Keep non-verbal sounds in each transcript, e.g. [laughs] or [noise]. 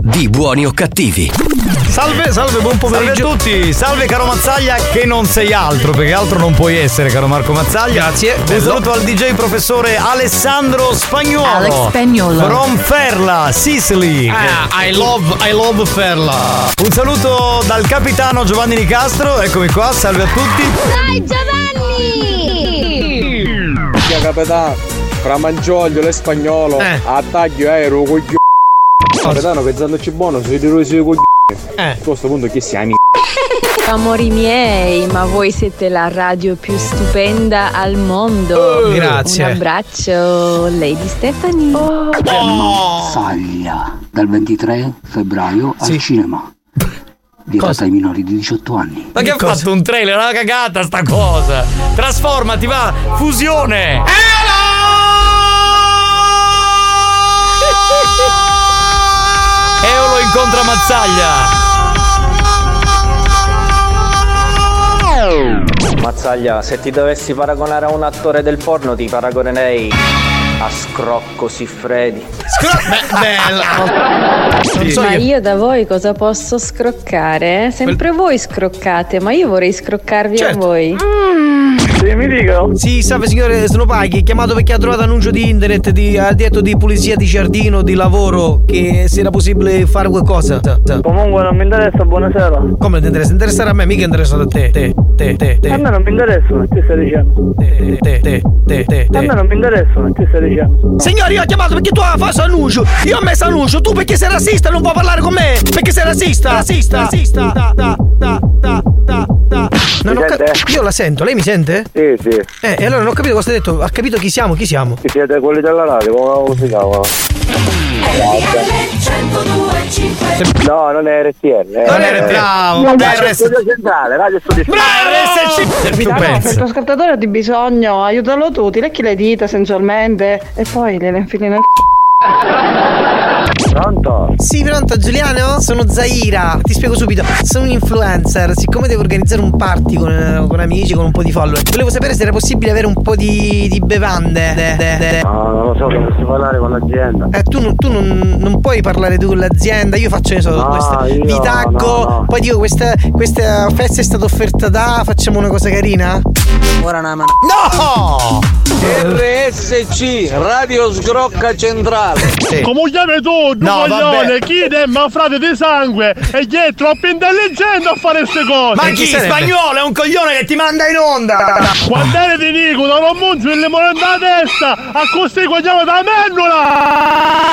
di Buoni o cattivi. Salve, salve, buon pomeriggio. Salve a tutti, salve caro Mazzaglia che non sei altro, perché altro non puoi essere caro Marco Mazzaglia. Grazie. Un saluto al DJ professore Alessandro Spagnuolo. Alex Spagnuolo. From Ferla, Sicily. Ah, I love, I love Ferla. Un saluto dal capitano Giovanni Nicastro, eccomi qua, salve a tutti. Dai Giovanni! Chia capitano, fra Mangioglio e spagnolo, Eh. a taglio aereo coglione. Capitano, pensandoci buono, sei di rossi coglione. Eh. A questo punto chi siamo? Amori miei, ma voi siete la radio più stupenda al mondo. Grazie. Un abbraccio, Lady Stephanie. Saglia dal 23 febbraio Sì. al cinema. Vietata ai minori di 18 anni. Ma che ha fatto un trailer? Una cagata sta cosa. Trasformati, va. Fusione. Eolo incontra Mazzaglia. Mazzaglia, se ti dovessi paragonare a un attore del porno, ti paragonerei a Scrocco Siffredi. Beh, bella. Non so Ma io. da voi cosa posso scroccare? Sempre voi scroccate, ma io vorrei scroccarvi Certo. a voi. Sì, mi dica. Sì, salve signore Snopaghi, chiamato perché ha trovato annuncio di internet di ha detto di pulizia di giardino, di lavoro, che se era possibile fare qualcosa. Comunque non mi interessa, buonasera. Come ti interessa? Interessare a me, mica interessato a te. Te, te, te, te. A me non mi interessa, ma ti stai dicendo. Te, te, te, te, te, A me te. non mi interessa, ma ti stai dicendo. Signore, io ho chiamato perché tu hai fatto annuncio. Io ho messo annuncio. Tu perché sei razzista non puoi parlare con me. Perché sei razzista. Razzista. Razzista. Da, da, da, da, da, da. Non ho Mi ca- sente? io la sento, lei mi sente? Sì, sì. Eh, e allora non ho capito cosa hai detto. Ha capito chi siamo? Chi siamo? Chi siete quelli della radio, come si chiama? No, non è RTL. Non è bravo. Radio Studio Centrale, Radio Studio Centrale. RSC. Tu Per pensi? il tuo scartatore ho di bisogno, aiutalo tu, ti lecchi le dita sensualmente e poi gliele infili nel Pronto? Sì, pronto Giuliano? Sono Zaira. Ti spiego subito. Sono un influencer. Siccome devo organizzare un party con, con amici, con un po' di follower, volevo sapere se era possibile avere un po' di, di bevande. De- de- de- No, non lo so, dovresti parlare con l'azienda. Eh, tu, non, tu non, non puoi parlare tu con l'azienda, io faccio ne so, No, questa, io vi taggo, no, no. poi dico questa, questa festa è stata offerta da, facciamo una cosa carina? Ora una mano. No! RSC, Radio Sgrocca Centrale. Come chiami tu, No, vabbè. Chi è ma frate di sangue e chi è troppo intelligente a fare queste cose? Ma chi? Spagnolo è un coglione che ti manda in onda! Quando eri di Nico, non ho munzo il limone da testa, a così guagliamo da mennola!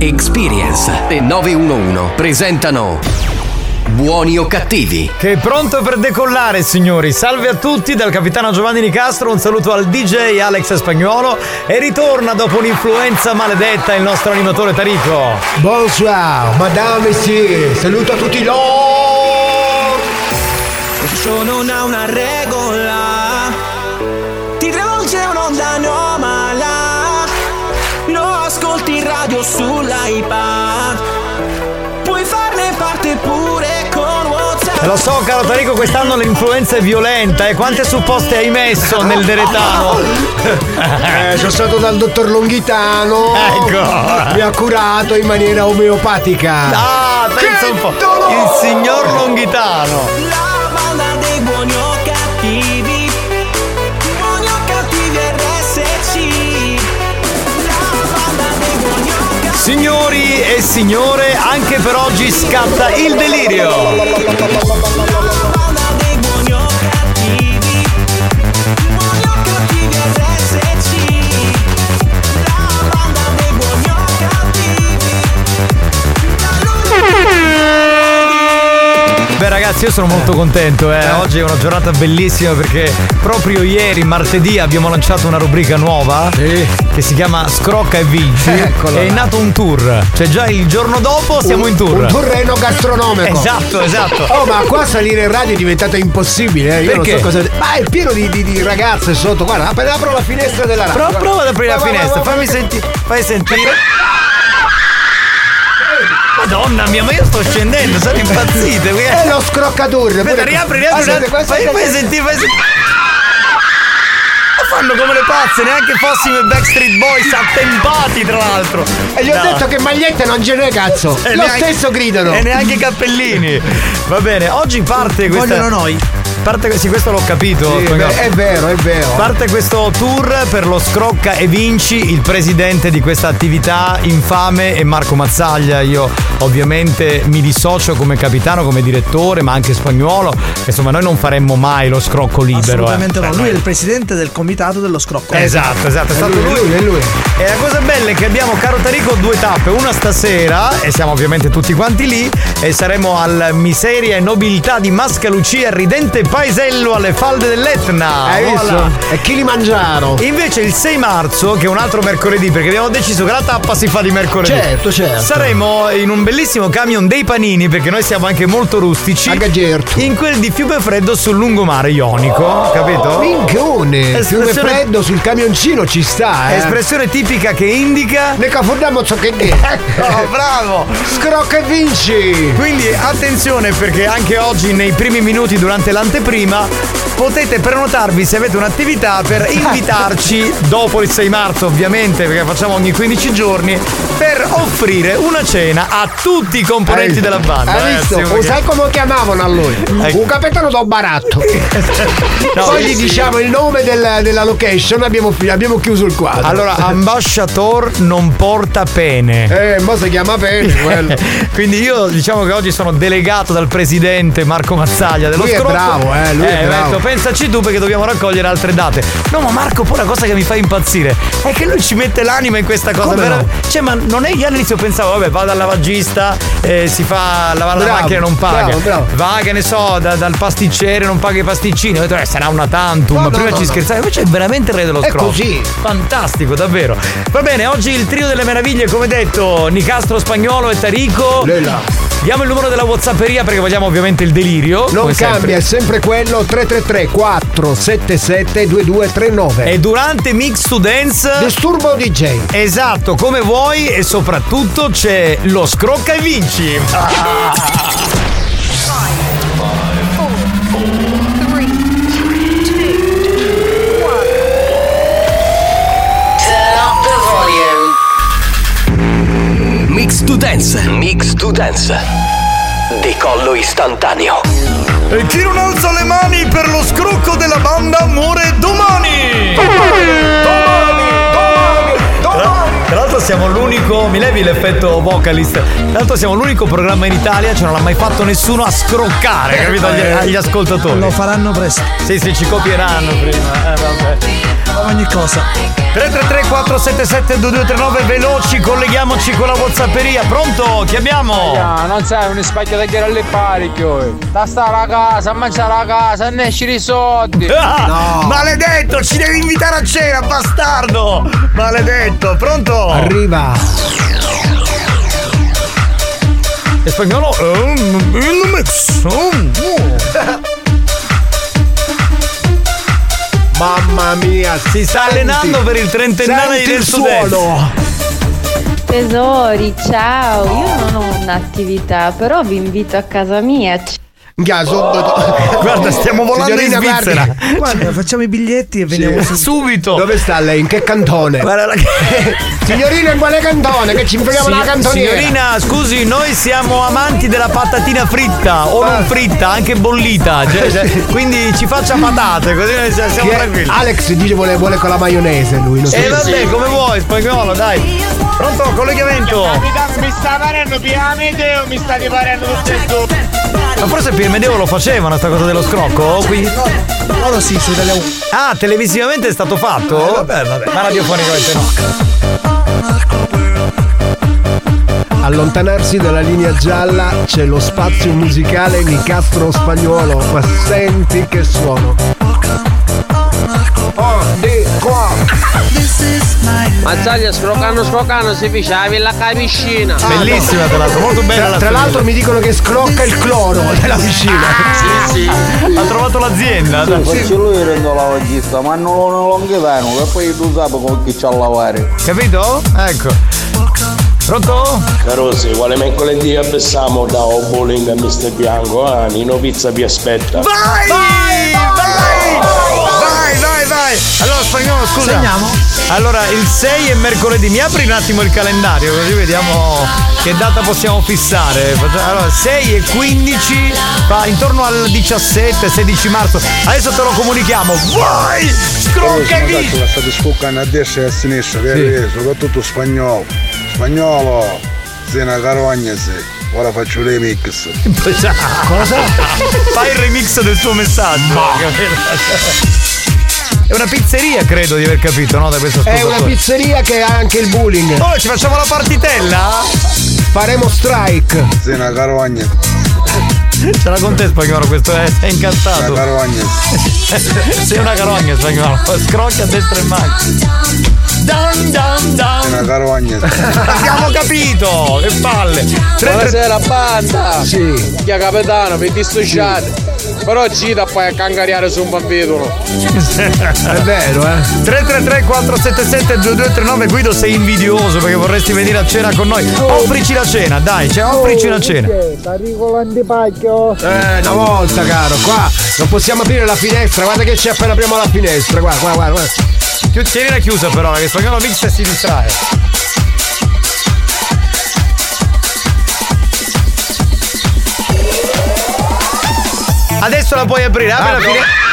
Experience e 911 presentano Buoni o cattivi? Che è pronto per decollare, signori. Salve a tutti dal capitano Giovanni Nicastro. Un saluto al DJ Alex Spagnuolo. E ritorna dopo un'influenza maledetta il nostro animatore Tarico. Bonsoir, madame, sì, saluto a tutti loro. Ha una regola sull'iPad Puoi farne parte pure con WhatsApp lo so, caro Tarico, quest'anno l'influenza è violenta. E quante supposte hai messo nel deretano? [laughs] Eh, sono stato dal dottor Longhitano. Ecco. Mi ha curato in maniera omeopatica. Ah, pensa un po'. Il signor Longhitano. La banda dei buoni o cattivi Signori e signore, anche per oggi scatta il delirio. Beh, ragazzi. Ragazzi, io sono molto contento, eh. Oggi è una giornata bellissima perché proprio ieri, martedì, abbiamo lanciato una rubrica nuova che si chiama Scrocca e Vinci. Eccolo È nato un tour. Cioè, già il giorno dopo siamo in tour. Un tour enogastronomico. Esatto, esatto. Oh, ma qua salire in radio è diventato impossibile, eh. Io Perché? non so cosa. Ma è pieno di, di- di ragazze sotto. Guarda, apro la finestra della radio. Prova, prova ad aprire la Guarda, finestra, guarda, fammi sentire. Fai sentire. Madonna mia, ma io sto scendendo, sono impazzite. È lo scroccatour. Aspetta, riapri, riapri. Questo Fai, fai sentire, fai sentire. Fanno come le pazze, neanche fossimo i Backstreet Boys attempati tra l'altro. E gli ho No. detto che magliette non ce n'è, cazzo. E Lo neanche- stesso gridano. E neanche i cappellini. Va bene, oggi parte questa. Vogliono noi. Parte, sì, questo l'ho capito. Sì, è vero, è vero. Parte questo tour per lo Scrocca e Vinci, il presidente di questa attività infame è Marco Mazzaglia. Io ovviamente mi dissocio come capitano, come direttore, ma anche spagnolo. Insomma, noi non faremmo mai lo scrocco libero. Assolutamente eh. no. Lui è il presidente del comitato dello scrocco. Esatto, esatto, è stato lui, lui. lui, è lui. E la cosa bella è che abbiamo, caro Tarico, due tappe. Una stasera, e siamo ovviamente tutti quanti lì, e saremo al Miseria e Nobiltà di Mascalucia, ridente paesello alle falde dell'Etna. Hai visto? Voilà. E chi li mangiarono? Invece il 6 marzo, che è un altro mercoledì, perché abbiamo deciso che la tappa si fa di mercoledì. Certo, certo. Saremo in un bellissimo camion dei panini, perché noi siamo anche molto rustici. A Gagerto. In quel di Fiumefreddo sul lungomare ionico, capito? Minchione. Fiume Espressione- freddo sul camioncino ci sta, eh. Espressione tipica che indica. Ne cafondiamo so che è. [laughs] Oh, bravo! Scrocca e vinci. Quindi attenzione perché anche oggi nei primi minuti durante l'anteprima potete prenotarvi se avete un'attività per invitarci dopo il 6 marzo ovviamente perché facciamo ogni 15 giorni per offrire una cena a tutti i componenti della banda. Hai visto? perché- sai come lo chiamavano a lui? Ecco. Un capitano da baratto. [laughs] No, Poi gli sì. diciamo il nome del- della location, abbiamo, abbiamo chiuso il quadro. Allora, ambasciator non porta pene. Eh, mo si chiama [laughs] quello. Quindi io diciamo che oggi sono delegato dal presidente Marco Mazzaglia dello Lui è Scrocco. Bravo, eh, lui è ho bravo. detto, pensaci tu perché dobbiamo raccogliere altre date. No, ma Marco, poi la cosa che mi fa impazzire è che lui ci mette l'anima in questa cosa. Vera- no? Cioè, ma non è io all'inizio pensavo, vabbè, va dal lavagista, eh, si fa lavare la Bravo, macchina e non paga. bravo, bravo. Va, che ne so, da- dal pasticcere non paga i pasticcini. Ho detto, eh, sarà una tantum. No, ma no, prima ci no. scherzava, invece è veramente il re dello È Scrocco. così. Fantastico, davvero. Va bene, oggi il trio delle meraviglie, come detto, Nicastro Spagnolo e Tarico. Lela. Diamo il numero della Whatsapperia perché vogliamo ovviamente il delirio. Non cambia, sempre. è sempre quello 333 477 2239. E durante Mix to Dance. Disturbo DJ. Esatto, come vuoi e soprattutto c'è lo scrocca e vinci. Mix to Dance. Mix to Dance. Decollo istantaneo. E chi non alza le mani per lo scrocco della banda muore domani! Tra l'altro siamo l'unico, mi levi l'effetto vocalist, tra l'altro siamo l'unico programma in Italia, cioè non l'ha mai fatto nessuno a scroccare, capito? Agli, agli ascoltatori. Lo faranno presto. Sì, sì, ci copieranno prima. Eh, vabbè. Ogni cosa. 333 477 2239 veloci, colleghiamoci con la Whatsapperia. Pronto? Chi abbiamo? Ah, non sai, un spacchio da chiare alle parecchio. Da stare a casa, a mangiare a casa, ne escere i soldi. [laughs] Ah, Maledetto, ci devi invitare a cena, bastardo! Maledetto, pronto? Arriva. E spagnolo um, in mix. Mamma mia, Si sta allenando per il trentennale Senti Sud-Est. suono. Tesori, ciao. Io non ho un'attività, però vi invito a casa mia. Subito. [laughs] Guarda, stiamo volando in Signorina, Svizzera. guardi. Guarda, facciamo i biglietti e veniamo Sì. su. Subito. Dove sta lei? In che cantone? Guarda la- [laughs] Signorina, in quale cantone? Che ci infiliamo la cantoniera. Signorina, scusi, noi siamo amanti della patatina fritta o Ah. non fritta, anche bollita. cioè- [laughs] cioè, quindi ci faccia patate, così noi siamo Chi tranquilli. Alex dice vuole, vuole con la maionese lui. Non so. E vabbè, come vuoi, spagnolo, dai. Pronto, collegamento. Capitano, mi sta parendo piramide o mi sta riparendo tutto il tutto? Ma forse Pier Medeo lo facevano sta cosa dello scrocco? Quindi... Loro sì, su Italia 1. Ah, televisivamente è stato fatto? vabbè, vabbè. Ma radiofonicamente no. allontanarsi dalla linea gialla c'è lo spazio musicale Nicastro Spagnolo. Ma senti che suono. Mazzaglia scroccando scroccando si fece la piscina. Bellissima tra l'altro, molto bella Tra, la tra l'altro mi dicono che scrocca il cloro [laughs] della piscina. Sì, sì. Ha trovato l'azienda. Sì, faccio lui rendo la vagista, ma non lo longhitano, che poi tu sai con chi c'ha a lavare. Capito? Ecco. Pronto? Carosi, quale mercoledì abbassiamo da o bowling a Mr. Bianco? Ah, Nino Pizza vi aspetta. Vai! Vai! Vai! Allora, spagnolo, scusa. Segniamo. Allora, il 6 è mercoledì. Mi apri un attimo il calendario così vediamo che data possiamo fissare. Allora, 6 e 15, fa intorno al 17, 16 marzo. Adesso te lo comunichiamo. Vai! Scrocca Carosi, via! la state sfoccando a destra e a sinistra? Sì. Soprattutto spagnolo. Spagnolo, Zena Carognese. Ora faccio il remix. Cosa? Fai il remix del suo messaggio. È una pizzeria, credo di aver capito, no? Da questo È una pizzeria che ha anche il bullying. Oh, ci facciamo la partitella? Faremo strike. Zena Carognese. Ce l'ha con te spagnolo, questo è, è incantato. Sei una carogna spagnolo, scrocchia a destra e manca. Dun, dun, dun. Zena Carognese. Abbiamo capito! Che palle! Buonasera banda! Sì. Chi è capitano, vi dissociate. Però gita poi a cangariare su un bambino. [laughs] È vero, eh. 333 477 2239 Guido sei invidioso perché vorresti venire a cena con noi. Offrici la cena, dai, cioè, offrici una cena. Arrivo l'antipacchio. Eh, una volta, caro, qua non possiamo aprire la finestra. Guarda che c'è appena apriamo la finestra. Guarda, guarda, guarda. guarda. Chiu- Tienila chiusa però, che spagnolo mix e si distrae. Adesso la puoi aprire, apri la Apro. finestra.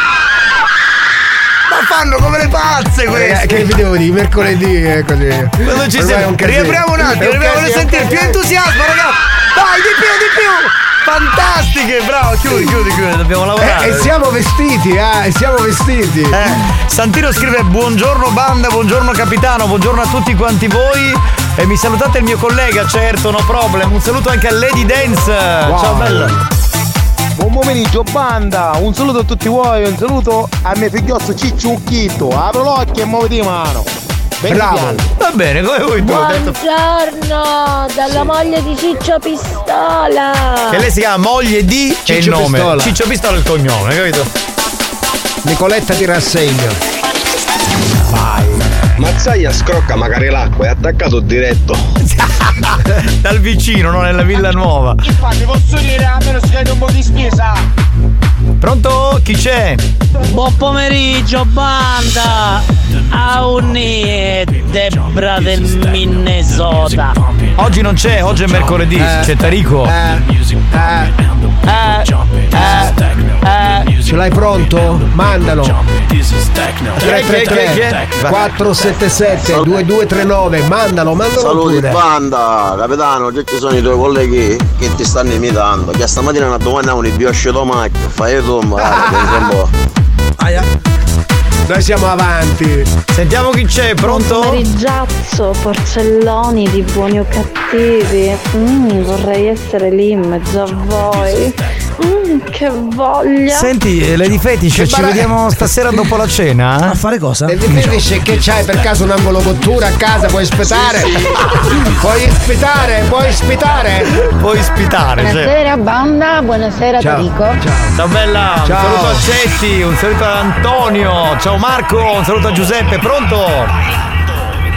Ma fanno come le pazze Eh, queste! che vi devo dire? Mercoledì è così. Quando ci un casino. riapriamo un attimo, casino, sentire più entusiasmo, ragazzi! Dai, di più, di più! Fantastiche, bravo, chiudi, chiudi, chiudi, dobbiamo lavorare. Eh, e siamo vestiti, eh, e siamo vestiti. Eh, Santino scrive buongiorno banda, buongiorno capitano, buongiorno a tutti quanti voi. E mi salutate il mio collega, certo, no problem. Un saluto anche a Lady Dance. Ciao bella. Buon pomeriggio banda, un saluto a tutti voi, un saluto a mio figliozzo Cicciucchito, apro l'occhio e muoviti mano. Bravo. Va bene, come vuoi tu? Buongiorno, dalla moglie di Ciccio Pistola. Che lei si chiama moglie di e il Ciccio nome. Pistola. Ciccio Pistola è il cognome, capito? Nicoletta ti rassegna. Mazzaia scrocca magari l'acqua, è attaccato diretto. [laughs] Dal vicino, no? Nella villa nuova. Infatti posso dire almeno scende un po' di spesa. Pronto? Chi c'è? Buon pomeriggio banda Auni Debra del Minnesota Oggi non c'è, oggi è mercoledì, c'è Tarico. Ce l'hai pronto? Mandalo. Chi è, chi è, chi è, chi è? 333 477 2239 mandalo, mandalo Saluti pure. banda, capitano, già ci sono i tuoi colleghi che ti stanno imitando. Che stamattina una domanda un biosce domacchio, fai tu, ma pensa un po'. Noi siamo avanti. Sentiamo chi c'è, pronto? Pomerigiazzo, porcelloni di buoni o cattivi. Mm, vorrei essere lì in mezzo a voi. Mm, che voglia. Senti, eh, Lady Fetish, Che ci bara- vediamo [laughs] stasera dopo la cena? A fare cosa? E definisce che c'hai per caso un angolo cottura a casa, puoi aspettare? Puoi aspettare, puoi aspettare? Puoi ospitare, cioè. Buonasera banda, buonasera Ciao. Tarico. Ciao bella, Ciao. un saluto a Cetti, un saluto a Antonio, ciao Marco, un saluto a Giuseppe, pronto?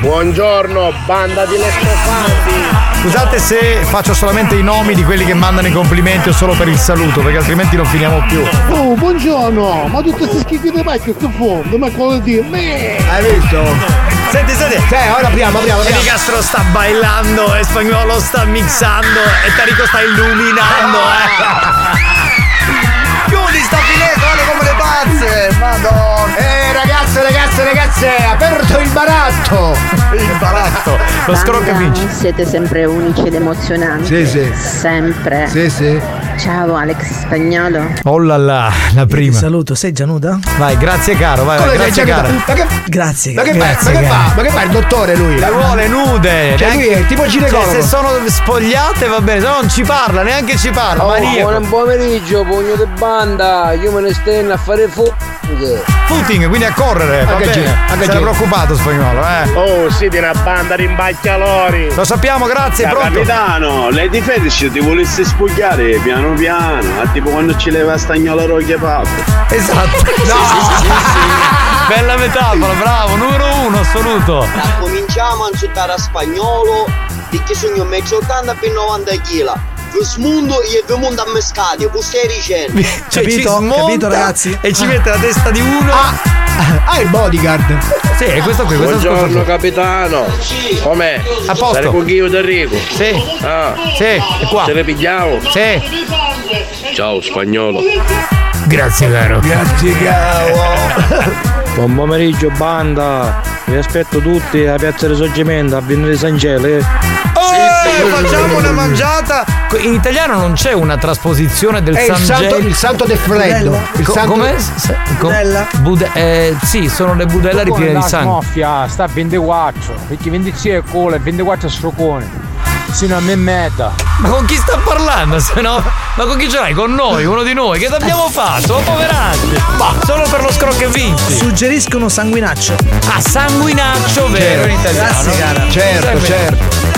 Buongiorno banda di Lestofanti. Scusate se faccio solamente i nomi di quelli che mandano i complimenti o solo per il saluto, perché altrimenti non finiamo più. Oh, buongiorno, ma tutte queste schifo di pacchio che fondo, ma quello di me. Hai visto? Senti, senti. Sì, ora apriamo, apriamo, E apriamo. Nicastro sta bailando e Spagnolo sta mixando e Tarico sta illuminando, eh. [laughs] Chiudi sta finestra, guarda come pazze! Madonna! Eh ragazze, ragazze, ragazze, aperto il baratto! Il baratto! Lo scrocca vince. Siete sempre unici ed emozionanti. Sì, sì. Sempre. Sì, sì. Ciao Alex Spagnolo. Oh là là, la prima. saluto, sei già nuda? Vai, grazie caro, vai, vai, Come grazie caro. Ma che, Grazie, ma che, fa, grazie, ma che fa? Ma che fa il dottore lui? Le vuole nude. Cioè, lui è tipo Cioè, ginecologo. se sono spogliate va bene, se no non ci parla, neanche ci parla. Oh, Maria. buon pomeriggio, pugno di banda. Io me ne stenno a fare funghe. Footing, quindi a correre. Va Anche bene. Sei Gino. preoccupato spagnolo, eh. Oh, siete una banda di imbacchialori. Lo sappiamo, grazie, Da pronto? capitano, Lady Fetish ti volesse spogliare piano piano, a tipo quando ci leva stagnola roglia pappa. Esatto. [laughs] Bella metafora, bravo, numero uno, assoluto. Cominciamo a insultare a spagnolo perché sono 1,80 m per 90 kg. Smundo e vi monto a mescati, questo è ricendo. Cioè, ci Capito? smonta Capito, ragazzi? E ci Ah. mette la testa di uno. Ah, il bodyguard. Sì, è questo qui, questo Buongiorno scorso. capitano. Com'è? A posto. Sarei con Ghio D'Enrico. Sì. Ah. Sì, è qua. Ce le pigliamo? Sì. Ciao spagnolo. Grazie, caro. Grazie, caro. [laughs] Buon pomeriggio, banda. Vi aspetto tutti a Piazza Risorgimento a venire San Gele. Oh, facciamo una mangiata. In italiano non c'è una trasposizione del È il San santo, Gel- il santo del freddo. Il Co- santo com'è? S- com- Budella? Bude- eh, sì, sono le budella ripiene di sangue. Smoffia, sta a 24. Perché 26 è cola e 24 è strocone. Sino a me meta. Ma con chi sta parlando? Se no, ma con chi ce l'hai? Con noi, uno di noi. Che t'abbiamo fatto? Ma poveracci. Ma solo per lo scrocco e vinci. Suggeriscono sanguinaccio. Ah, sanguinaccio vero in italiano. Grazie, cara. Certo, certo.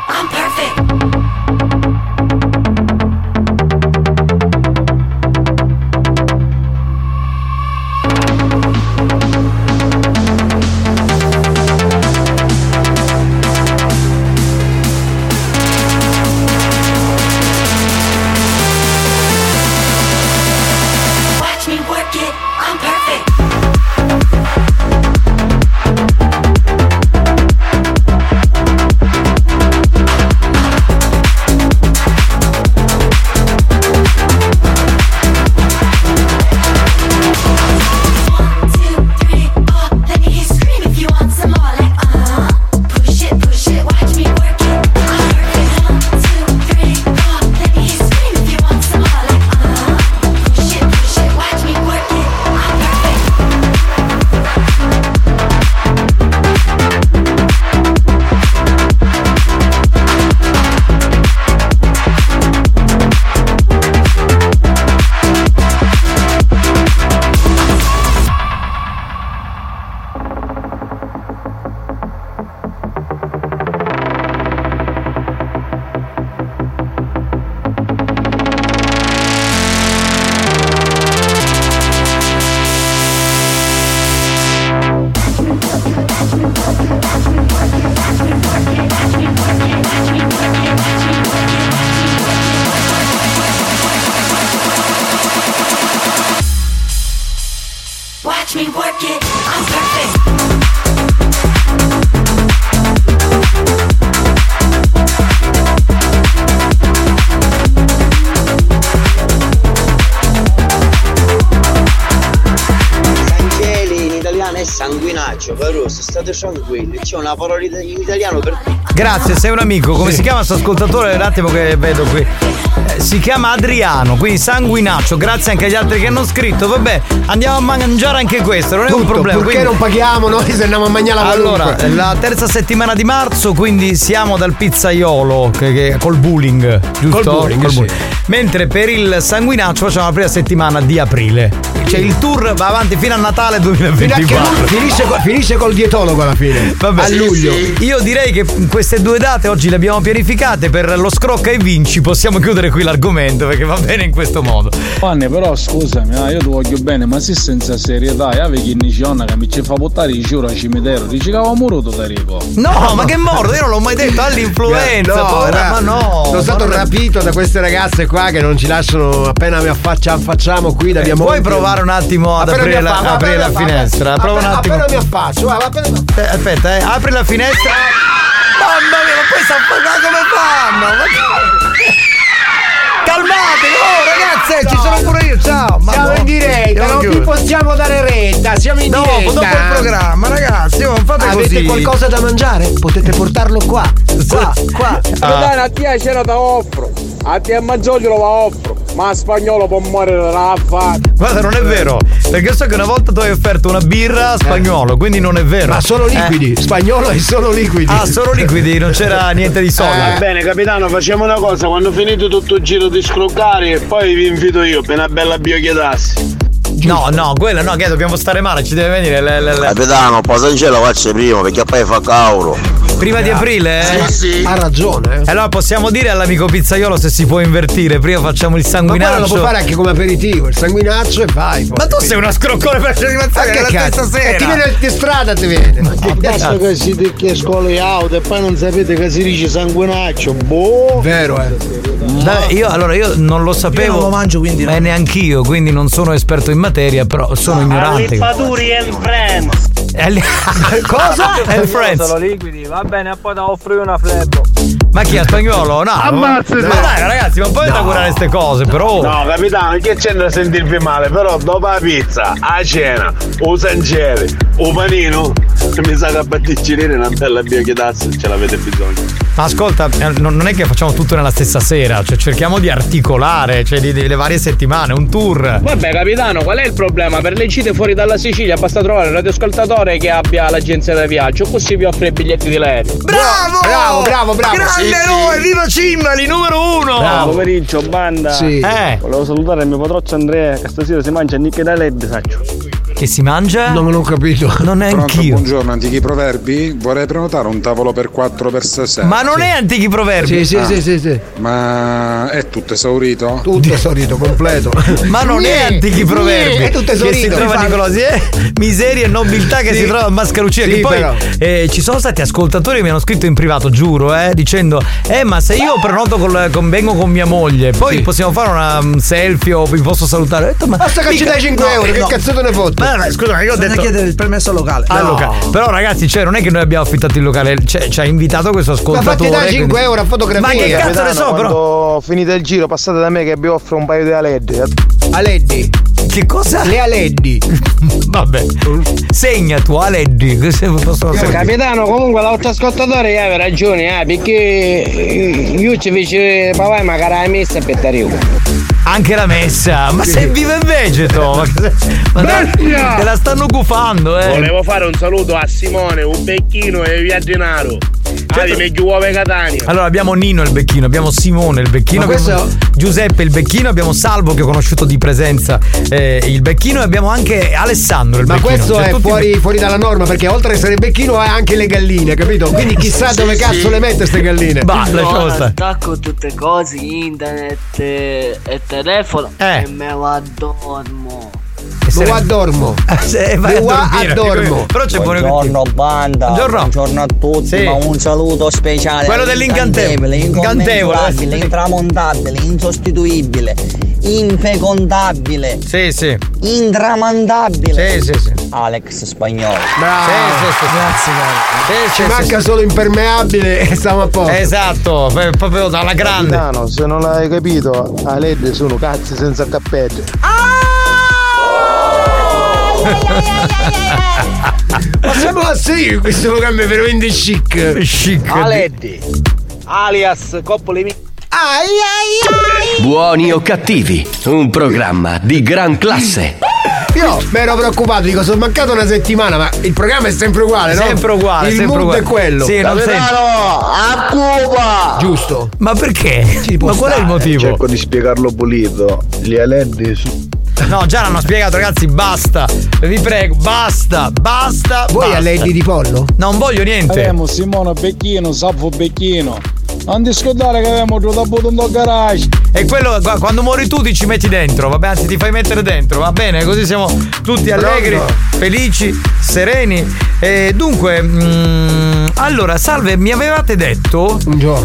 una parola in italiano per Grazie, sei un amico. Come si chiama questo ascoltatore? Un attimo che vedo qui. Eh, si chiama Adriano, quindi sanguinaccio. Grazie anche agli altri che hanno scritto. Vabbè, andiamo a mangiare anche questo, non è un Tutto, problema. Perché quindi- non paghiamo noi [laughs] se andiamo a mangiare la Allora, qualunque? la terza settimana di marzo, quindi siamo dal pizzaiolo che, che- col bullying, giusto? Col bullying, sì. Mentre per il sanguinaccio facciamo la prima settimana di aprile. Cioè il tour va avanti fino a Natale Fino a che 2024. lui finisce, co- finisce col col dietologo alla fine. Vabbè, a luglio. Io direi che queste due date oggi le abbiamo pianificate per lo scrocca e vinci. Possiamo chiudere qui l'argomento perché va bene in questo modo. Fanne però scusami, ah, io ti voglio bene, ma se senza serietà, io avevo chi nicionna che mi ci fa portare i giuro al cimitero, dici che avevo muruto da rico. No, ma che morto, io non l'ho mai detto, all'influenza. No, povera, ra- ma no. Sono ma stato non rapito da queste ragazze qua che non ci lasciano appena mi affaccia, affacciamo qui da Eh, Puoi moglie. Provare un attimo ad aprire la, affaccio, aprire la mi finestra? Prova un attimo. Appena mi affaccio, guarda, appena mi Eh, aspetta, eh, apri la finestra. Mamma mia, ma poi sta ma come fanno? Ma Calmatevi, oh ragazze, ci sono pure io, ciao. Ma Siamo no, in diretta, non vi possiamo dare retta, siamo in Dopo, diretta. dopo il programma, ragazzi, non fate Avete così. qualcosa da mangiare? Potete portarlo qua. Qua, qua. Capitano, a te ce la offro, a te a Maggiolio lo offro, ma spagnolo può morire fare. Guarda, non è vero. Perché so che una volta tu hai offerto una birra a spagnolo, quindi non è vero. Ma solo liquidi, Eh. spagnolo è solo liquidi. Ah, solo liquidi, non c'era [laughs] niente di solido. Va bene capitano facciamo una cosa quando finite tutto il giro di scroccare poi vi invito io per una bella biochiedassi No, no, quella no, che dobbiamo stare male, ci deve venire le, le- le- Capitano, Posancelo faccia prima perché poi fa cauro. Prima di aprile? eh? Sì, sì. Ha ragione. Allora possiamo dire all'amico pizzaiolo se si può invertire. Prima facciamo il Ma quello sanguinaccio. lo puoi fare anche come aperitivo, il sanguinaccio e fai. poi. Ma tu sei una scroccone per Ma animazione che la cazzo? stessa E ti sera. viene di strada ti viene. Ma che basta che si dice scuole auto e poi non sapete che si dice sanguinaccio boh Vero eh. Dai, io allora io non lo sapevo. Io non lo mangio, quindi no. Eh, neanch'io, quindi non sono esperto in materia, però sono ignorante. Alipaturi and friends. Eh, li- [laughs] Cosa? È friends. Solo liquidi, va bene, poi ti offro io una flebbo. Ma chi è spagnolo? No. Ammazzate. Ma dai, ragazzi, ma poi da curare queste cose, però. No capitano che c'è da sentirvi male però dopo la pizza, a cena, o sancere, o panino mi sa che a batticcinire una bella biochiedassi ce l'avete bisogno Ma ascolta, eh, non è che facciamo tutto nella stessa sera, cioè cerchiamo di articolare, cioè di, di- le varie settimane, un tour. Vabbè capitano, qual è il problema? Per le gite fuori dalla Sicilia basta trovare un radioascoltatore che abbia l'agenzia da viaggio, così vi offre i biglietti di l'aereo. Bravo! Bravo, bravo, bravo. Grande Sì, sì. eroe, viva Cimbali, numero uno! Buon pomeriggio, banda. Sì. Eh, Volevo salutare il mio patroccio Andrea, che stasera si mangia nicche da LED, saccio. Che si mangia? Non, non ho capito. Non è Pronto, anch'io. buongiorno, antichi proverbi? Vorrei prenotare un tavolo per 4 per stasera. Ma non è antichi proverbi. Sì, sì, Ah. sì, sì, sì. Ma è tutto esaurito? Tutto esaurito, completo. Ma non è antichi proverbi. È tutto che si esaurito. trova. Nicolosi, eh? Miseria e nobiltà che Sì. si trova a Mascaruccia. Sì, che poi eh, ci sono stati ascoltatori che mi hanno scritto in privato, giuro, eh, dicendo: Eh, ma se io prenoto col, con, vengo con mia moglie, poi Sì. possiamo fare una um, selfie o vi posso salutare. Ho detto, ma Basta che ci dai 5 no, euro, che no. cazzo te ne fotte? Ma no, scusa, ma io ho Bisogna detto. chiedere il permesso locale. Ah, No. Luca. Però ragazzi, cioè, non è che noi abbiamo affittato il locale, cioè, ci ha invitato questo Ma ascoltatore. fatti dare quindi- 5 euro a fotografia. Ma che cazzo ne so, però? Quando finite il giro passate da me che vi offro un paio di LED. Aleddi. Che cosa? Le Aleddi. [laughs] Vabbè. Segna tu, Aleddi. possono. Capitano, comunque l'altro ascoltatore aveva ragione, eh, perché eh, io ci fece papà magari la messa per Tariu. Anche la messa. Ma sei vivo e vegeto. Ma, Bestia! te la stanno gufando, eh. Volevo fare un saluto a Simone, un becchino e via Gennaro. Ah, di meglio uova e Catania. Allora abbiamo Nino il becchino, abbiamo Simone il becchino, Ma questo- abbiamo Giuseppe il becchino, abbiamo Salvo che ho conosciuto di presenza eh, il becchino e abbiamo anche Alessandro il Ma becchino. questo Cioè, è fuori, fuori dalla norma perché oltre a essere becchino ha anche le galline, capito? Quindi chissà dove cazzo le mette ste galline. Lasciamo stare. attacco tutte cose, internet e, telefono Eh. e me lo addormo. Lo addormo. [laughs] Eh, vai Lo. Però c'è buone Buongiorno banda, Buongiorno. buongiorno a tutti, Sì. ma un saluto speciale. Quello dell'incantevole. incantevole, Incantevole. intramontabile, insostituibile, infecondabile, Sì, sì. intramandabile. Sì, sì, sì. Alex Spagnolo. Bravo. Sì, sì, sì. Grazie, caro. Sì, Ci sì, manca sì. solo impermeabile e stiamo a posto. Esatto, proprio dalla grande. Capitano, se non l'hai capito, a LED sono cazzi senza cappello. Ma siamo a serio in questo programma è veramente chic. Chic. Aleddi, alias Coppole Mi. Buoni o cattivi, un programma di gran classe. Io mi ero preoccupato, dico, sono mancato una settimana, ma il programma è sempre uguale, no? Sempre uguale, Il sempre uguale. è quello. Sì, non sempre. a Cuba! Giusto. Ma perché? Ma qual è il motivo? cerco di spiegarlo pulito gli LED su- No, già l'hanno spiegato, ragazzi, basta. Vi prego, basta, basta. Vuoi basta. a Lady di pollo? Non voglio niente. Abbiamo Simone Becchino, Saffo Becchino. Non ti scordare che abbiamo trovato un garage. E quello quando muori tu ti ci metti dentro, vabbè, anzi ti fai mettere dentro, va bene? Così siamo tutti allegri, Pronto? felici, sereni. E dunque, mm, allora, salve, mi avevate detto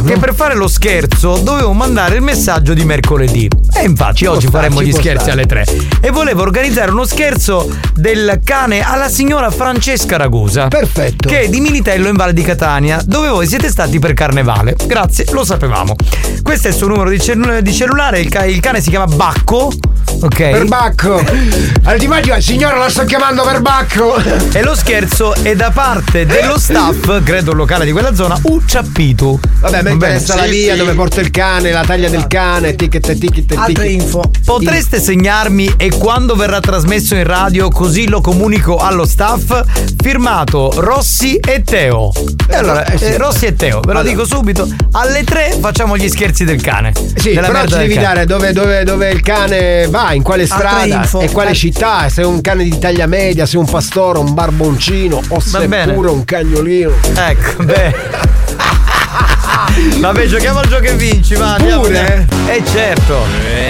che per fare lo scherzo dovevo mandare il messaggio di mercoledì. E infatti oggi sta, faremo ci gli scherzi stare. alle 3. E volevo organizzare uno scherzo del cane alla signora Francesca Ragusa. Perfetto. Che è di Militello in Valle di Catania, dove voi siete stati per carnevale. Grazie, lo sapevamo. Questo è il suo numero di, cellu- di cellulare, il, ca- il cane si chiama Bacco. Ok. Per Bacco. [laughs] Allora signora la sto chiamando per Bacco. E lo scherzo è da parte dello staff, credo il locale di quella zona, Ucciappitu. Vabbè, mi Va bene? interessa la via dove porta il cane, la taglia del cane, ticket, ticket, ticket. Potreste segnarmi e quando verrà trasmesso in radio così lo comunico allo staff? Firmato Rossi e Teo. E allora, eh eh, Rossi e Teo, ve lo Allora. dico subito, alle 3 facciamo gli scherzi del cane. Sì, della però ci devi dare dove, dove- dove il cane va, in quale strada info. e quale Eh. città, se è un cane di taglia media, se è un pastore, un barboncino o se bene. è pure un cagnolino. Ecco, beh. [laughs] Vabbè, giochiamo al gioco e vinci, va. andiamo, Pure? andiamo. Eh certo.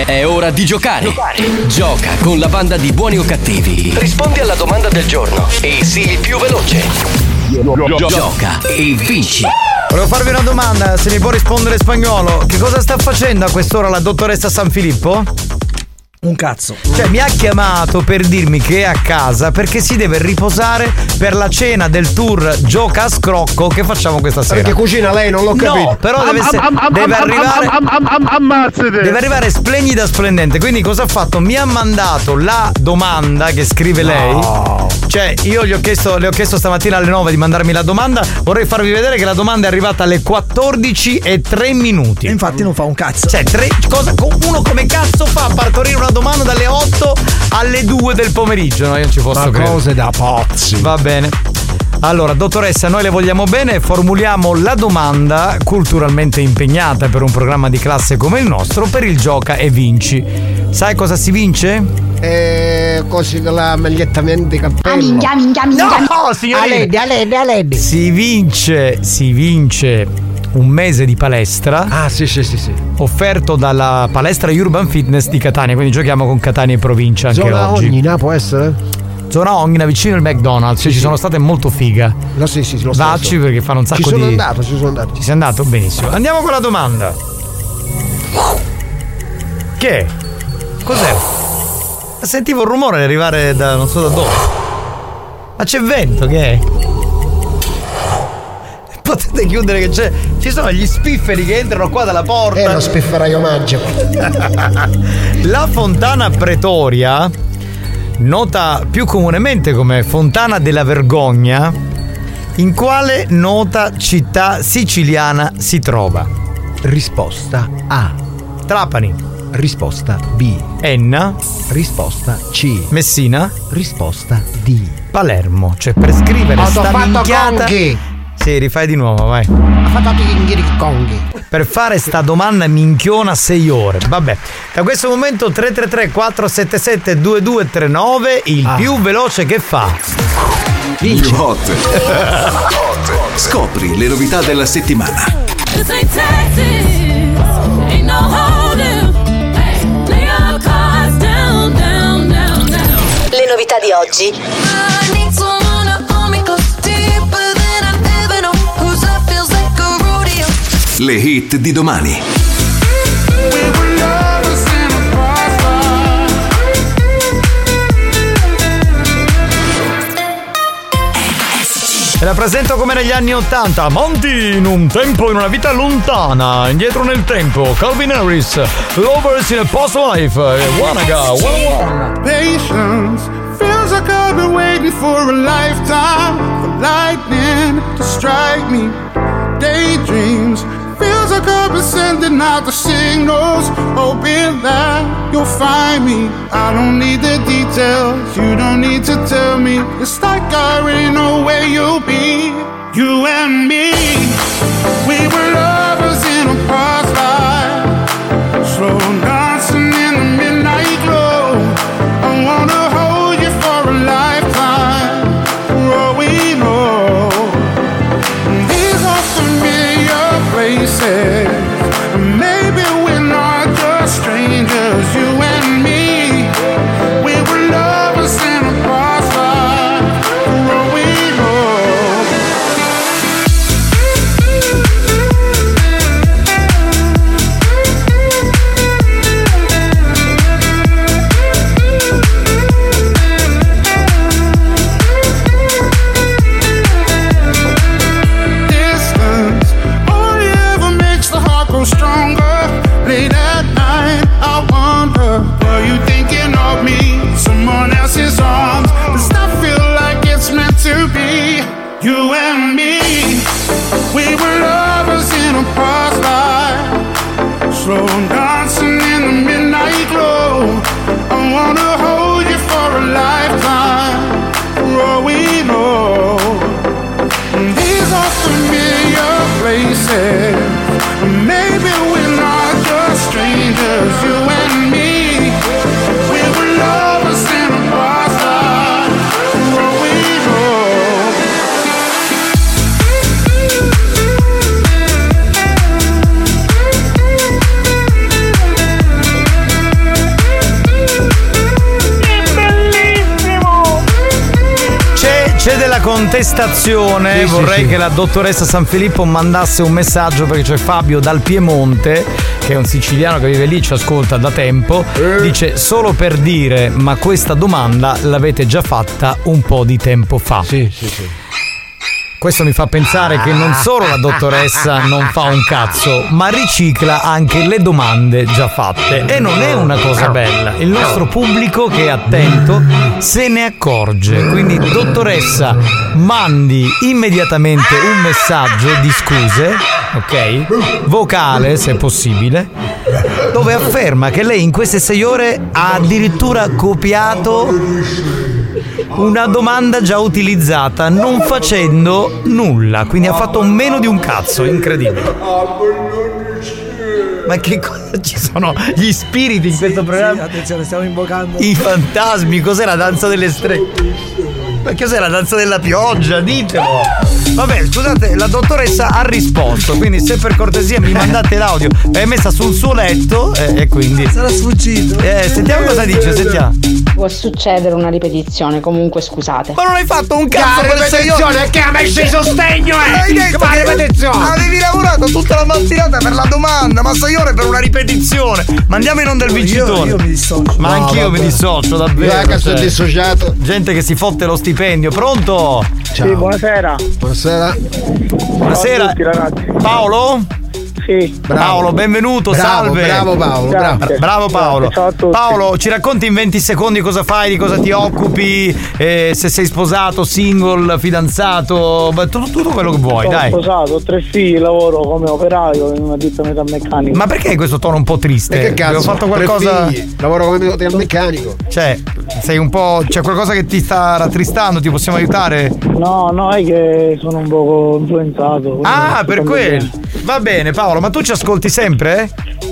È ora di giocare. Gioca con la banda di buoni o cattivi. Rispondi alla domanda del giorno e sii il più veloce. Gioca e vinci. Volevo farvi una domanda, se mi può rispondere spagnolo. Che cosa sta facendo a quest'ora la dottoressa San Filippo? Un cazzo. Cioè, mi ha chiamato per dirmi che è a casa perché si deve riposare per la cena del tour Gioca a Scrocco che facciamo questa sera. Perché cucina lei, non l'ho capito. No, però deve, essere- deve arrivare. Ammazzate! Deve arrivare splendida, splendente. Quindi, cosa ha fatto? Mi ha mandato la domanda che scrive lei. Cioè, io gli ho chiesto, le ho chiesto stamattina alle 9 di mandarmi la domanda. Vorrei farvi vedere che la domanda è arrivata alle 14 e 3 minuti. E infatti non fa un cazzo. Cioè, tre, cosa, uno come cazzo fa a partorire una domanda dalle 8 alle 2 del pomeriggio? No, io non ci posso Ma credere. cose da pazzi. Va bene. Allora, dottoressa, noi le vogliamo bene e formuliamo la domanda culturalmente impegnata per un programma di classe come il nostro per il gioca e vinci. Sai cosa si vince? E così con la maglietta di cappello. minchia, minchia, minchia. No, signorina. A lei, a lei, a lei. Si vince, si vince un mese di palestra. Ah, sì, sì, sì, sì. Offerto dalla palestra Urban Fitness di Catania, quindi giochiamo con Catania e provincia anche Zona oggi. Ognina può essere? Zona Ognina vicino al McDonald's, ci sono state molto figa. No, sì, sì, lo so. Vacci lo so. perché fanno un sacco Ci sono di. andato, ci sono andato. Ci sei andato? Benissimo. Andiamo con la domanda. Che? Cos'è? Sentivo un rumore arrivare da non so da dove. Ma c'è vento che è? Potete chiudere che c'è. Ci sono gli spifferi che entrano qua dalla porta. È lo spifferaio magico. [laughs] La fontana Pretoria, nota più comunemente come Fontana della Vergogna, in quale nota città siciliana si trova? Risposta A. Trapani. Risposta B. Enna. Risposta C. Messina. Risposta D. Palermo. Cioè per scrivere Ho sta minchiata. conghi. Sì, rifai di nuovo, vai. Ha fatto i conghi. Per fare sta domanda minchiona 6 ore. Vabbè. Da questo momento 333 477 2239 il più veloce che fa. Più hot. [laughs] Scopri le novità della settimana. Le novità di oggi. Le hit di domani. La presento come negli anni 80. Monty in un tempo, in una vita lontana, indietro nel tempo. Calvin Harris, Lovers in a Post Life, Wanaga, One One. Patience feels like I've been waiting for a lifetime for lightning to strike me. Daydreams like I've sending out the signals, hoping that you'll find me. I don't need the details, you don't need to tell me. It's like I already know where you'll be. You and me, we were lovers contestazione, Sì, sì, vorrei sì. che la dottoressa San Filippo mandasse un messaggio perché c'è Fabio dal Piemonte, che è un siciliano che vive lì, ci ascolta da tempo, Eh. dice solo per dire ma questa domanda l'avete già fatta un po' di tempo fa. Sì, sì, sì. Questo mi fa pensare che non solo la dottoressa non fa un cazzo, ma ricicla anche le domande già fatte. E non è una cosa bella. Il nostro pubblico che è attento se ne accorge. Quindi, dottoressa, mandi immediatamente un messaggio di scuse, ok? Vocale, se possibile, dove afferma che lei in queste sei ore ha addirittura copiato una domanda già utilizzata non facendo nulla, quindi ha fatto meno di un cazzo, incredibile. Ma che cosa [laughs] ci sono gli spiriti in questo programma? attenzione, stiamo invocando. I fantasmi, cos'è la danza delle streghe? Ma cos'è la danza della pioggia? Ditelo! Vabbè, scusate, la dottoressa ha risposto, quindi se per cortesia mi mandate l'audio, è messa sul suo letto e, e quindi. Sarà sfuggito. Eh, sentiamo cosa dice, sentiamo. Può succedere una ripetizione, comunque scusate. Ma non hai fatto un cazzo ore! ripetizione, che ha messo in sostegno, eh! Hai detto Ma ripetizione! Avevi lavorato tutta la mattinata per la domanda, ma sei ore per una ripetizione. Ma andiamo in onda il vincitore. io mi dissocio. Ma No, anch'io vabbè. mi dissocio, davvero. Raga, sono cioè. dissociato. Gente che si fotte lo stipendio. Pronto? Ciao. buonasera. Buonasera. Buonasera. Ciao a tutti, ragazzi. Paolo? Sì. Paolo, benvenuto, Bravo, salve. bravo Paolo, bravo. Bravo Paolo. Grazie, ciao a tutti. Paolo, ci racconti in 20 secondi cosa fai, di cosa ti occupi, eh, se sei sposato, single, fidanzato, tutto, tutto quello che vuoi, Sono dai. sposato, ho tre figli, lavoro come operaio in una ditta metalmeccanica. Ma perché hai questo tono un po' triste? E che cazzo? Ho fatto Tre qualcosa. figli, Lavoro come meccanico. Cioè, sei un po'. C'è qualcosa che ti sta rattristando, ti possiamo aiutare? No, no, è che sono un poco influenzato. Ah, per quello. Va bene, Paolo, ma tu ci ascolti sempre?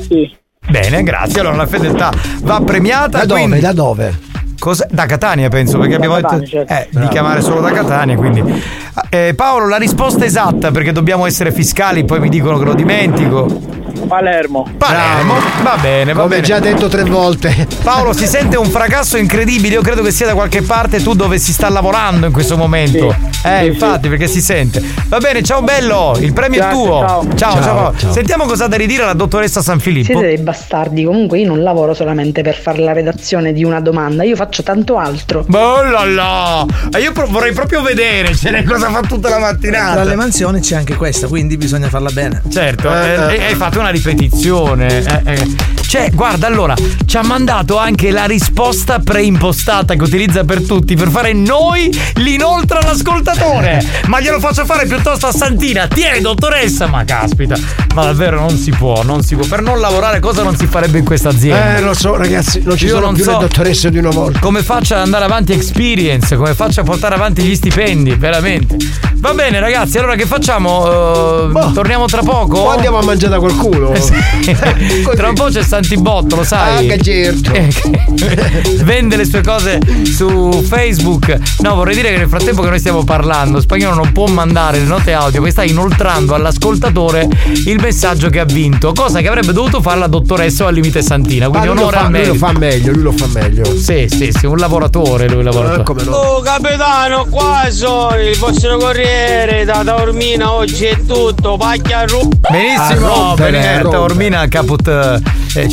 Sì. Bene, grazie. Allora la fedeltà va premiata. Da dove? quindi- Da dove? Cos'è? Da Catania penso, perché Da abbiamo Catania, detto certo. eh, di chiamare solo da Catania, quindi. Eh, Paolo, la risposta esatta, perché dobbiamo essere fiscali, poi mi dicono che lo dimentico. Palermo. Palermo, va bene, va Come bene. già detto tre volte. Paolo, si sente un fracasso incredibile. Io credo che sia da qualche parte tu dove si sta lavorando in questo momento. Sì. Eh, Sì, infatti, perché si sente. Va bene, ciao bello, il premio Grazie, è tuo. ciao. ciao, ciao, Ciao. Sentiamo cosa ha da ridire la dottoressa San Filippo. Siete dei bastardi, comunque io non lavoro solamente per fare la redazione di una domanda, io faccio tanto altro. Oh là là! E io pro- vorrei proprio vedere ce n'è cosa fa tutta la mattinata. Tra le mansioni c'è anche questa, quindi bisogna farla bene. Certo, Eh, eh, eh. hai fatto una ripetizione. eh, eh. Cioè, guarda, allora, ci ha mandato anche la risposta preimpostata che utilizza per tutti per fare noi l'inoltre all'ascoltatore. Ma glielo faccio fare piuttosto a Santina. Tieni, dottoressa. Ma caspita, ma davvero non si può, non si può. Per non lavorare cosa non si farebbe in questa azienda? Eh, lo so, ragazzi, non ci Io sono non più so. le dottoresse di una volta. Come faccia ad andare avanti experience, come faccia a portare avanti gli stipendi, veramente. Va bene, ragazzi, allora che facciamo? Eh, torniamo tra poco? O andiamo a mangiare da qualcuno. Eh [laughs] sì. [laughs] Tra un po' c'è Santibotto, lo sai? Ah, che certo. [laughs] Vende le sue cose su Facebook. No, vorrei dire che nel frattempo che noi stiamo parlando, Spagnolo non può mandare le note audio che sta inoltrando all'ascoltatore il messaggio che ha vinto, cosa che avrebbe dovuto fare la dottoressa o al limite Santina. Quindi onore fa, al lui lo fa meglio, lui lo fa meglio. Sì, sì, sì, un lavoratore lui, lavoratore. Eh, come no? Oh capitano, qua sono il vostro corriere da Taormina oggi è tutto, pacchia a ru- Benissimo, A rompere, bene, a rompere. Taormina caput eh,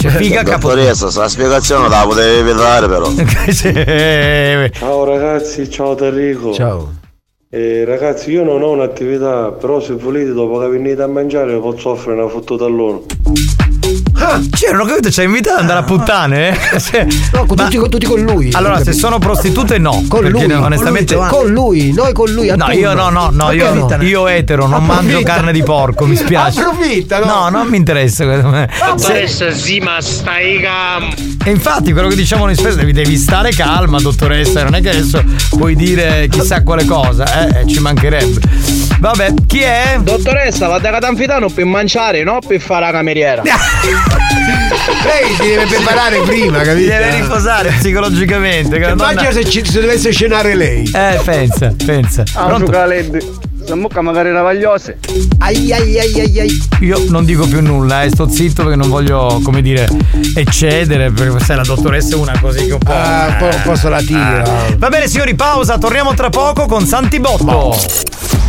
c'è figa caput. Dottoressa, sta spiegazione la potevi vedere però. Sì. [laughs] Ciao ragazzi, ciao Enrico. Ciao. Eh, ragazzi, io non ho un'attività, però se volete dopo che venite a mangiare posso offrire una fottuta a loro. Cioè, non ho capito, ci hai invitato ad andare a puttane? [laughs] Se- No, con Ma- tutti, con- tutti con lui. Allora, se sono prostitute, no. Con perché lui, onestamente. con lui, noi con lui. No, io no, no, no, io, io etero, non mangio Approfitta. carne di porco, mi spiace. Approfitta, no? No, non mi interessa. questo. Se- sì, ma stai cam. E infatti quello che diciamo noi spesso devi, devi stare calma, dottoressa, non è che adesso puoi dire chissà quale cosa, eh, eh, ci mancherebbe. Vabbè, chi è? Dottoressa, va da Catanfitano per mangiare, no per fare la cameriera. [laughs] Lei si deve preparare prima, capito? Deve riposare psicologicamente. la Immagina se, ci, se dovesse scenare lei. Eh, pensa, pensa. Ah, Pronto? La mucca magari ravagliose. Ai ai ai ai ai. Io non dico più nulla, eh, sto zitto perché non voglio, come dire, eccedere, perché sai la dottoressa è una così che un po'. Ah, un po', un po' la tira. Ah. Va bene signori, pausa, torniamo tra poco con Santibotto.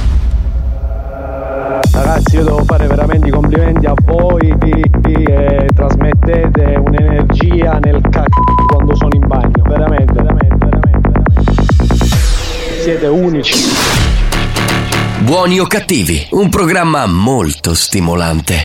Ragazzi, io devo fare veramente i complimenti a voi che trasmettete un'energia nel c***o quando sono in bagno. Veramente, veramente, veramente, veramente. Siete unici. Buoni o cattivi, un programma molto stimolante.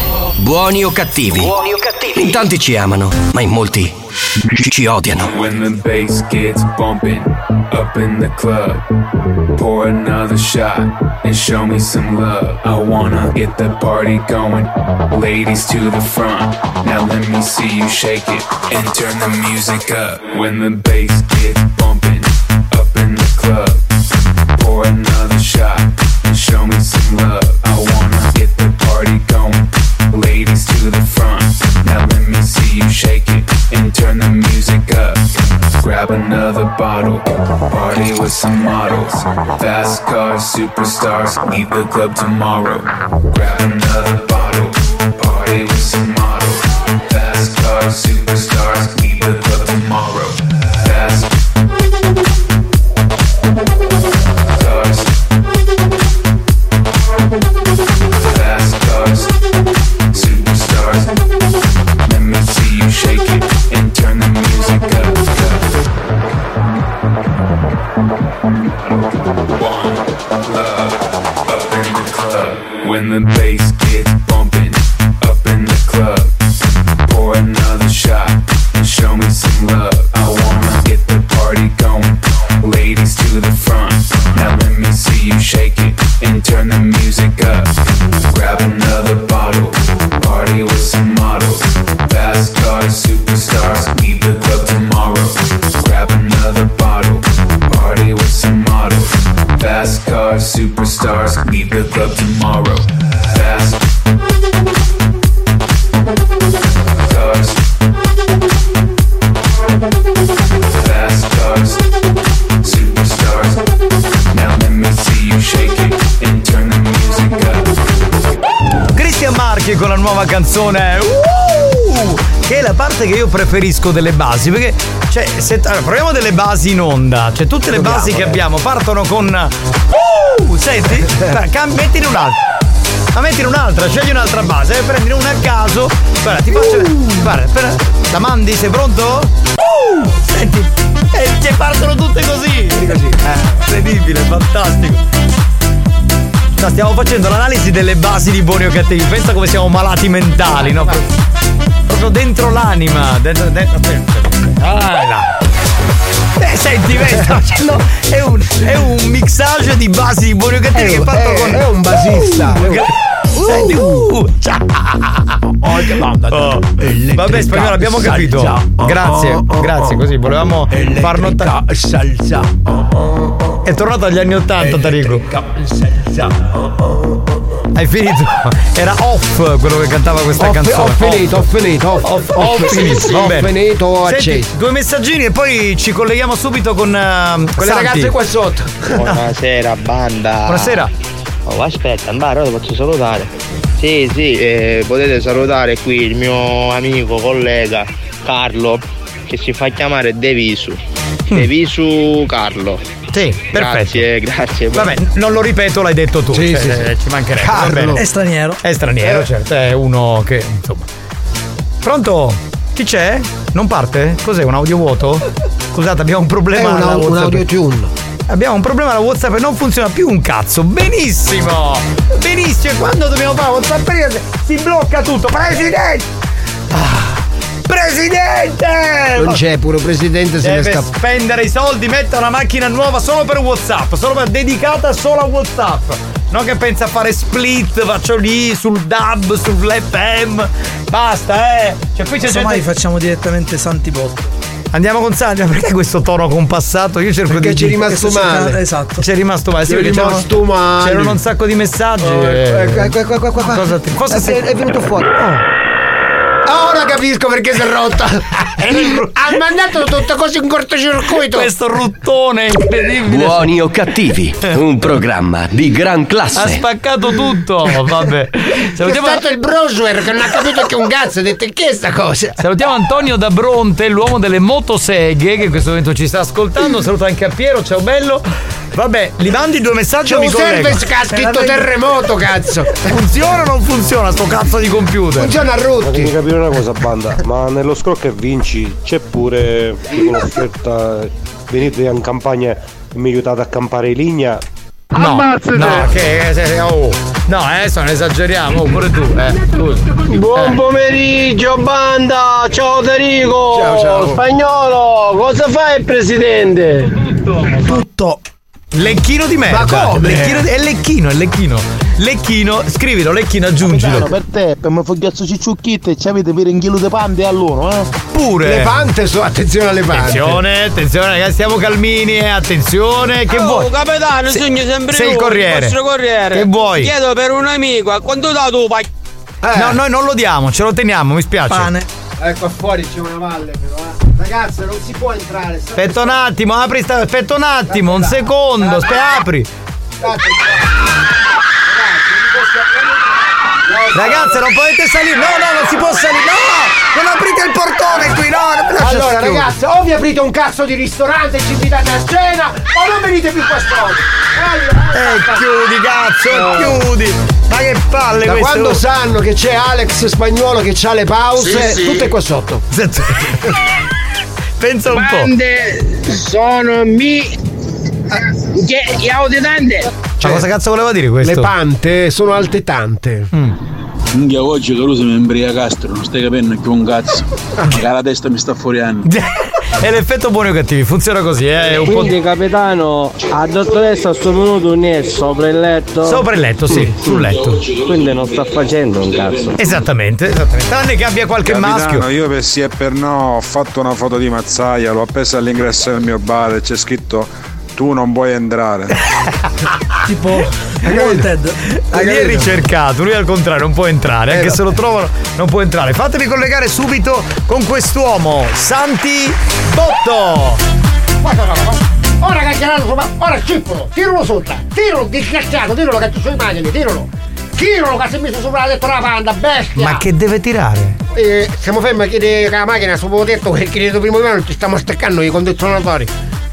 Buoni o cattivi? Buoni o cattivi? In tanti ci amano, ma in molti ci- odiano. When the bass gets bumping up in the club, pour another shot and show me some love. I wanna get the party going. Ladies to the front, now let me see you shake it and turn the music up. When the bass gets bumping up in the club, pour another shot show me some love. I wanna get the party going. Ladies to the front, now let me see you shake it and turn the music up. Grab another bottle, party with some models. Fast cars, superstars, leave the club tomorrow. Grab another bottle, party with some models. Fast cars, superstars, leave the club club. When the bass nuova canzone. Uh, che è la parte che io preferisco delle basi perché cioè se allora, proviamo delle basi in onda. Cioè tutte le basi che abbiamo partono con uh, senti cam- mettine un'altra ma mettine un'altra scegli un'altra base e prendine una a caso. Guarda ti faccio guarda per- la mandi sei pronto? Uh, senti e ci partono tutte così. Così eh, incredibile fantastico No, stiamo facendo l'analisi delle basi di buoni o cattivi. Pensa come siamo malati mentali, no? Pro- Proprio dentro l'anima. Dentro, dentro, Ah, là. Eh, senti, facendo. È un, è un mixage di basi di buoni o cattivi È che un- parto è- con. è un basista. [laughs] Senti, uh, ciao. Oh. Vabbè, spagnolo, abbiamo capito. Grazie, grazie, così volevamo far notare. Salsa. È tornato agli anni 80, Tarico. Hai finito? [laughs] Era off quello che cantava questa Ho, canzone. ho finito, ho finito, ho, Off, ho off, finito, ho finito, ho acceso. Due messaggini e poi ci colleghiamo subito con, uh, Con le ragazze qua sotto. Buonasera, banda. Buonasera. Oh, aspetta, Ambaro, lo posso salutare. Sì, sì, eh, potete salutare qui il mio amico, collega Carlo, che si fa chiamare Devisu. Devisu Carlo. Sì, Grazie, grazie. Vabbè, non lo ripeto, l'hai detto tu. Sì, cioè, sì, sì. eh, Ci mancherebbe. Carlo. bene. È straniero. È straniero, certo. È uno che, insomma. Pronto? Chi c'è? Non parte? Cos'è? Un audio vuoto? Scusate, abbiamo un problema. È un un WhatsApp. audio-tune. Abbiamo un problema alla WhatsApp non funziona più un cazzo. Benissimo! Benissimo! E quando dobbiamo fare WhatsApp si blocca tutto. Presidente! Ah, Presidente! Non c'è pure presidente se ne Deve scappa. spendere i soldi, mette una macchina nuova solo per WhatsApp, solo per, dedicata solo a WhatsApp. Non che pensa a fare split, faccio lì sul DAB, sull'FM. Basta, eh! Cioè, poi c'è Casomai gente. facciamo direttamente Santi Bot. Andiamo con Santi, ma perché questo tono compassato? Io cerco Perché di ci è rimasto Perché male. Esatto. Ci è rimasto male, sì, Ci è perché c'erano- rimasto male. C'erano un sacco di messaggi. Oh, eh. ecco, ecco, ecco, ecco, qua. Cosa ti- cosa è, sei- è venuto fuori. Ah, Ora capisco perché si è rotta. [laughs] ha mandato tutto così in cortocircuito. Questo ruttone incredibile. Buoni o cattivi, un programma di gran Ha classe. spaccato tutto. Vabbè. [laughs] Salutiamo, stato il browser che non ha capito che un cazzo. Ha detto che è sta cosa? salutiamo Antonio da Bronte, l'uomo delle motoseghe, che in questo momento ci sta ascoltando. Saluto anche a Piero, ciao bello. Vabbè, li mandi due messaggi C'è o mi un collego? service che ha scritto terremoto, cazzo. Funziona o non funziona sto cazzo di computer? Funziona a Fatemi rutti. capire una cosa, banda, [laughs] ma nello scrocco e vinci c'è pure l'offerta venite in campagna e mi aiutate a campare in linea? No, no, che eh, oh. No, adesso non esageriamo, oh, pure tu, eh. Buon pomeriggio banda, ciao Tarico, Ciao, ciao. spagnolo, cosa fa il presidente? Tutto. Lecchino di merda. Ma come? Lecchino di- è lecchino, è lecchino. Lecchino, scrivilo, lecchino, aggiungilo. per te, per me fogliazzo cicciucchitto e ci avete per un chilo di pande all'uno, eh? Pure. Le pante so, attenzione alle pante. Attenzione, attenzione ragazzi, stiamo calmini, eh, attenzione, che oh, vuoi? capitano, Se- sogno sempre sei il lui, corriere. il vostro corriere. Che vuoi? Chiedo per un amico, a quanto dato tu pag- Eh. No, noi non lo diamo, ce lo teniamo, mi spiace. Pane. Ecco fuori c'è una valle però, eh. Ragazzi, non si può entrare. Aspetta un attimo, apri sta, aspetta un attimo, un secondo, aspetta, apri. Ragazze, non potete salire. No, no, non si può salire. No! Non aprite il portone qui, no! Allora ragazzi, o vi aprite un cazzo di ristorante e ci invitate a cena, o non venite più qua stroni. Eh, chiudi, cazzo, chiudi. Ma che palle Da quando sanno che c'è Alex spagnolo che ha le pause, Sì, sì. tutto è qua sotto. [laughs] Pensa un po'. Bande sono mi... Che auditante? Ma cosa cazzo voleva dire questo? Le pante sono alte tante. Minchia oggi Caruso mi embriaca Castro, non stai capendo più un cazzo. Che la testa mi sta fuori anni. [laughs] È l'effetto buoni o cattivi, funziona così, eh, è un po'. Quindi capitano, a dottoressa a sto minuto non è sopra il letto? Sopra il letto, sì, sul letto. Quindi non sta facendo un cazzo. Esattamente, esattamente. Tranne che abbia qualche Capitano, maschio. io per sì e per no ho fatto una foto di Mazzaia, l'ho appesa all'ingresso del mio bar e c'è scritto tu non puoi entrare. [laughs] Tipo Wanted. Lui è ricercato, lui al contrario non può entrare, anche se lo trovano non può entrare. Fatemi collegare subito con quest'uomo, Santi Botto. Ora che ha tirato sopra, ora scippolo, tiralo sotto, tiralo disgraziato, tiralo che ci sono immagini, tiralo. Tiralo che si è messo sopra la tetto la panda, bestia. Ma che deve tirare? Eh, siamo fermi a chiedere che la macchina sopra il tetto perché detto prima di non ci stiamo steccando i condizionatori.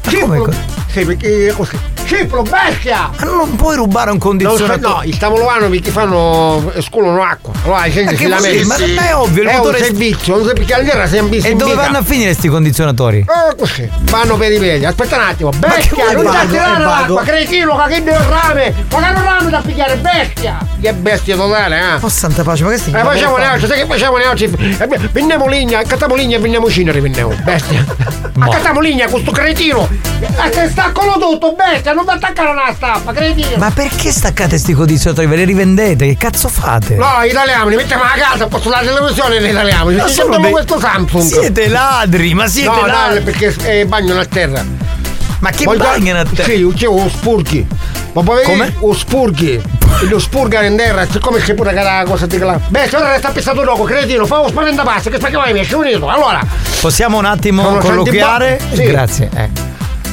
Scippolo. Sì, perché così. Scippolo, bestia! Ma non puoi rubare un condizionatore. no, il stavolo perché fanno scolano acqua. Allora i Ma che vuol dire? Ma non è ovvio, il è motore- un servizio, non so perché all'era siamo visti E dove vanno a finire sti condizionatori? Oh, così. Vanno per i piedi. Aspetta un attimo. Bestia, non ti tirare È vago? l'acqua, cretino, che che del rame. Ma che non rame da pigliare, bestia. Che bestia totale, eh. Oh santa pace, ma che stai Eh, facciamo le oggi, sai che facciamo le oggi? Eh, Venniamo ligna, accattiamo ligna e veniamo cinere, venniamo, bestia. [laughs] Accattiamo ligna con sto cretino. E che staccolo tutto, bestia, non ti attaccare una stappa, cretino. Ma perché staccate sti condizionatori? Ve li rivendete? Che cazzo fate? No, italiani, li mettiamo a casa, posso la televisione in italiano. Ma sono dei- questo Samsung. Siete ladri, ma siete no, ladri. No, perché eh, bagnano a terra. Ma che Voglio- bagnano a terra? Sì, c'è uno spurghi. Ma poi Come? Lo spurghi. [laughs] Lo spurgano in terra, siccome c'è pure quella cosa di là. Beh, se ora resta pensato dopo, cretino, fa uno spaventapasso, che spacchiamo i miei, unito. Allora, Possiamo un attimo colloquiare? Sì. Grazie. Eh.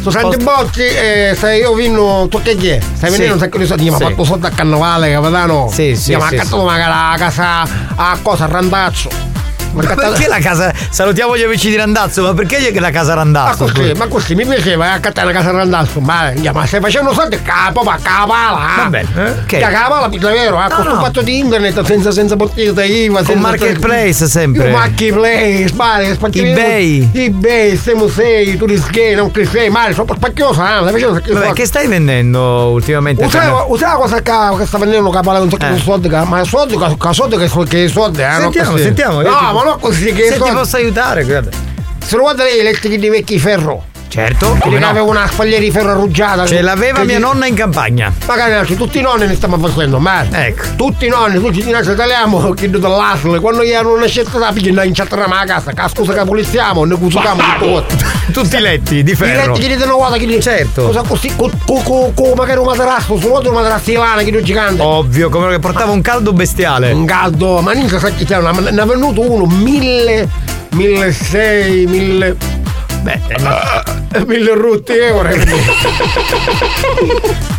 Tu Santi Bocci, eh, stai io vinno, tu che è? Stai venendo un sacco di soldi, ma fatto soldi a carnavale, capitano. Sì, sì, Mi ha sì, sì. magari la casa a cosa, a Randazzo. Ma perché la casa. Salutiamo gli amici di Randazzo, ma perché gli- la casa Ma Randazzo? così, ma così mi piaceva accattare una casa Randazzo, ma, ma stai facendo soldi capo, ma capala! Va bene, eh, ok. Che capala, è vero, a questo no. fatto di internet senza, senza partita IVA, Con Marketplace sempre. Marketplace, male, eBay. eBay, siamo sei, tu rischi, non che sei, male, sono facendo sacchi di Vabbè, soldi. che stai vendendo ultimamente? Usava, usava cosa che, che sta vendendo un sacco Eh. di soldi, che- ma soldi, che, che soldi che, che soldi, eh, Sentiamo, sentiamo. No, ti- ma non così che Se ti posso aiutare, guarda. Se lo guarda lei, elettrici di vecchi ferro. Certo. Come no. aveva una spaglia di ferro arruggiata. Ce l'aveva mia nonna in campagna. Magari altri, tutti i nonni ne stiamo facendo, ma Ecco. tutti i nonni, tutti i nonni italiani [laughs] che dall'ASL, quando gli hanno una scelta da figlia, in chatterà la casa, che scusa che poliziamo, ne cuciamo [laughs] tutto. Tutti i letti di I ferro. letti che danno guarda, che gli Certo. Cosa così, con, con, con magari un materasso, su un materasso di lana, che è gigante. Ovvio, come che portava un caldo bestiale. Un caldo, ma non sa chi c'è, ne è venuto uno, mille, mille sei, mille. Beh, eh, mille rutti euro.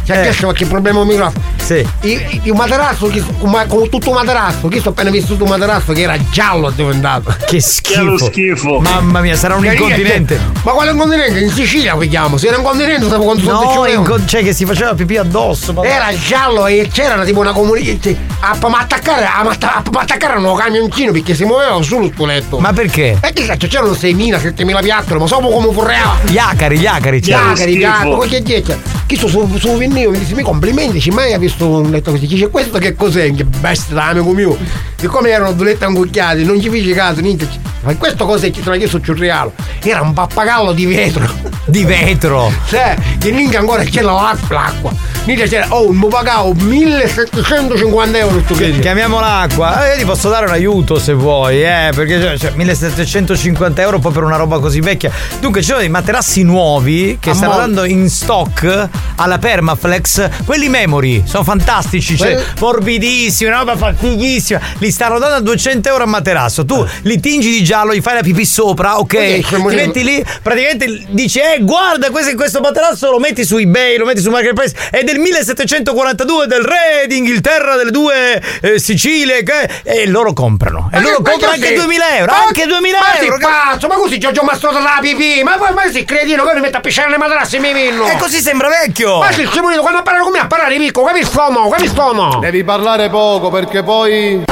C'è chiesto qualche problema al microfono. Sì. Il, il materasso, chi- un ma- con tutto un materasso, chi sto appena visto tutto un materasso che era giallo diventato. Che schifo. Mamma mia, sarà un Che incontinente. Ma quale incontinente? In Sicilia qui chiamo. Se era incontinente sapevo quanto No, inco- cioè che si faceva pipì addosso. ma- Era giallo e c'era tipo una comunità. A ma attaccare, a ma a ma attaccare un camioncino perché si muoveva solo sto letto. Ma perché? E che cazzo c'erano 6.000, 7.000 piattole, ma so come furreava. Gli acari, gli acari. c'era. Chiacchiere, chiacchiere, qualche dieta. Chi sto su, su Vinnio mi dice, mi complimenti, ci mai ha visto un letto così? Dice, questo che cos'è? Che bestia d'amico mio. Siccome erano due letti angucchiati, non ci fece caso, niente. Ma questo cos'è? Ci sono chiesto ciurrialo. Era un pappagallo di vetro. Di vetro. [laughs] Cioè, che minchia ancora c'era l'acqua. l'acqua. Minchia c'era, oh, mi pagavo 1750 euro sto che Chiamiamo l'acqua. Eh, io ti posso dare un aiuto se vuoi, eh. Perché cioè, cioè, 1750 euro poi per una roba così vecchia. Dunque, ci sono dei materassi nuovi che A stanno mo- dando in stock alla Permaflex. Quelli memory, sono fantastici, cioè, Quelli- morbidissimi, una roba fatichissima. Li stanno dando a 200 euro a materasso. Tu li tingi di giallo, gli fai la pipì sopra, ok? Siamo Ti metti lì, praticamente dici, eh, guarda, questo, questo materasso lo metti su eBay, lo metti su Marketplace. È del 1742 del re d'Inghilterra, delle due eh, Sicilie, che- e loro comprano. E Ma loro ma comprano che anche sei? 2000 euro, Ma- anche 2000 ma euro. sei pazzo, ma così Giorgio Mastrosa la pipì, ma poi ma si cretino che mi metto a pisciare le materassi e mi vinno. E così sembra vecchio. Ma sì, Simone, quando parlare con me a parlare picco, capisco no, capisco no. Devi parlare poco perché poi.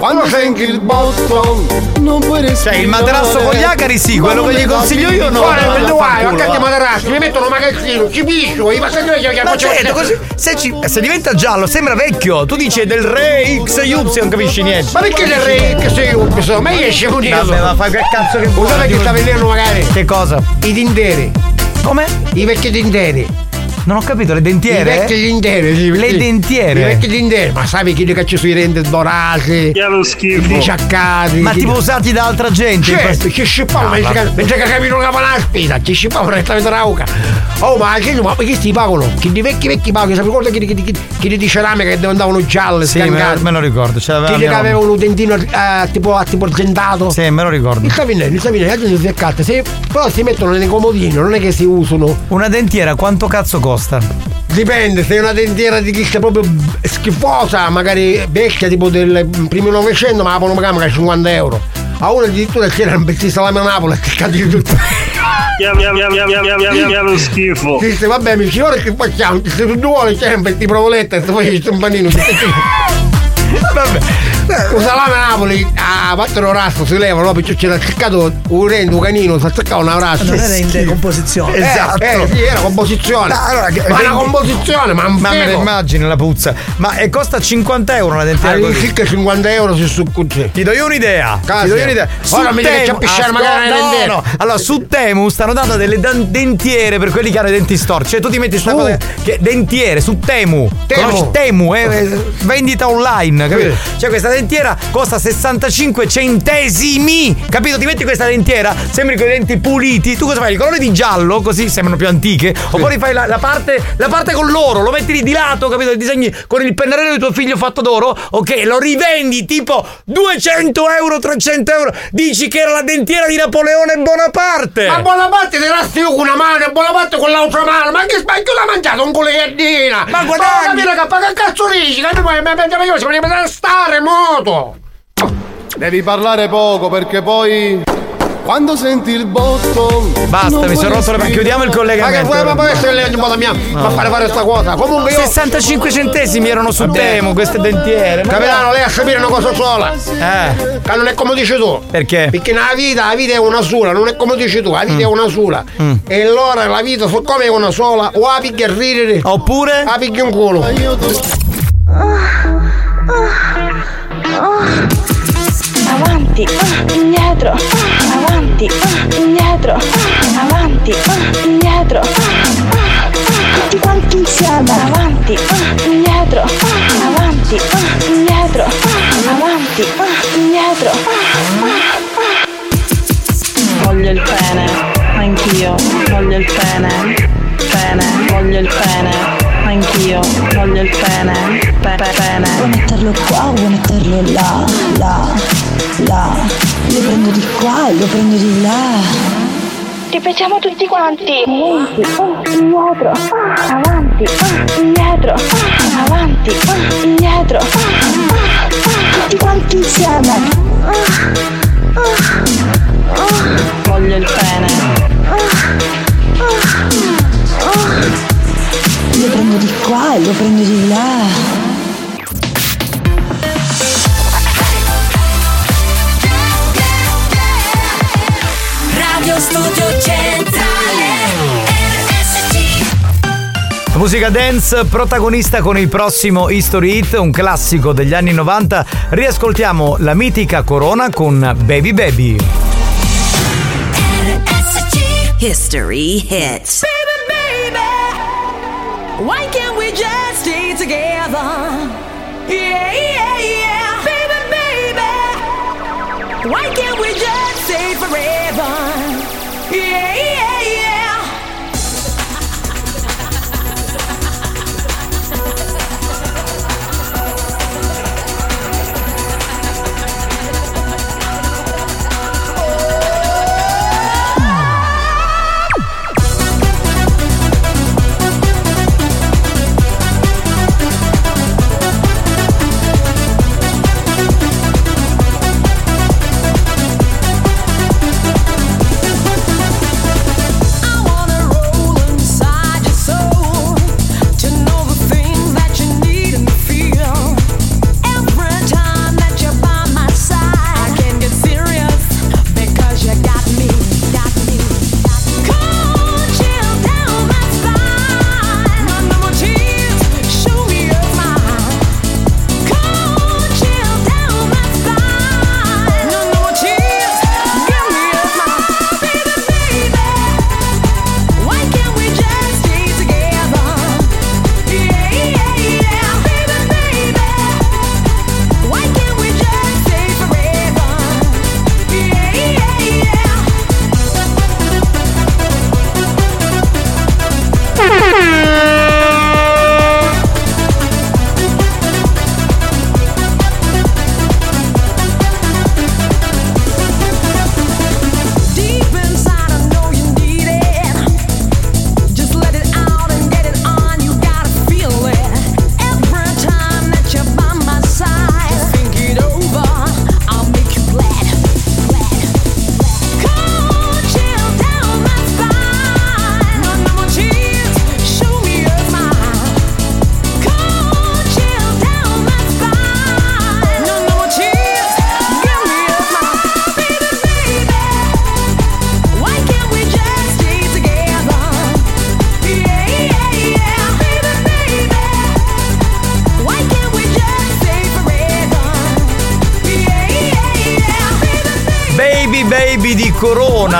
Quando senti il Boston non puoi Cioè, il materasso con gli acari sì, quello che gli consiglio io no. Guarda, dove vai? Accanto ai materassi, mi mettono un magazzino, ci piscio, i passeggeri che Ma certo, così se, ci- se diventa giallo sembra vecchio. Tu dici del re XY, non capisci niente. Ma perché le re io? insomma? Ma io esce un Vabbè, ma fai che cazzo che vuoi? Usate che sta vedendo magari Che cosa? i dinderi. Come? I vecchi dinderi. Non ho capito, le I dentiere? vecchi dinderi. sì, Le sì. dentiere? I vecchi dinderi. Ma sai chi che ci sui rende dorati? Che lo schifo. Diciaccati. Ma tipo usati da altra gente? Certo, ci scippavo, mentre che- mentre che capito la spesa, ci scippavo direttamente rauca. Oh, ma che ma che sti pagano? Che di vecchi vecchi pagano, si ricorda che di, che di, che di, di ceramica che andavano gialle, Sì, me, scancate. me lo ricordo. Ce l'aveva Che avevano un dentino eh, tipo, a tipo argentato. Sì, me lo ricordo. Il savinello, il savinello, la gente si accatta, se, però si mettono nei comodini, non è che si usano. Una dentiera quanto cazzo costa? Dipende, se è una dentiera di chissà proprio schifosa, magari vecchia tipo del primo novecento, ma la pagare magari 50 euro. A uno addirittura c'era un pezzo di salame a Napoli, che cazzo di tutto. Lo schifo. Disse, vabbè, mi dice, ora che facciamo? Se tu vuoi c'è un pezzo di provoletta e poi c'è un panino. Vabbè. Un salame a Napoli, a battere rasso, si leva, no? Perché c'era cercato un rendo, un canino, si attaccava una rassa. Non era in decomposizione. Esatto. Eh, eh, sì, era composizione. Ma allora, ma una composizione, ma un Ma me la figo. immagini la puzza. Ma e costa 50 euro una dentiera così? All'incirca 50 euro se su così. Ti do io un'idea. Casa. Ti do io un'idea. Ora mi devi ciappisciare Ascolta, magari no, dentiere. no. Allora, su Temu stanno dando delle dan- dentiere per quelli che hanno i denti storti. Cioè, tu ti metti su una cosa che dentiere su Temu. Temu. Temu, eh, [laughs] eh, vendita online, capito? C'è questa dentiera costa 65 centesimi. Capito? Ti metti questa dentiera, sembri con i denti puliti. Tu cosa fai? Il colore di giallo, così sembrano più antiche. Oppure fai la, la parte, la parte con l'oro, lo metti lì di lato, capito? Disegni con il pennarello di tuo figlio fatto d'oro. Ok, lo rivendi tipo 200 euro, 300 euro. Dici che era la dentiera di Napoleone Bonaparte. Ma Bonaparte ti rasti io con una mano e Bonaparte con l'altra mano. Ma che spacchio l'ha mangiato un culegaddina? Ma guadagni! capire che che cazzo dici? Mi mi- io mi deve stare moto. Devi parlare poco perché poi quando senti il botto Basta, mi sono rotto le palle. Chiudiamo il Ma che collegamento. vuoi, ma poi essere lei la mia No. a fare fare sta cosa? Comunque io 65 centesimi erano su Temo queste dentiere. Ma- Capitano, lei a sapere una cosa sola. Eh. Che non è come dici tu. Perché? Perché nella vita la vita è una sola, non è come dici tu, la vita è Mm. una sola. E allora la vita, siccome è una sola, o la picchi a ridere. Oppure? La picchi un culo. Ah, indietro, ah, avanti, ah, indietro, ah, avanti, ah, indietro, ah, ah, tutti quanti insieme, avanti, ah, indietro, ah, avanti, ah, indietro, ah, avanti, ah, indietro. Voglio il pene, anch'io, voglio il pene, pene, voglio il pene, anch'io, voglio il pene, pe- pe- pene. Vuoi metterlo qua, vuoi metterlo là, là, là. Lo prendo di qua e lo prendo di là. Ripetiamo tutti quanti. Avanti, ah, indietro, ah, avanti, ah, indietro, ah, avanti, ah, indietro, ah, ah, ah, tutti quanti insieme. Ah, ah, ah, Voglio il pene, ah, ah. Lo prendo di qua e lo prendo di là. Radio Studio Centrale musica dance protagonista con il prossimo History Hit, un classico degli anni 90. Riascoltiamo la mitica Corona con Baby Baby. History hits. Why can't we just stay together? Yeah, yeah, yeah. Baby, baby, why can't we just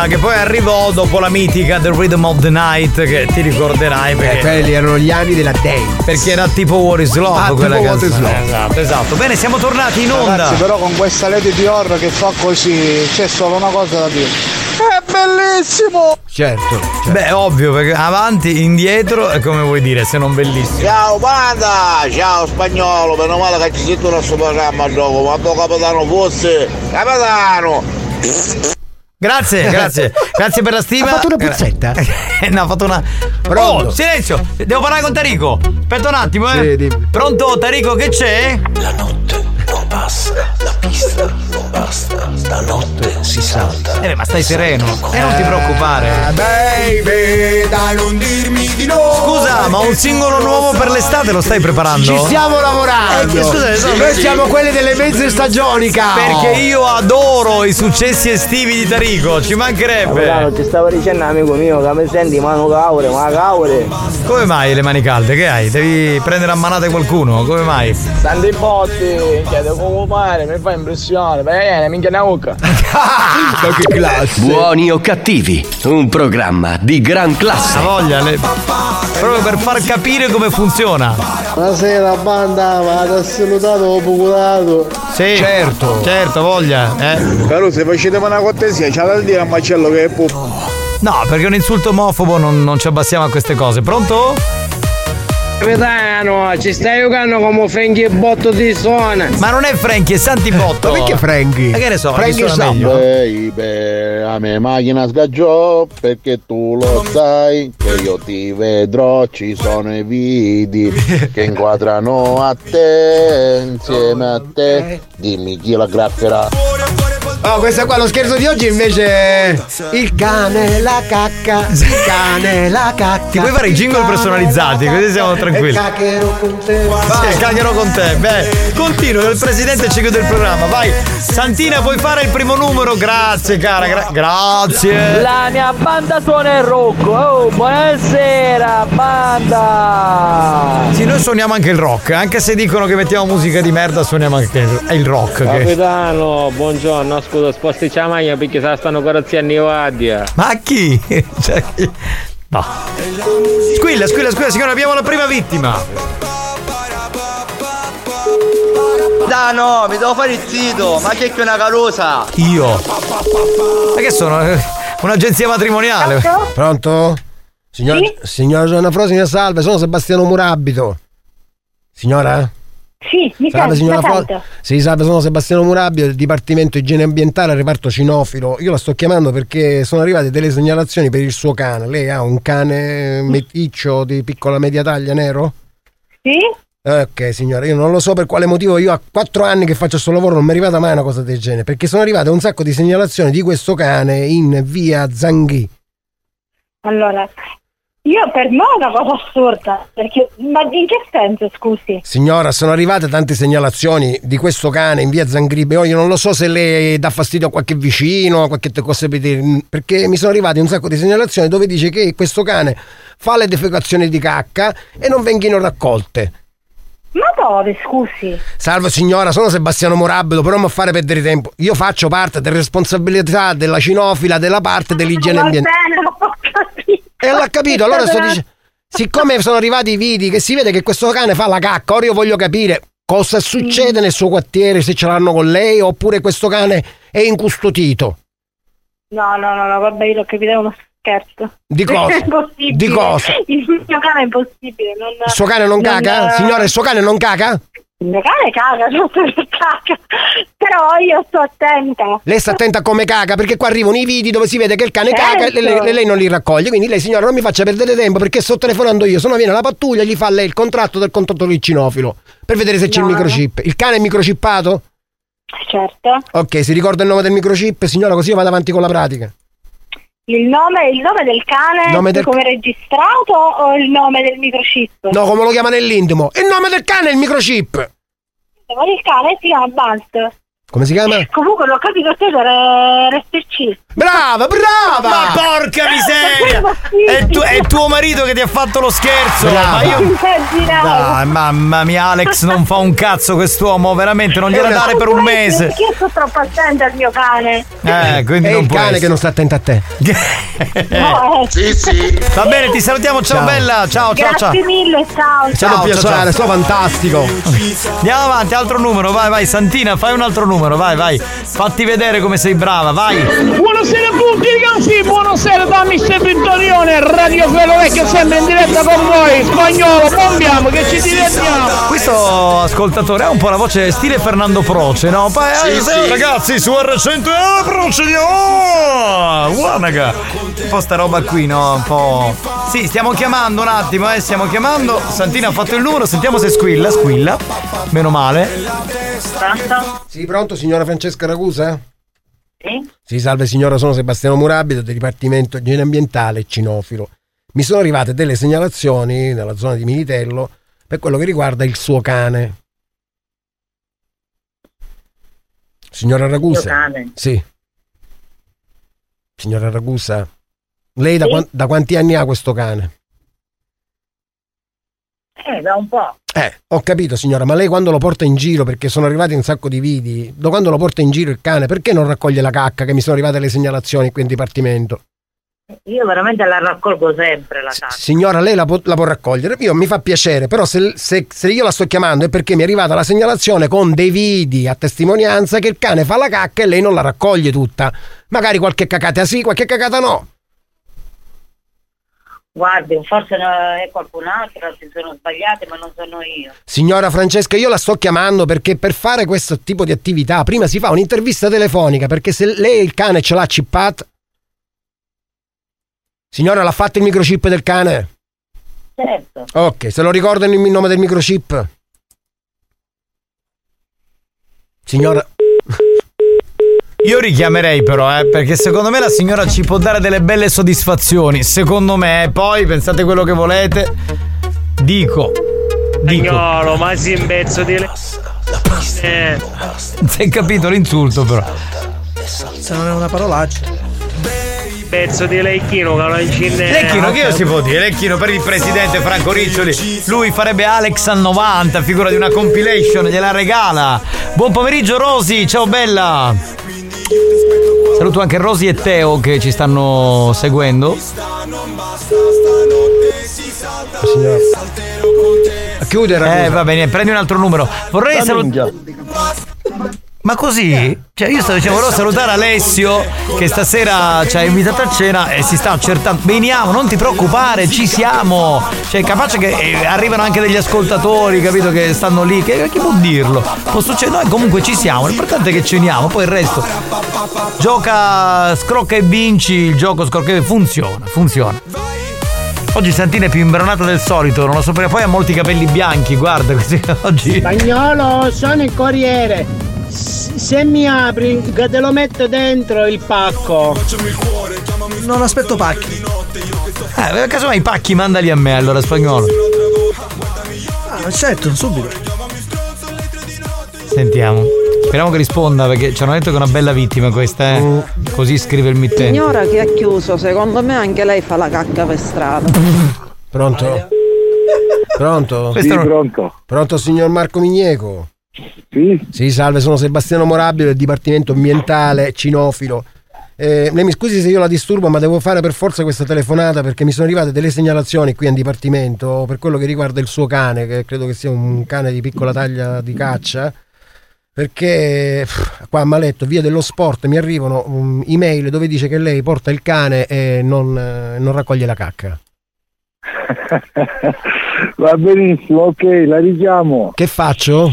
Che poi arrivò dopo la mitica The Rhythm of the Night, che ti ricorderai perché. Eh, quelli erano gli anni della dance. Perché era tipo What is Love Ah, quella tipo canzone. is Love. Esatto, esatto. Bene, siamo tornati in onda. Ragazzi, però con questa lady di horror che fa così c'è solo una cosa da dire. È bellissimo! Certo. Beh, ovvio, perché avanti, indietro, è come vuoi dire, se non bellissimo. Ciao banda, ciao spagnolo, meno male che ci sento il suo programma dopo, ma tuo capitano fosse capitano! Grazie, [laughs] grazie. Grazie per la stima. Ha fatto una puzzetta? [laughs] no, ha fatto una. Oh, silenzio! Devo parlare con Tarico. Aspetta un attimo, eh. Sì. Pronto, Tarico, che c'è? La notte non basta, la pista non basta, stanotte si salta. Eh, ma stai sereno. E non ti preoccupare. Baby, dai, non dirmi di no. Scusa, ma un singolo nuovo per l'estate lo stai preparando? Ci stiamo lavorando. Eh, scusa, sono- Noi siamo quelli delle mezze stagioni, caro. Perché io adoro i successi estivi di Tarico, ci mancherebbe. Capitano, ti stavo dicendo amico mio che mi senti mano caure, ma caure. Come mai le mani calde? Che hai? Devi prendere a manate qualcuno? Come mai? Tanti botti, chiedo come fare, mi fa impressione. Bene, minchia una bocca. [laughs] Che classe. Buoni o cattivi, un programma di gran classe. La voglia, le- proprio per far capire come funziona. Buonasera banda, ma ti salutato ho procurato. Sì, certo, certo, voglia. Eh. Però se facete una cortesia, c'ha da dire a Marcello che è pup. No, perché un insulto omofobo non, non ci abbassiamo a queste cose. Pronto? Capitano, ci stai giocando come Frankie Botto di suona. Ma non è Frankie, è Santi Botto. Ma perché Frankie? Ma che ne so, Frankie suona meglio? Baby, a me macchina sgaggiò perché tu lo sai che io ti vedrò, ci sono i video che inquadrano a te, insieme a te, dimmi chi la grafferà. Oh, questo qua, lo scherzo di oggi invece è il cane, la cacca, il cane, la cacca. Ti puoi fare i jingle personalizzati, così siamo tranquilli. Il cacchero con te. Sì, cagherò con te. Beh, continuo, il presidente ci chiude il programma. Vai, Santina, puoi fare il primo numero? Grazie, cara. gra- grazie. La mia banda suona il rock. Oh, buonasera, banda. Sì, noi suoniamo anche il rock, anche se dicono che mettiamo musica di merda, suoniamo anche il, è il rock. Che... Capitano, buongiorno, scusa, sposti la maglia perché se la stanno corazzando i guardia. Ma chi? [laughs] Cioè, chi- no. Squilla, squilla, squilla, signora, abbiamo la prima vittima. Da no, mi devo fare il zito, ma che è una carosa? Io. Ma che sono? Eh, Un'agenzia matrimoniale. Pronto? Signora, Sì? signora Giovanna Frosina, salve, sono Sebastiano Murabito. Signora? Sì, mi Salve signora sento. Sì, salve, sono Sebastiano Murabito del Dipartimento Igiene Ambientale, reparto cinofilo. Io la sto chiamando perché sono arrivate delle segnalazioni per il suo cane. Lei ha un cane meticcio di piccola media taglia nero? Sì? Ok signora, io non lo so per quale motivo, io a quattro anni che faccio questo lavoro non mi è arrivata mai una cosa del genere, perché sono arrivate un sacco di segnalazioni di questo cane in via Zanghi. Allora, io per me è una cosa assurda, perché, ma in che senso, scusi? Signora, sono arrivate tante segnalazioni di questo cane in via Zangribe. Io non lo so se le dà fastidio a qualche vicino, a qualche cosa per dire, perché mi sono arrivate un sacco di segnalazioni dove dice che questo cane fa le defecazioni di cacca e non vengono raccolte. Ma dove, scusi? Salve signora, sono Sebastiano Morabito, però non mi fare perdere tempo. Io faccio parte delle responsabilità della cinofila, della parte dell'igiene Va ambientale. bene, [laughs] ho capito. E l'ha capito, allora sto dicendo. [laughs] Siccome sono arrivati i video che si vede che questo cane fa la cacca, ora io voglio capire cosa succede nel suo quartiere, se ce l'hanno con lei, oppure questo cane è incustodito. No, no, no, no, vabbè, io l'ho capito, è uno scherzo. Di [laughs] cosa? Di cosa? Il mio cane è impossibile. Non, Il suo cane non caga? Signora, il suo cane non caga? Il mio cane caga, tutto che caga. Però io sto attenta. Lei sta attenta a come caga, perché qua arrivano i video dove si vede che il cane Certo. caga e lei, lei- lei non li raccoglie. Quindi lei, signora, non mi faccia perdere tempo perché sto telefonando io. Se no viene la pattuglia, gli fa lei il contratto del contatore cinofilo per vedere se c'è No, il no. microchip. Il cane è microchippato? Certo. Ok, si ricorda il nome del microchip, signora, così io vado avanti con la pratica. Il nome, il nome del cane Nome del- come registrato o il nome del microchip? No, come lo chiama nell'intimo? Il nome del cane è il microchip. Il cane si chiama Balt. Come si chiama? Comunque l'ho capito te per RSC. Brava, brava! Ma porca miseria! È, tu- è tuo marito che ti ha fatto lo scherzo! Brava. Ma io. Dai, mamma mia, Alex non fa un cazzo quest'uomo, veramente, non gliela dare per un mese. Perché io sto troppo attenta al mio cane. Eh, quindi È non il cane essere. che non sta attento a te. [laughs] No, eh. Sì, sì. Va bene, ti salutiamo, ciao, Ciao. bella, ciao, ciao, ciao. Grazie mille, ciao. Ciao, ciao, piacere, ciao. sono fantastico. Andiamo avanti, altro numero, vai, vai, Santina, fai un altro numero, vai, vai. Fatti vedere come sei brava, vai. Buonasera a tutti ragazzi, buonasera da Mister Vittorione, Radio Felo Vecchio sempre in diretta con voi, spagnolo, bombiamo che ci divertiamo. Questo ascoltatore ha un po' la voce stile Fernando Proce, no? Sì, eh, sì. Ragazzi, su R100 eh, procediamo! Oh, guarda, un po' sta roba qui, no? Un po'. Sì, stiamo chiamando un attimo, eh, stiamo chiamando. Santina ha fatto il numero, sentiamo se squilla, squilla. Meno male. Pronto? Sì, pronto, signora Francesca Ragusa? Sì? Sì, salve signora, sono Sebastiano Murabito del Dipartimento Igiene Ambientale Cinofilo. Mi sono arrivate delle segnalazioni nella zona di Militello per quello che riguarda il suo cane. Signora Ragusa? Cane? Sì. Signora Ragusa? Lei da, Sì? quan- da quanti anni ha questo cane? Eh, da un po'. Eh, ho capito signora, ma lei quando lo porta in giro, perché sono arrivati un sacco di vidi, da quando lo porta in giro il cane, perché non raccoglie la cacca che mi sono arrivate le segnalazioni qui in dipartimento? Io veramente la raccolgo sempre la casa. Signora, lei la può, la può raccogliere, io mi fa piacere, però se, se- se io la sto chiamando è perché mi è arrivata la segnalazione con dei vidi a testimonianza che il cane fa la cacca e lei non la raccoglie tutta. Magari qualche cacata sì, qualche cacata no. Guardi, forse è qualcun altro, si sono sbagliati, ma non sono io. Signora Francesca, io la sto chiamando perché per fare questo tipo di attività prima si fa un'intervista telefonica perché se lei il cane ce l'ha chippato. Signora, l'ha fatto il microchip del cane? Certo. Ok, se lo ricordano il nome del microchip? Signora. Io richiamerei però, eh, perché secondo me la signora ci può dare delle belle soddisfazioni. Secondo me, eh, poi pensate quello che volete. Dico. Dico. Ma si un pezzo di le... Eh. Non si è capito l'insulto però. Se non è una parolaccia. Pezzo di lecchino che non ci ne- Lecchino, che io si può dire? Lecchino per il presidente Franco Riccioli. Lui farebbe Alex al 90, figura di una compilation, gliela regala. Buon pomeriggio Rosy, ciao bella. Saluto anche Rosy e Teo che ci stanno seguendo. Signora. Chiudere. Eh, va bene, prendi un altro numero. Vorrei salutare. Ma così? Cioè, io stavo dicendo, volevo salutare Alessio che stasera ci ha invitato a cena e si sta accertando. Veniamo, non ti preoccupare, ci siamo. Cioè, capace che eh, arrivano anche degli ascoltatori, capito? Che stanno lì. Che, chi può dirlo? Può succedere, noi comunque ci siamo. L'importante è che ceniamo, poi il resto. Gioca scrocca e vinci. Il gioco scrocca e funziona, funziona. Oggi Santina è più imbronata del solito, non lo so perché poi ha molti capelli bianchi, guarda così [laughs] oggi. Spagnolo, sono il corriere. Se mi apri, che te lo metto dentro il pacco. Non aspetto pacchi. Eh, casomai i pacchi mandali a me allora spagnolo. Ah, certo, subito. Sentiamo. Speriamo che risponda perché ci hanno detto che è una bella vittima questa, eh. Così scrive il mittente. Signora che ha chiuso, secondo me anche lei fa la cacca per strada. Pronto? Pronto? Questo non- pronto. Pronto signor Marco Migneco? Sì. Sì, salve, sono Sebastiano Morabile del Dipartimento Ambientale Cinofilo. Eh, lei mi scusi se io la disturbo, ma devo fare per forza questa telefonata perché mi sono arrivate delle segnalazioni qui in Dipartimento per quello che riguarda il suo cane, che credo che sia un cane di piccola taglia di caccia. Perché pff, qua a Maletto, via dello sport, mi arrivano um, email dove dice che lei porta il cane e non, eh, non raccoglie la cacca. [laughs] Va benissimo, ok, la richiamo. Che faccio?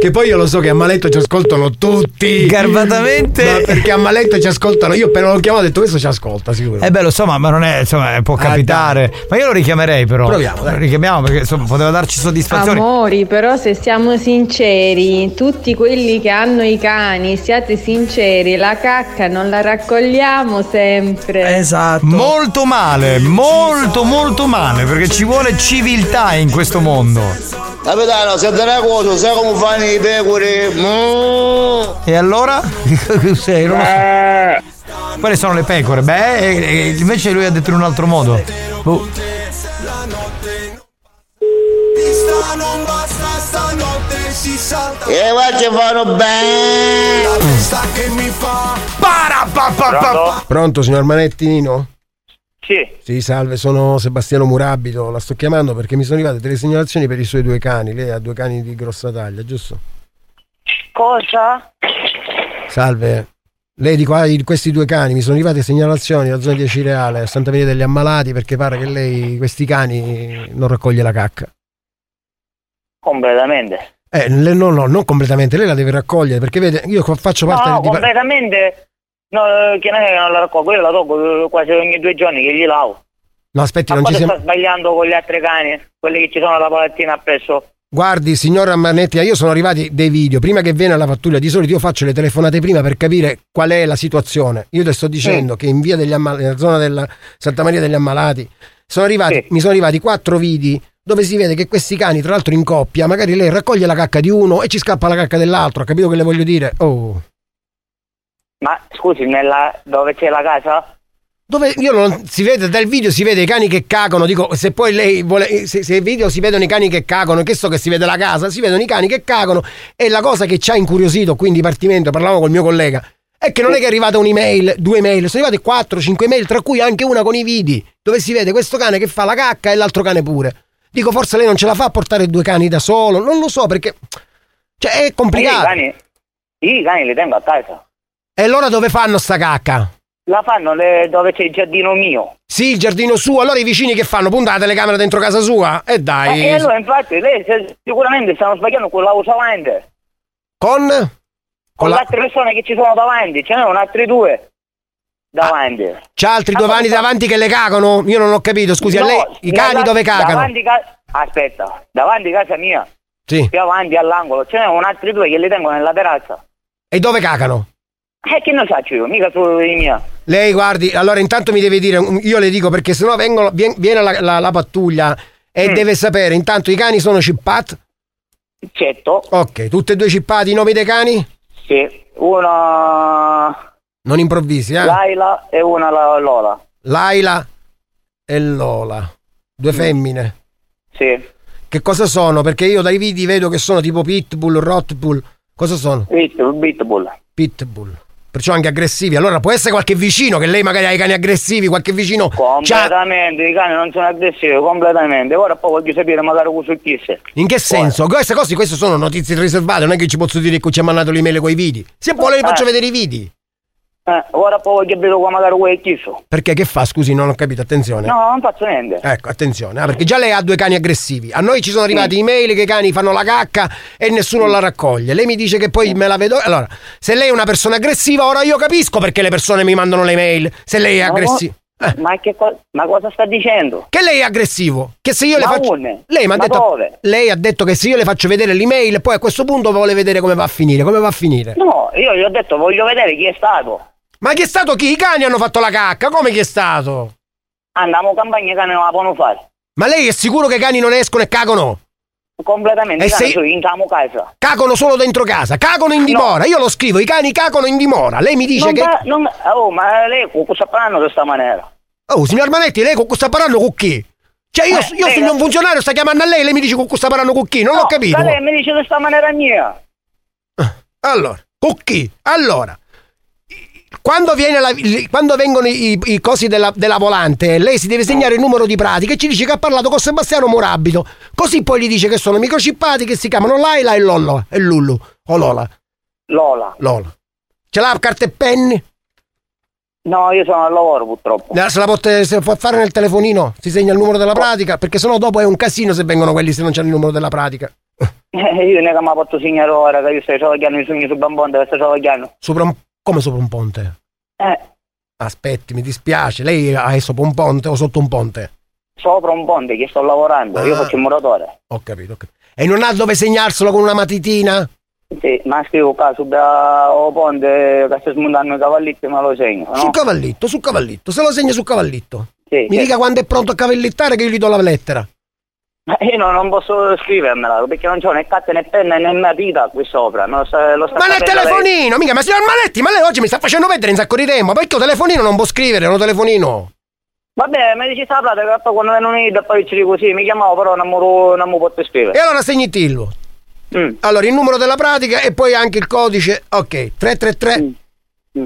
che poi io lo so che a Maletto ci ascoltano tutti. Garbatamente. Ma perché a Maletto ci ascoltano. Io appena l'ho chiamato ho detto questo ci ascolta, sicuro. Eh beh, lo so, ma ma non è, insomma, eh, può capitare. Ma io lo richiamerei però. Proviamo, dai. Lo richiamiamo perché insomma poteva darci soddisfazione. Amori, però se siamo sinceri, tutti quelli che hanno i cani, siate sinceri, la cacca non la raccogliamo sempre. Esatto. Molto male, molto molto male, perché ci vuole civiltà in questo mondo. Capito capitano, se te ne cosa, sai come fanno i pecore? Mm. E allora? [laughs] Sei, non lo so. Quali sono le pecore? Beh, e- e invece lui ha detto in un altro modo. Boh. E va che fanno bene. La testa che mi fa Para pa pa pa Pronto, signor Manettinino? Sì. Sì, salve, sono Sebastiano Murabito, la sto chiamando perché mi sono arrivate delle segnalazioni per i suoi due cani. Lei ha due cani di grossa taglia, giusto? Cosa? Salve. Lei di qua, questi due cani, mi sono arrivate segnalazioni da zona di Cireale, a Santa Maria degli Ammalati, perché pare che lei questi cani non raccoglie la cacca. Completamente. Eh, no, no, non completamente, lei la deve raccogliere, perché vede, io faccio parte No, di... completamente. No, che non è che non la raccolgo, io la tolgo quasi ogni due giorni che gli lavo. No, aspetti, Ma non ci siamo... sta sbagliando con gli altri cani? Quelli che ci sono alla palattina appresso. Guardi, signora Manetti, io sono arrivati dei video. Prima che viene alla pattuglia, di solito io faccio le telefonate prima per capire qual è la situazione. Io le sto dicendo che in via degli Ammalati, nella zona della Santa Maria degli Ammalati, sono arrivati, mi sono arrivati quattro vidi dove si vede che questi cani, tra l'altro in coppia, magari lei raccoglie la cacca di uno e ci scappa la cacca dell'altro. Ha capito che le voglio dire? Oh. Ma scusi, nella... dove c'è la casa? Dove io non si vede dal video si vede i cani che cagano, dico se poi lei vuole se, se il video si vedono i cani che cagano, che so che si vede la casa, si vedono i cani che cagano e la cosa che ci ha incuriosito qui in dipartimento, parlavamo col mio collega, è che non è che è arrivata un'email, due email, sono arrivate 4, 5 email, tra cui anche una con i vidi, dove si vede questo cane che fa la cacca e l'altro cane pure. Dico forse lei non ce la fa a portare due cani da solo, non lo so perché cioè è Io i complicato. cani, io i cani li tengo a casa. E allora dove fanno sta cacca? La fanno le- dove c'è il giardino mio. Sì, il giardino suo, allora i vicini che fanno? Puntano la telecamera dentro casa sua? E dai. Eh, e allora infatti lei sicuramente stanno sbagliando con la usa davanti. Con? Con, la- le altre persone che ci sono davanti, ce ne sono altri due davanti. C'ha altri due cani davanti che le cagano? Io non ho capito, scusi, a No, lei i cani davanti- dove cagano? Davanti ca- Aspetta, davanti a casa mia, Sì. più avanti all'angolo, ce ne sono altri due che li tengo nella terrazza. E dove cagano? E che ne faccio io? Mica solo i miei. Lei guardi, allora intanto mi deve dire, io le dico perché sennò vengono, vien- viene la, la- la pattuglia e Mm. deve sapere, intanto i cani sono chippati? Certo. Ok, tutti e due chippati, i nomi dei cani? Sì, una Non improvvisi, eh? Laila e una la- Lola. Laila e Lola. Due femmine. Sì. Che cosa sono? Perché io dai video vedo che sono tipo pitbull, rotbull. Cosa sono? Pitbull, pitbull. Perciò anche aggressivi. Allora può essere qualche vicino che lei magari ha i cani aggressivi, qualche vicino. c'ha- Completamente, i cani non sono aggressivi, completamente. Ora poi voglio sapere magari cosa successe. In che senso? Queste cose, queste sono notizie riservate, non è che ci posso dire che ci ha mandato l'email con i video. Se vuole le faccio Eh. vedere i video. Eh, ora poi voglio vedere qua magari quello chiuso. Perché che fa? Scusi, non ho capito, attenzione. No, non faccio niente. Ecco, attenzione, ah, perché già lei ha due cani aggressivi. A noi ci sono arrivati email che i cani fanno la cacca e nessuno la raccoglie. Lei mi dice che poi me la vedo. Allora, se lei è una persona aggressiva, ora io capisco perché le persone mi mandano le mail. Se lei è aggressiva. Ma, che co- ma cosa sta dicendo? Che lei è aggressivo? Che se io le Ma faccio. une? Lei mi ha detto. dove? Lei ha detto che se io le faccio vedere l'email, poi a questo punto vuole vedere come va a finire. Come va a finire? No, io gli ho detto voglio vedere chi è stato. Ma chi è stato chi? I cani hanno fatto la cacca? Come chi è stato? Andiamo campagna i cani non la possono fare. Ma lei è sicuro che i cani non escono e cagano? Completamente, E cani se- camo casa. Cagano solo dentro casa, cagano in dimora. Io lo scrivo, i cani cagano in dimora. Lei mi dice non che. va- non- oh, ma lei con cosa sta parlando di questa maniera? Oh, signor Manetti, lei con cui sta parlando con chi? Cioè, io, Eh, io lei- sono un funzionario, sta chiamando a lei, lei mi dice con cui sta parlando con chi? Non No, l'ho capito. ma lei mi dice di questa maniera mia. Allora, con chi? Allora, quando, viene la- quando vengono i, i cosi della, della volante, lei si deve segnare il numero di pratica e ci dice che ha parlato con Sebastiano Morabito. Così poi gli dice che sono microchippati che si chiamano Laila e Lollo e Lullu. O Lola. Lola. Lola. Ce l'ha carta e penni? No, io sono al lavoro purtroppo. Eh, Se la può, se può fare nel telefonino, si segna il numero della pratica, perché sennò dopo è un casino se vengono quelli se non c'è il numero della pratica. Eh, io ne che mi ha fatto segnare ora che io sto travagliando i sogni su Bambonda, sto travagliando. Sopra un, come sopra un ponte? Eh, Aspetti, mi dispiace. Lei è sopra un ponte o sotto un ponte? sopra un ponte che sto lavorando, io Ah. faccio il muratore. Ho capito, ho capito. E non ha dove segnarselo con una matitina? Sì, ma scrivo qua su o ponte che sta smontando i cavalletti ma lo segno, no? Sul cavallitto, sul cavallitto. Se lo segna sul cavallitto. Sì, Mi sì. dica quando è pronto a cavallittare che io gli do la lettera. Ma io non, non posso scrivermela perché non c'ho né carta né penna né matita qui sopra. Non lo sta, lo sta Ma nel sapendo lei. telefonino, mica, ma signor Maletti, ma lei oggi mi sta facendo perdere un sacco di tempo, perché il telefonino non può scrivere, è un telefonino. Vabbè, mi dici sta plata che poi quando vengono uniti e poi ci dico così, mi chiamavo però non mi non posso scrivere. E allora segnitillo. Mm. Allora, il numero della pratica e poi anche il codice. Ok, 333. Mm.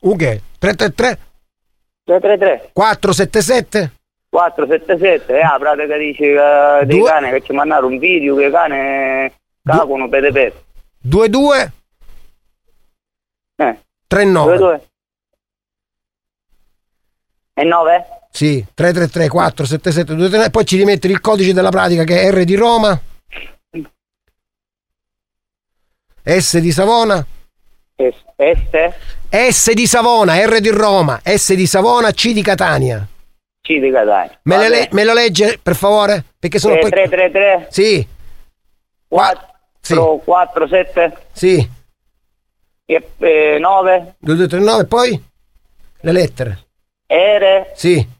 Ok, 333 333 477 477 e la pratica dice eh, dei Due- cani che ci mandarono un video che i cani cagono per per. 22 Eh, 39. 22 e 9? Sì, 333 477 239 poi ci rimetti il codice della pratica che è R di Roma. S di Savona. S? S di Savona, R di Roma, S di Savona, C di Catania. C di Catania. Me, le le- me lo legge per favore? Perché sono Eh, poi... 333 Sì, 4 4 7 sì, e eh, 9 2239 poi? Le lettere. R Sì.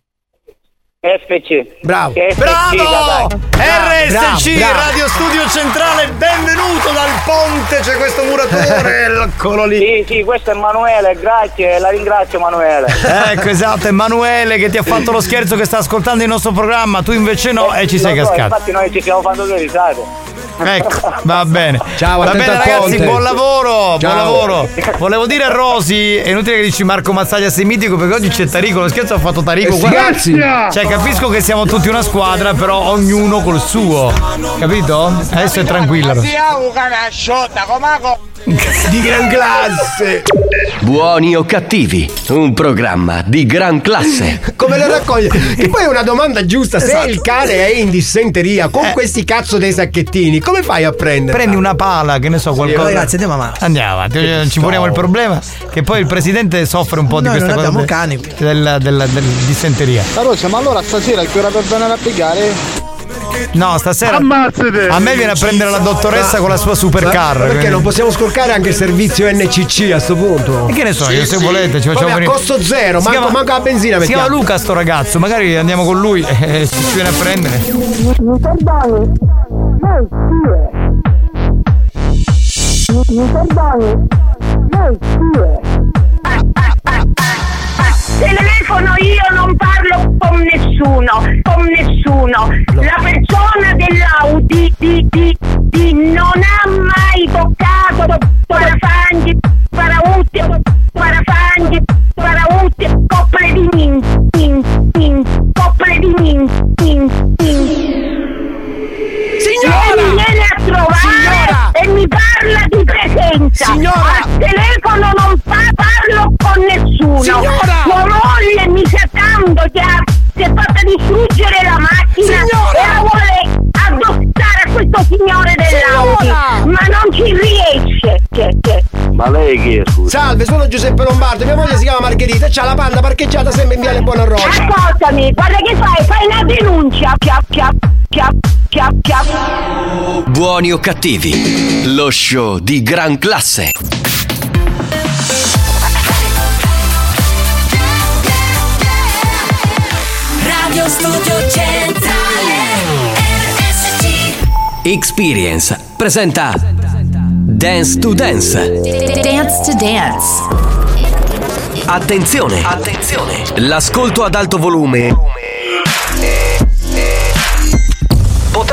FC. Bravo. FC, Bravo! RSC, bravo. Radio Studio Centrale, benvenuto dal ponte, c'è questo muratore, [laughs] eccolo lì. Sì, sì, questo è Emanuele, grazie, la ringrazio Emanuele. Ecco, esatto, Emanuele che ti ha fatto lo scherzo che sta ascoltando il nostro programma, tu invece no e ci sei so, cascato. Infatti noi ci stiamo facendo due risate. Ecco, va bene. Ciao, va bene ragazzi, ponte. buon lavoro, buon lavoro. Volevo dire a Rosy, è inutile che dici Marco Mazzaglia sei mitico perché oggi c'è Tarico, lo scherzo ha fatto Tarico. Eh, guarda- ragazzi! Cioè capisco che siamo tutti una squadra, però ognuno col suo. Capito? Adesso è tranquilla. Di gran classe. Buoni o cattivi, un programma di gran classe. Come le raccoglie? Che poi è una domanda giusta. Se Esatto. il cane è in dissenteria con questi cazzo dei sacchettini, come fai a prendere? Prendi una pala, che ne so, qualcosa. ragazzi, andiamo avanti. Andiamo avanti, non ci poniamo il problema che poi il presidente soffre un po' di Noi queste non cose. abbiamo de- cani. Della, della, del dissenteria. La Rosa, ma allora stasera che ora per venire a pigliare? No, stasera. Ammazzate! A me viene a prendere la dottoressa con la sua supercar. Perché quindi- non possiamo scorcare anche il servizio NCC a sto punto? E che ne so, io se volete ci facciamo Vabbè, a venire. costo zero, Si manco, chiama- manco la benzina Si chiama mettiamo. Luca sto ragazzo, magari andiamo con lui [laughs] e ci viene a prendere. Mi perdoni? Telefono io non parlo con nessuno, con nessuno. La persona dell'Audi di, di, di non ha mai toccato parafanghi, parautti, parafanghi, parautti, coppole di nin, nin, nin, coppole di nin, nin, nin. Parla di presenza. Signora! Al telefono non fa- parlo con nessuno. Signora! Sua moglie mi sa tanto che ha, si è fatta distruggere la macchina Signora! e la vuole addossare a questo signore dell'Audi. Signora! Ma non ci riesce. Che, che. Ma lei chi è, scusa? Salve, sono Giuseppe Lombardo, mia moglie si chiama Margherita e c'ha la panda parcheggiata sempre in viale Buonarrota. Ascoltami, guarda che fai? Fai una denuncia. Chiap, chiap. Buoni o cattivi, lo show di gran classe. Radio Studio Centrale RSC Experience presenta Dance to Dance. Dance to Dance Attenzione, attenzione. L'ascolto ad alto volume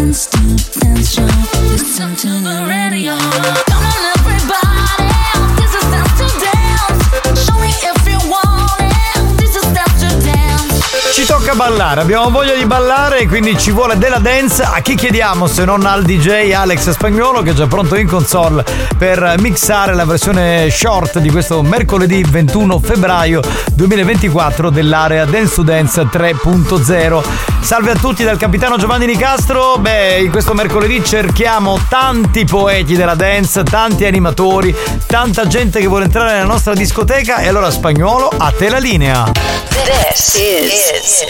Dance to Dance show Listen to the radio Come on tocca ballare, abbiamo voglia di ballare e quindi ci vuole della dance. A chi chiediamo se non al DJ Alex Spagnolo che è già pronto in console per mixare la versione short di questo mercoledì 21 febbraio 2024 dell'area Dance to Dance 3.0. Salve a tutti dal capitano Giovanni Nicastro. Beh, in questo mercoledì cerchiamo tanti poeti della dance, tanti animatori, tanta gente che vuole entrare nella nostra discoteca e allora Spagnolo a te la linea. This is,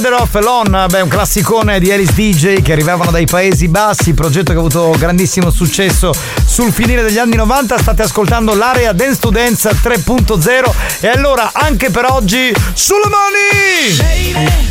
Better off alone? Beh, un classicone di Alice DJ che arrivavano dai Paesi Bassi, progetto che ha avuto grandissimo successo sul finire degli anni 90. State ascoltando l'area Dance to Dance 3.0 e allora anche per oggi sulle mani! Hear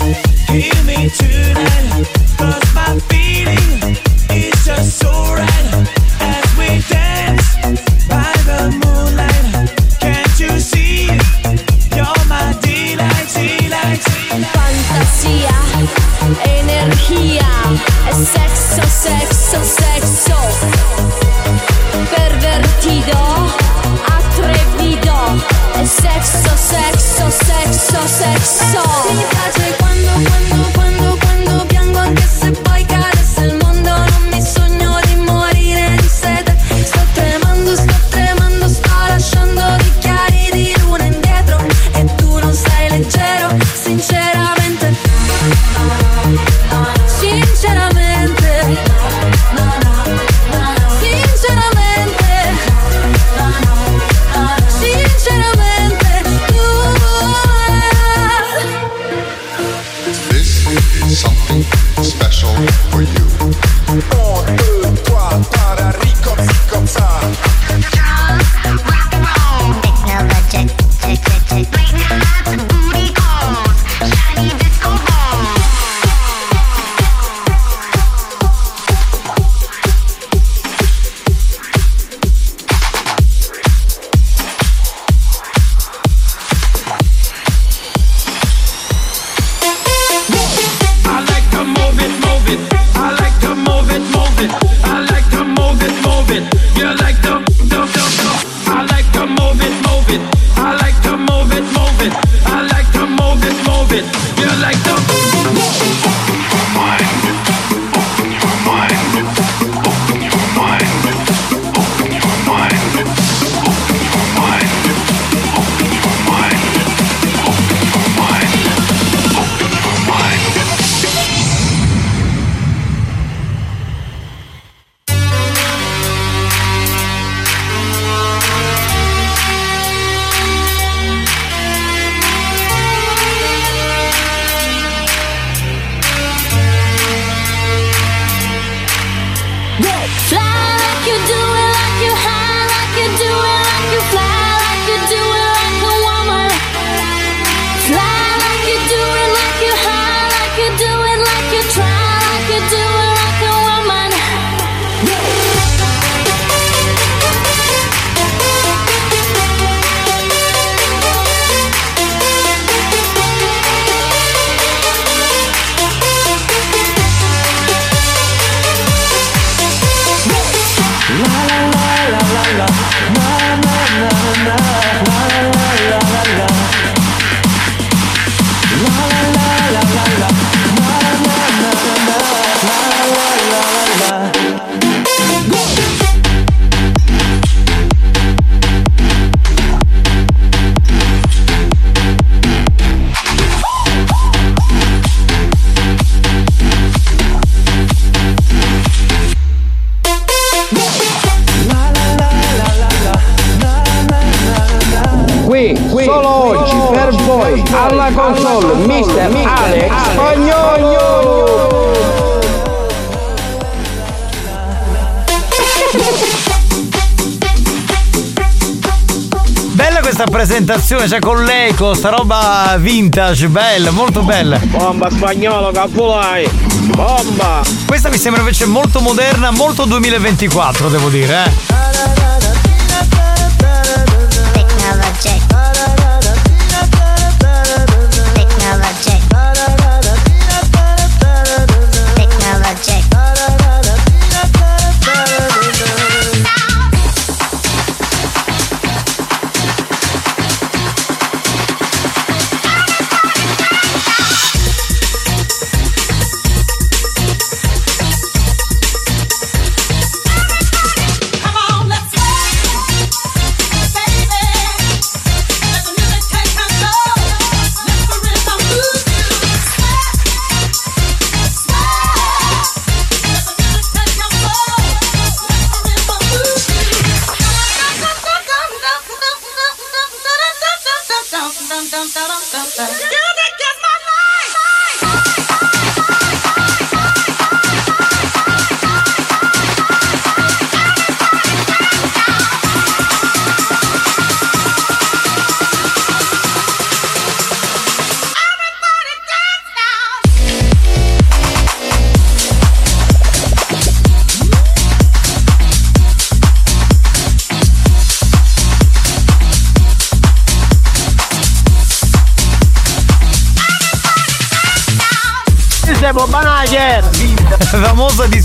presentazione, cioè con l'eco, sta roba vintage, bella, molto bella. Bomba spagnolo, capolai! Bomba! Questa mi sembra invece molto moderna, molto 2024, devo dire, eh.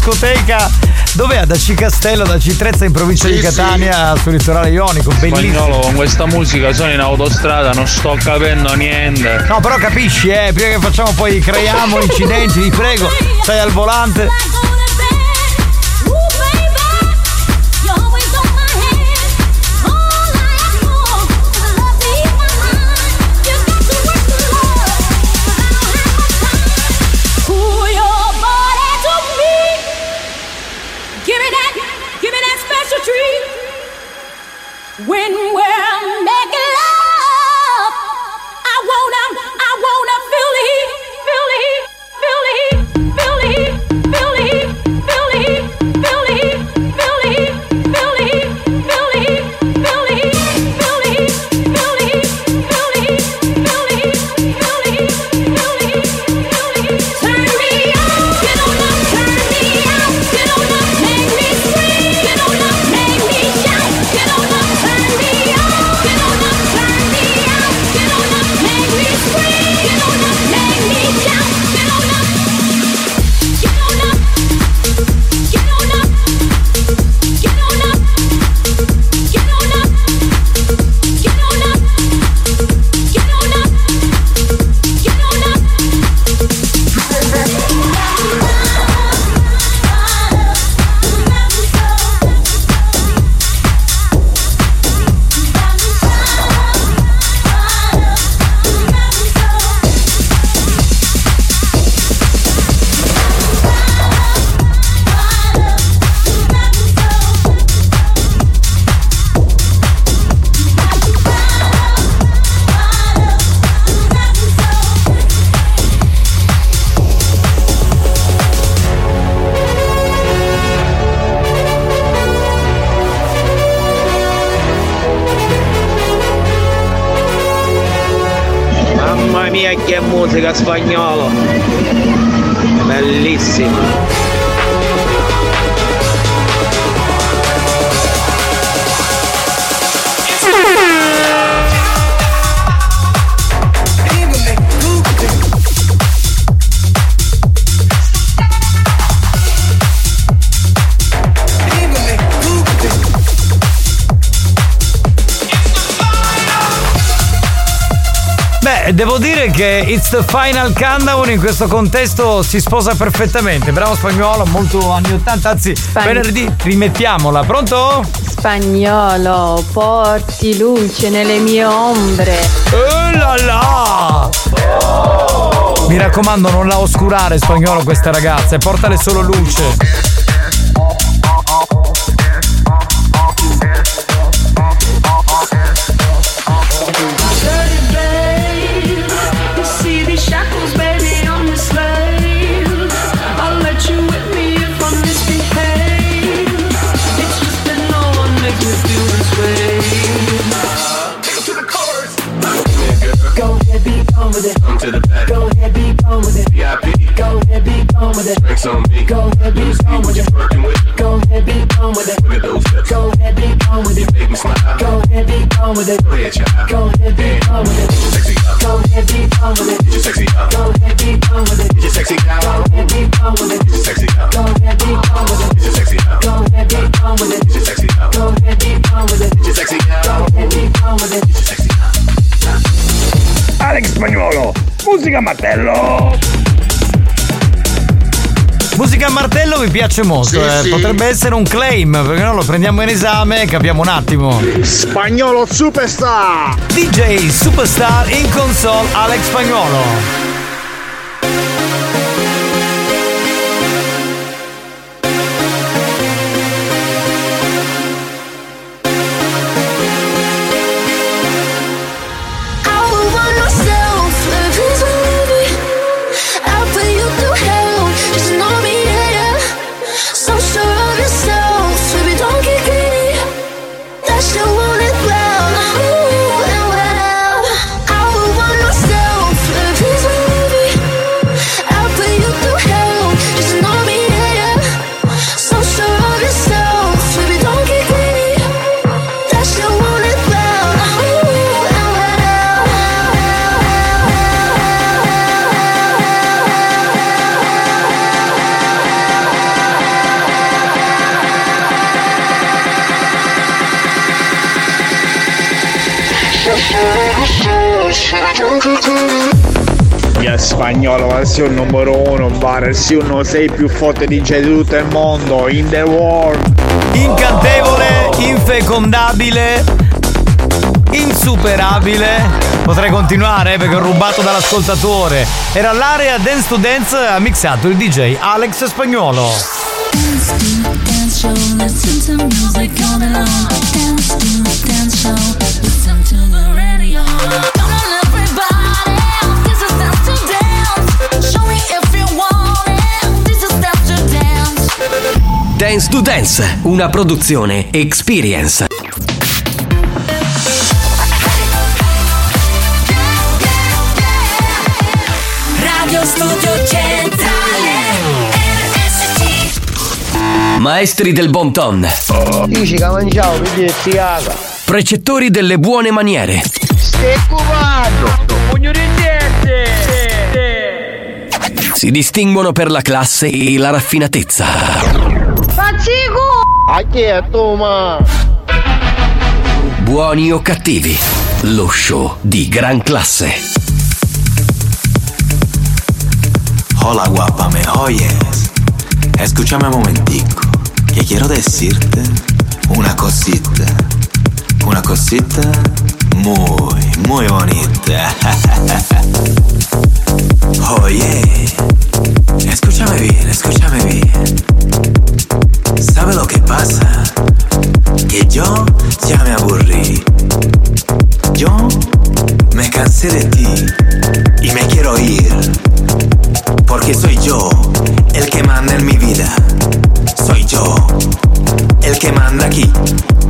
Discoteca dove ad Aci Castello, da Citrezza in provincia di Catania, sul litorale ionico, bellissimo. Spagnolo con questa musica sono in autostrada, non sto capendo niente. No, però capisci, eh, prima che facciamo poi creiamo incidenti, vi prego, stai al volante. música espanhola. Devo dire che It's the Final Countdown in questo contesto si sposa perfettamente. Bravo spagnolo, molto anni 80, anzi, venerdì rimettiamola. Pronto? Spagnolo, porti luce nelle mie ombre. Oh là là! Mi raccomando, non la oscurare spagnolo questa ragazza e portale solo luce. me smile. Go ahead, be with it. Go ahead, child. Go ahead, be on with it. Get sexy up. Go ahead, be on with it. Get you sexy up. Go ahead, be with it. Get sexy up. Go ahead, be on with it. Get you sexy up. Go ahead, be on with it. Get you sexy up. Go ahead, be with it. Get sexy up. Go ahead, be on with it. Get you sexy up. Go ahead, be with it. Get you sexy up. Alex Pañuelo, música Matelo. Musica a martello mi piace molto, Sì, eh. sì. potrebbe essere un claim, perché noi lo prendiamo in esame e capiamo un attimo. Spagnolo superstar! DJ Superstar in console Alex Spagnolo. Sei un numero uno, bar, sei uno sei più forte di di tutto il mondo, in the world. Incantevole, infecondabile, insuperabile. Potrei continuare eh, perché ho rubato dall'ascoltatore. Era l'area Dance to Dance, ha mixato il DJ Alex Spagnolo. Dance to dance show, dance. To Dance, una produzione Experience. Radio Studio Centrale RSC Maestri del bon ton. Dici che mangiavo, vedi ziaga. Precettori delle buone maniere. Stai cubando. Pugno di Si distinguono per la classe e la raffinatezza. Pazzico! A chi è tu, ma? Buoni o cattivi, lo show di gran classe. Hola guapa, me oyes. Escúchame un momentico, que quiero decirte una cosita. Una cosita muy, muy bonita. [laughs] Oye, escúchame bien, escúchame bien. ¿Sabe lo que pasa? Que yo ya me aburrí. Yo me cansé de ti y me quiero ir. Porque soy yo el que manda en mi vida. Soy yo el que manda aquí.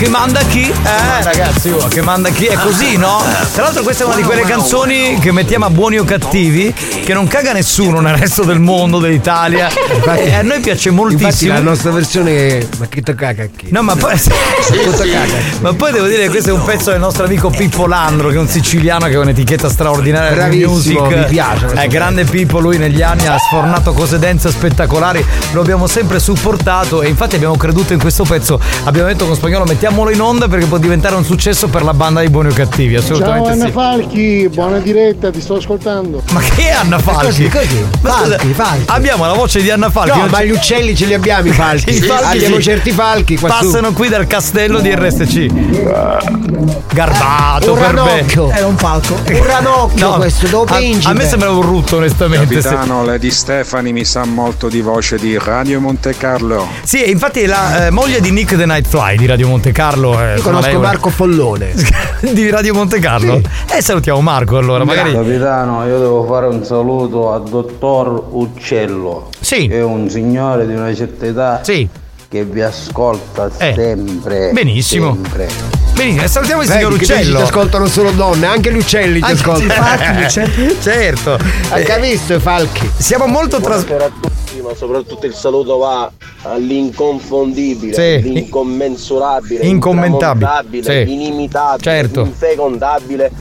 Che manda chi? Eh ragazzi, oh, che manda chi? È così, no? Tra l'altro questa è una di quelle canzoni che mettiamo a buoni o cattivi, che non caga nessuno nel resto del mondo, dell'Italia. E a noi piace Infatti moltissimo. la nostra versione è. Ma che te caga chi? No, ma poi. Cosa caga? Ma poi devo dire che questo è un pezzo del nostro amico Pippo Landro, che è un siciliano che ha un'etichetta straordinaria di Bravissimo, music. mi piace È grande Pippo, lui negli anni ha sfornato cose dense spettacolari, lo abbiamo sempre supportato e infatti abbiamo creduto in questo pezzo. Abbiamo detto con spagnolo mettiamolo in onda perché può diventare un successo per la banda di Buoni o Cattivi, Ciao assolutamente Anna sì. Falchi, buona diretta, ti sto ascoltando. Ma che è Anna Falchi? Così, Falchi, falchi. Abbiamo la voce di Anna Falchi. No, ma gli uccelli ce li abbiamo i falchi. [laughs] I falchi abbiamo sì. certi falchi qua su. Passano qui dal castello di RSC. Garbato Un per me. ranocchio. Era un falco. Un ranocchio questo, dopo a, a me sembrava un rutto onestamente. Capitano, Lady Stefani mi sa molto di voce di Radio Monte Carlo. Sì, infatti è la eh, moglie di Nick the Nightfly di Radio Monte Carlo. Eh, Io conosco lei Marco Follone. [laughs] di Radio Monte Carlo. E salutiamo Marco allora, magari. Capitano, io devo fare un saluto al dottor Uccello. Sì. Che è un signore di una certa età. Sì. Che vi ascolta Eh, sempre. benissimo. Sempre. Benissimo, e salutiamo il Vedi signor Uccello. Ci ascoltano solo donne, anche gli uccelli ti ascoltano. infatti, [laughs] certo. Anche ha visto i falchi. Siamo molto tras- Ma soprattutto il saluto va all'inconfondibile, Sì. l'incommensurabile, Incommentabile, sì. inimitabile, Certo. infecondabile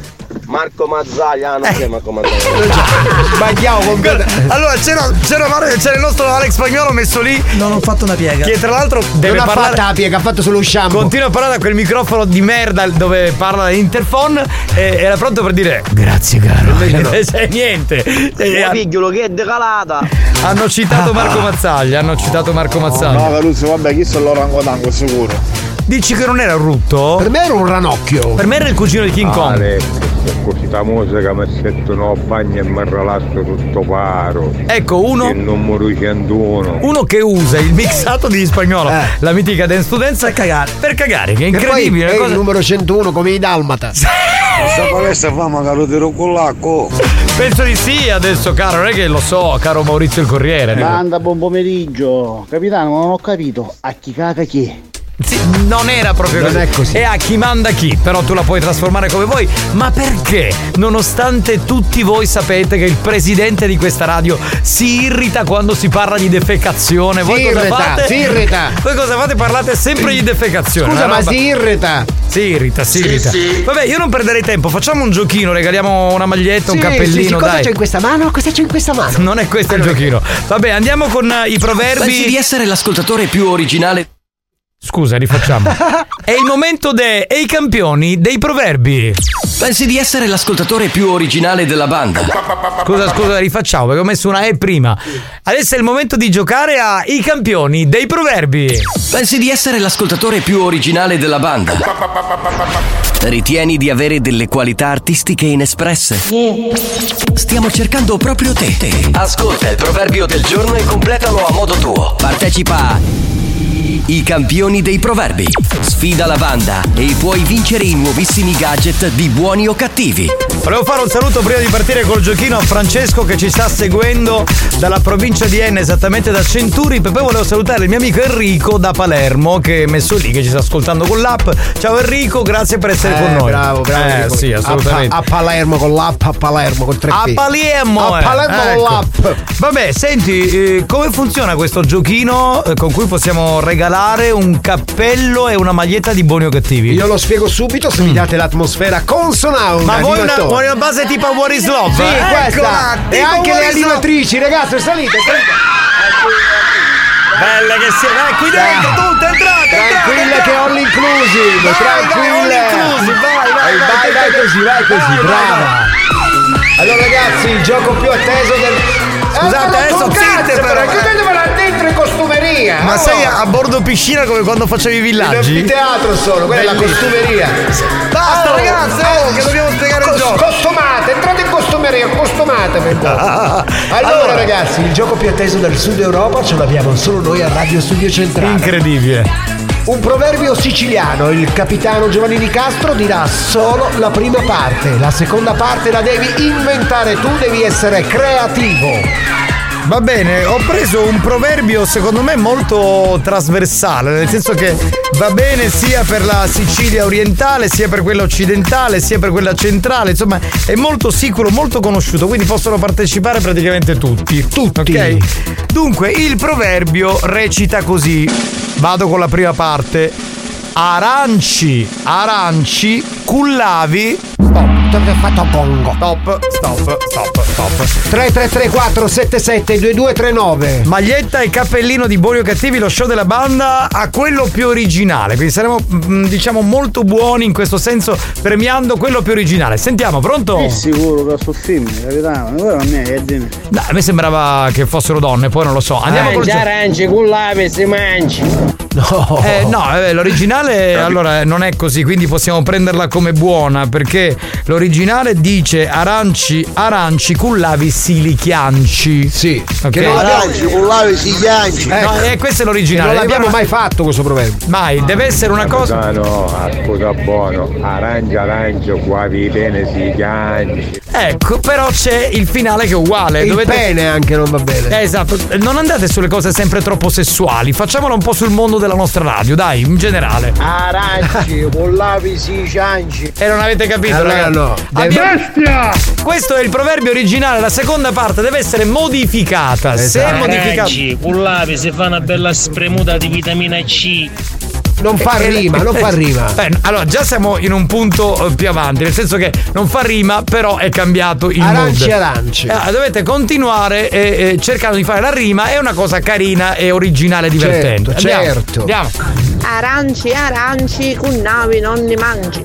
Marco Mazzaglia, ah, non c'è Marco Mazzaglia. [laughs] Sbagliamo completamente. Allora c'era, c'era, Mar- c'era il nostro Alex Spagnolo messo lì. Non ho fatto una piega. Che tra l'altro deve non ha parlare. fatto la piega, ha fatto solo un shampoo. Continua a parlare da quel microfono di merda dove parla l'interphone e era pronto per dire grazie caro. E [laughs] c'è niente. Ha- figliolo che è decalata. hanno citato Marco Mazzaglia, hanno citato Marco Mazzaglia. No, Caluzzo, vabbè, chi sono loro angotango sicuro. Dici che non era un rutto? Per me era un ranocchio. Per me era il cugino di King Kong. Ale, così la musica mi sento no bagno e mi rilasso tutto paro. Ecco, uno. Il numero 101. Uno che usa il mixato di spagnolo, la mitica dance students per cagare. Per cagare, che è E poi incredibile. è una il cosa- numero 101 come i dalmata. Questa palestra fa magari di con l'acco. Penso di sì adesso, caro, non è che lo so, caro Maurizio il Corriere. Manda buon pomeriggio. Capitano, non ho capito. A chi caga chi? Sì, non era proprio Non così. è così. a chi manda chi, però tu la puoi trasformare come vuoi. Ma perché, nonostante tutti voi sapete che il presidente di questa radio si irrita quando si parla di defecazione? Voi Si cosa irrita, fate? si irrita. [laughs] Voi cosa fate? Parlate sempre di defecazione. Scusa, ma roba- si irrita. Si irrita, si Sì, irrita. sì. Vabbè, io non perderei tempo, facciamo un giochino, regaliamo una maglietta, un Sì, cappellino, sì, sì, cosa dai. c'è in questa mano? Cosa c'è in questa mano? Non è questo il giochino. Vabbè, andiamo con eh, i proverbi. Pensi di essere l'ascoltatore più originale? Scusa, rifacciamo. [laughs] È il momento dei e i campioni dei proverbi. Pensi di essere l'ascoltatore più originale della banda? Scusa, scusa, rifacciamo perché ho messo una E prima. Adesso è il momento di giocare a i campioni dei proverbi. Pensi di essere l'ascoltatore più originale della banda? Ritieni di avere delle qualità artistiche inespresse? Stiamo cercando proprio te. Ascolta il proverbio del giorno e completalo a modo tuo. Partecipa a I campioni dei proverbi. Sfida la banda e puoi vincere i nuovissimi gadget di buoni o cattivi. Volevo fare un saluto prima di partire col giochino a Francesco che ci sta seguendo dalla provincia di Enna, esattamente da Centuri. Poi volevo salutare il mio amico Enrico da Palermo che è messo lì, che ci sta ascoltando con l'app. Ciao Enrico, grazie per essere Eh, con noi. Bravo, bravo. Eh Enrico. sì, assolutamente. A, a Palermo con l'app, a Palermo con tre A P. Palermo! A eh. Palermo Ecco. con l'app. Vabbè, senti, eh, come funziona questo giochino eh, con cui possiamo regalare un cappello e una maglietta di buoni o cattivi? Io lo spiego subito se mi date l'atmosfera consona a Ma vuoi una, vuoi una base tipo a What is Love? Sì, Eccola, questa. E tipo anche le is Love. animatrici, ragazzi, salite, salite. Belle che siete, eh, qui dentro, tutte, entrate, Tranquille entrate, che ho l'inclusive, Vai, vai, tranquille. all inclusive, vai, vai, vai, vai, vai così, vai così, brava. Allora ragazzi, il gioco più atteso del Scusate, Eh, adesso zitte però, eh. Chiudetevela dentro in costumeria. Ma oh. sei a, bordo piscina come quando facevi i villaggi? anfiteatro sono, quella è la Bellissimo. costumeria. Basta, Oh, ragazzi, oh, che dobbiamo spiegare il cos- gioco. Costumate, entrate in costumeria, costumate per voi. [laughs] allora, Allora. ragazzi, il gioco più atteso del Sud Europa ce l'abbiamo solo noi a Radio Studio Centrale. Incredibile. Un proverbio siciliano, il capitano Giovanni Di Castro dirà solo la prima parte, la seconda parte la devi inventare tu, devi essere creativo. Va bene, ho preso un proverbio secondo me molto trasversale, nel senso che va bene sia per la Sicilia orientale, sia per quella occidentale, sia per quella centrale, insomma è molto sicuro, molto conosciuto, quindi possono partecipare praticamente tutti. Tutti. Ok? Dunque, il proverbio recita così. Vado con la prima parte. Aranci, aranci, cullavi. Stop. Fatto bongo. Stop, stop, stop, stop. 3334772239 Maglietta e cappellino di Buoni o Cattivi, lo show della banda a quello più originale. Quindi saremo, mm, diciamo, molto buoni in questo senso, premiando quello più originale. Sentiamo, pronto? È sicuro che sul film, capitano? Ora a me che dimmi. No, a me sembrava che fossero donne, poi non lo so. Andiamo con Mangia arance, cullape, si mangi. No, eh, no eh, l'originale allora non è così, quindi possiamo prenderla come buona perché l'originale dice aranci, aranci, cullavi, silichianci. Sì. Ok. Che non Aranci, cullavi, siglianci. No, eh, questo è l'originale. Non l'abbiamo Abbiamo- mai fatto questo proverbio. Mai, deve essere una cosa. Capitano, ascolta buono. Arancia, arancia, qua vi bene si chianci. Ecco, però c'è il finale che è uguale. Il Dovete... pene anche non va bene. Eh, esatto, non andate sulle cose sempre troppo sessuali, facciamola un po' sul mondo della nostra radio, dai, in generale. Aranci, cullavi, si cianci. E non avete capito, Allora ragazzi? no. Abbiamo- Bestia! Questo è il proverbio originale, la seconda parte deve essere modificata. Se è modificata. Aranci, cullapi, si fa una bella spremuta di vitamina C. Non fa rima, non fa rima. Eh, allora, già siamo in un punto eh, più avanti, nel senso che non fa rima, però è cambiato il Aranci, mood. aranci. Eh, dovete continuare e, e cercando di fare la rima, è una cosa carina e originale e divertente. Certo, Andiamo, certo. Andiamo. Aranci, aranci, con navi non ne mangi.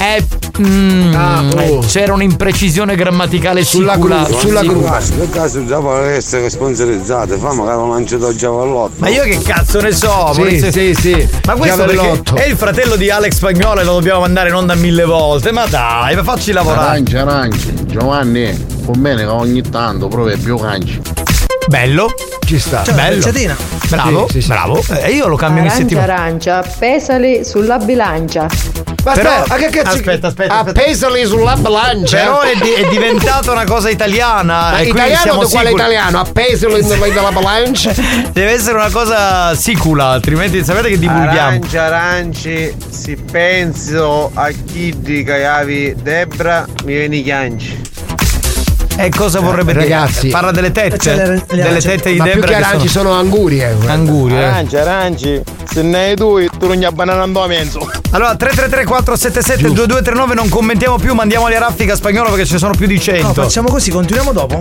Eh, mm, Ah, oh. eh, c'era un'imprecisione grammaticale Sulla sicula- gru- sulla gru- Per caso già vuole essere sponsorizzate, fa magari un lancio da giavallotto. Ma io che cazzo ne so? Sì, Maurizio? sì, sì. Ma questo è il fratello di Alex Spagnolo e lo dobbiamo mandare in onda mille volte. Ma dai, ma facci lavorare. Aranci, aranci. Giovanni, con bene che ogni tanto proverbio canci. Bello. Ci sta. C'è una Bello. frecciatina. Bravo, Sì, sì, sì. bravo. Eh, io lo cambio ogni Arancia, settimana. arancia, pesali sulla bilancia. Ma Però- aspetta, ma che cazzo? aspetta, aspetta, aspetta. Appesali sulla bilancia. Però è, di- è diventata una cosa italiana. Ma e italiano siamo di quale italiano? Appesali sulla [laughs] bilancia. Deve essere una cosa sicula, altrimenti sapete che divulghiamo. Aranci, aranci, se penso a chi di Caiavi Debra, mi vieni chianci. E cosa vorrebbe dire? ragazzi. Parla delle tette? Le- le delle arance. tette di Ma più Debra che che aranci sono sono angurie. guarda. angurie. eh. Aranci, aranci, se ne hai due, tu non gli banana andò a mezzo. Allora 333 477 2239 non commentiamo più, mandiamo a raffica spagnolo perché ce ne sono più di 100. No, facciamo così, continuiamo dopo.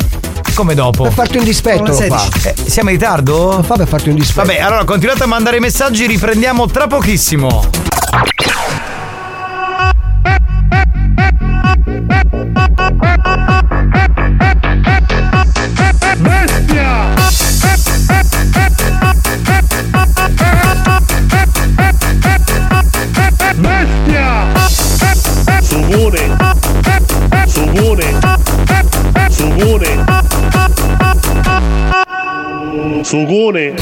Come dopo? Per farti un dispetto Sono lo le fa. 16. Eh, siamo in ritardo? Lo fa per farti un dispetto. Vabbè, allora continuate a mandare i messaggi, riprendiamo tra pochissimo. Sugone!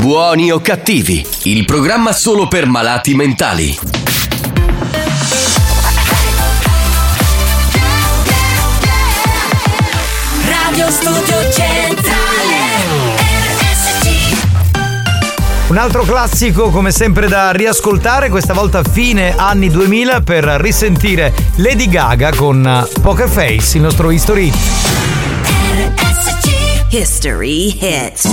Buoni o cattivi, il programma solo per malati mentali. Radio Studio Centrale RSC Un altro classico come sempre da riascoltare, questa volta fine anni 2000 per risentire Lady Gaga con Poker Face, il nostro history. History Hits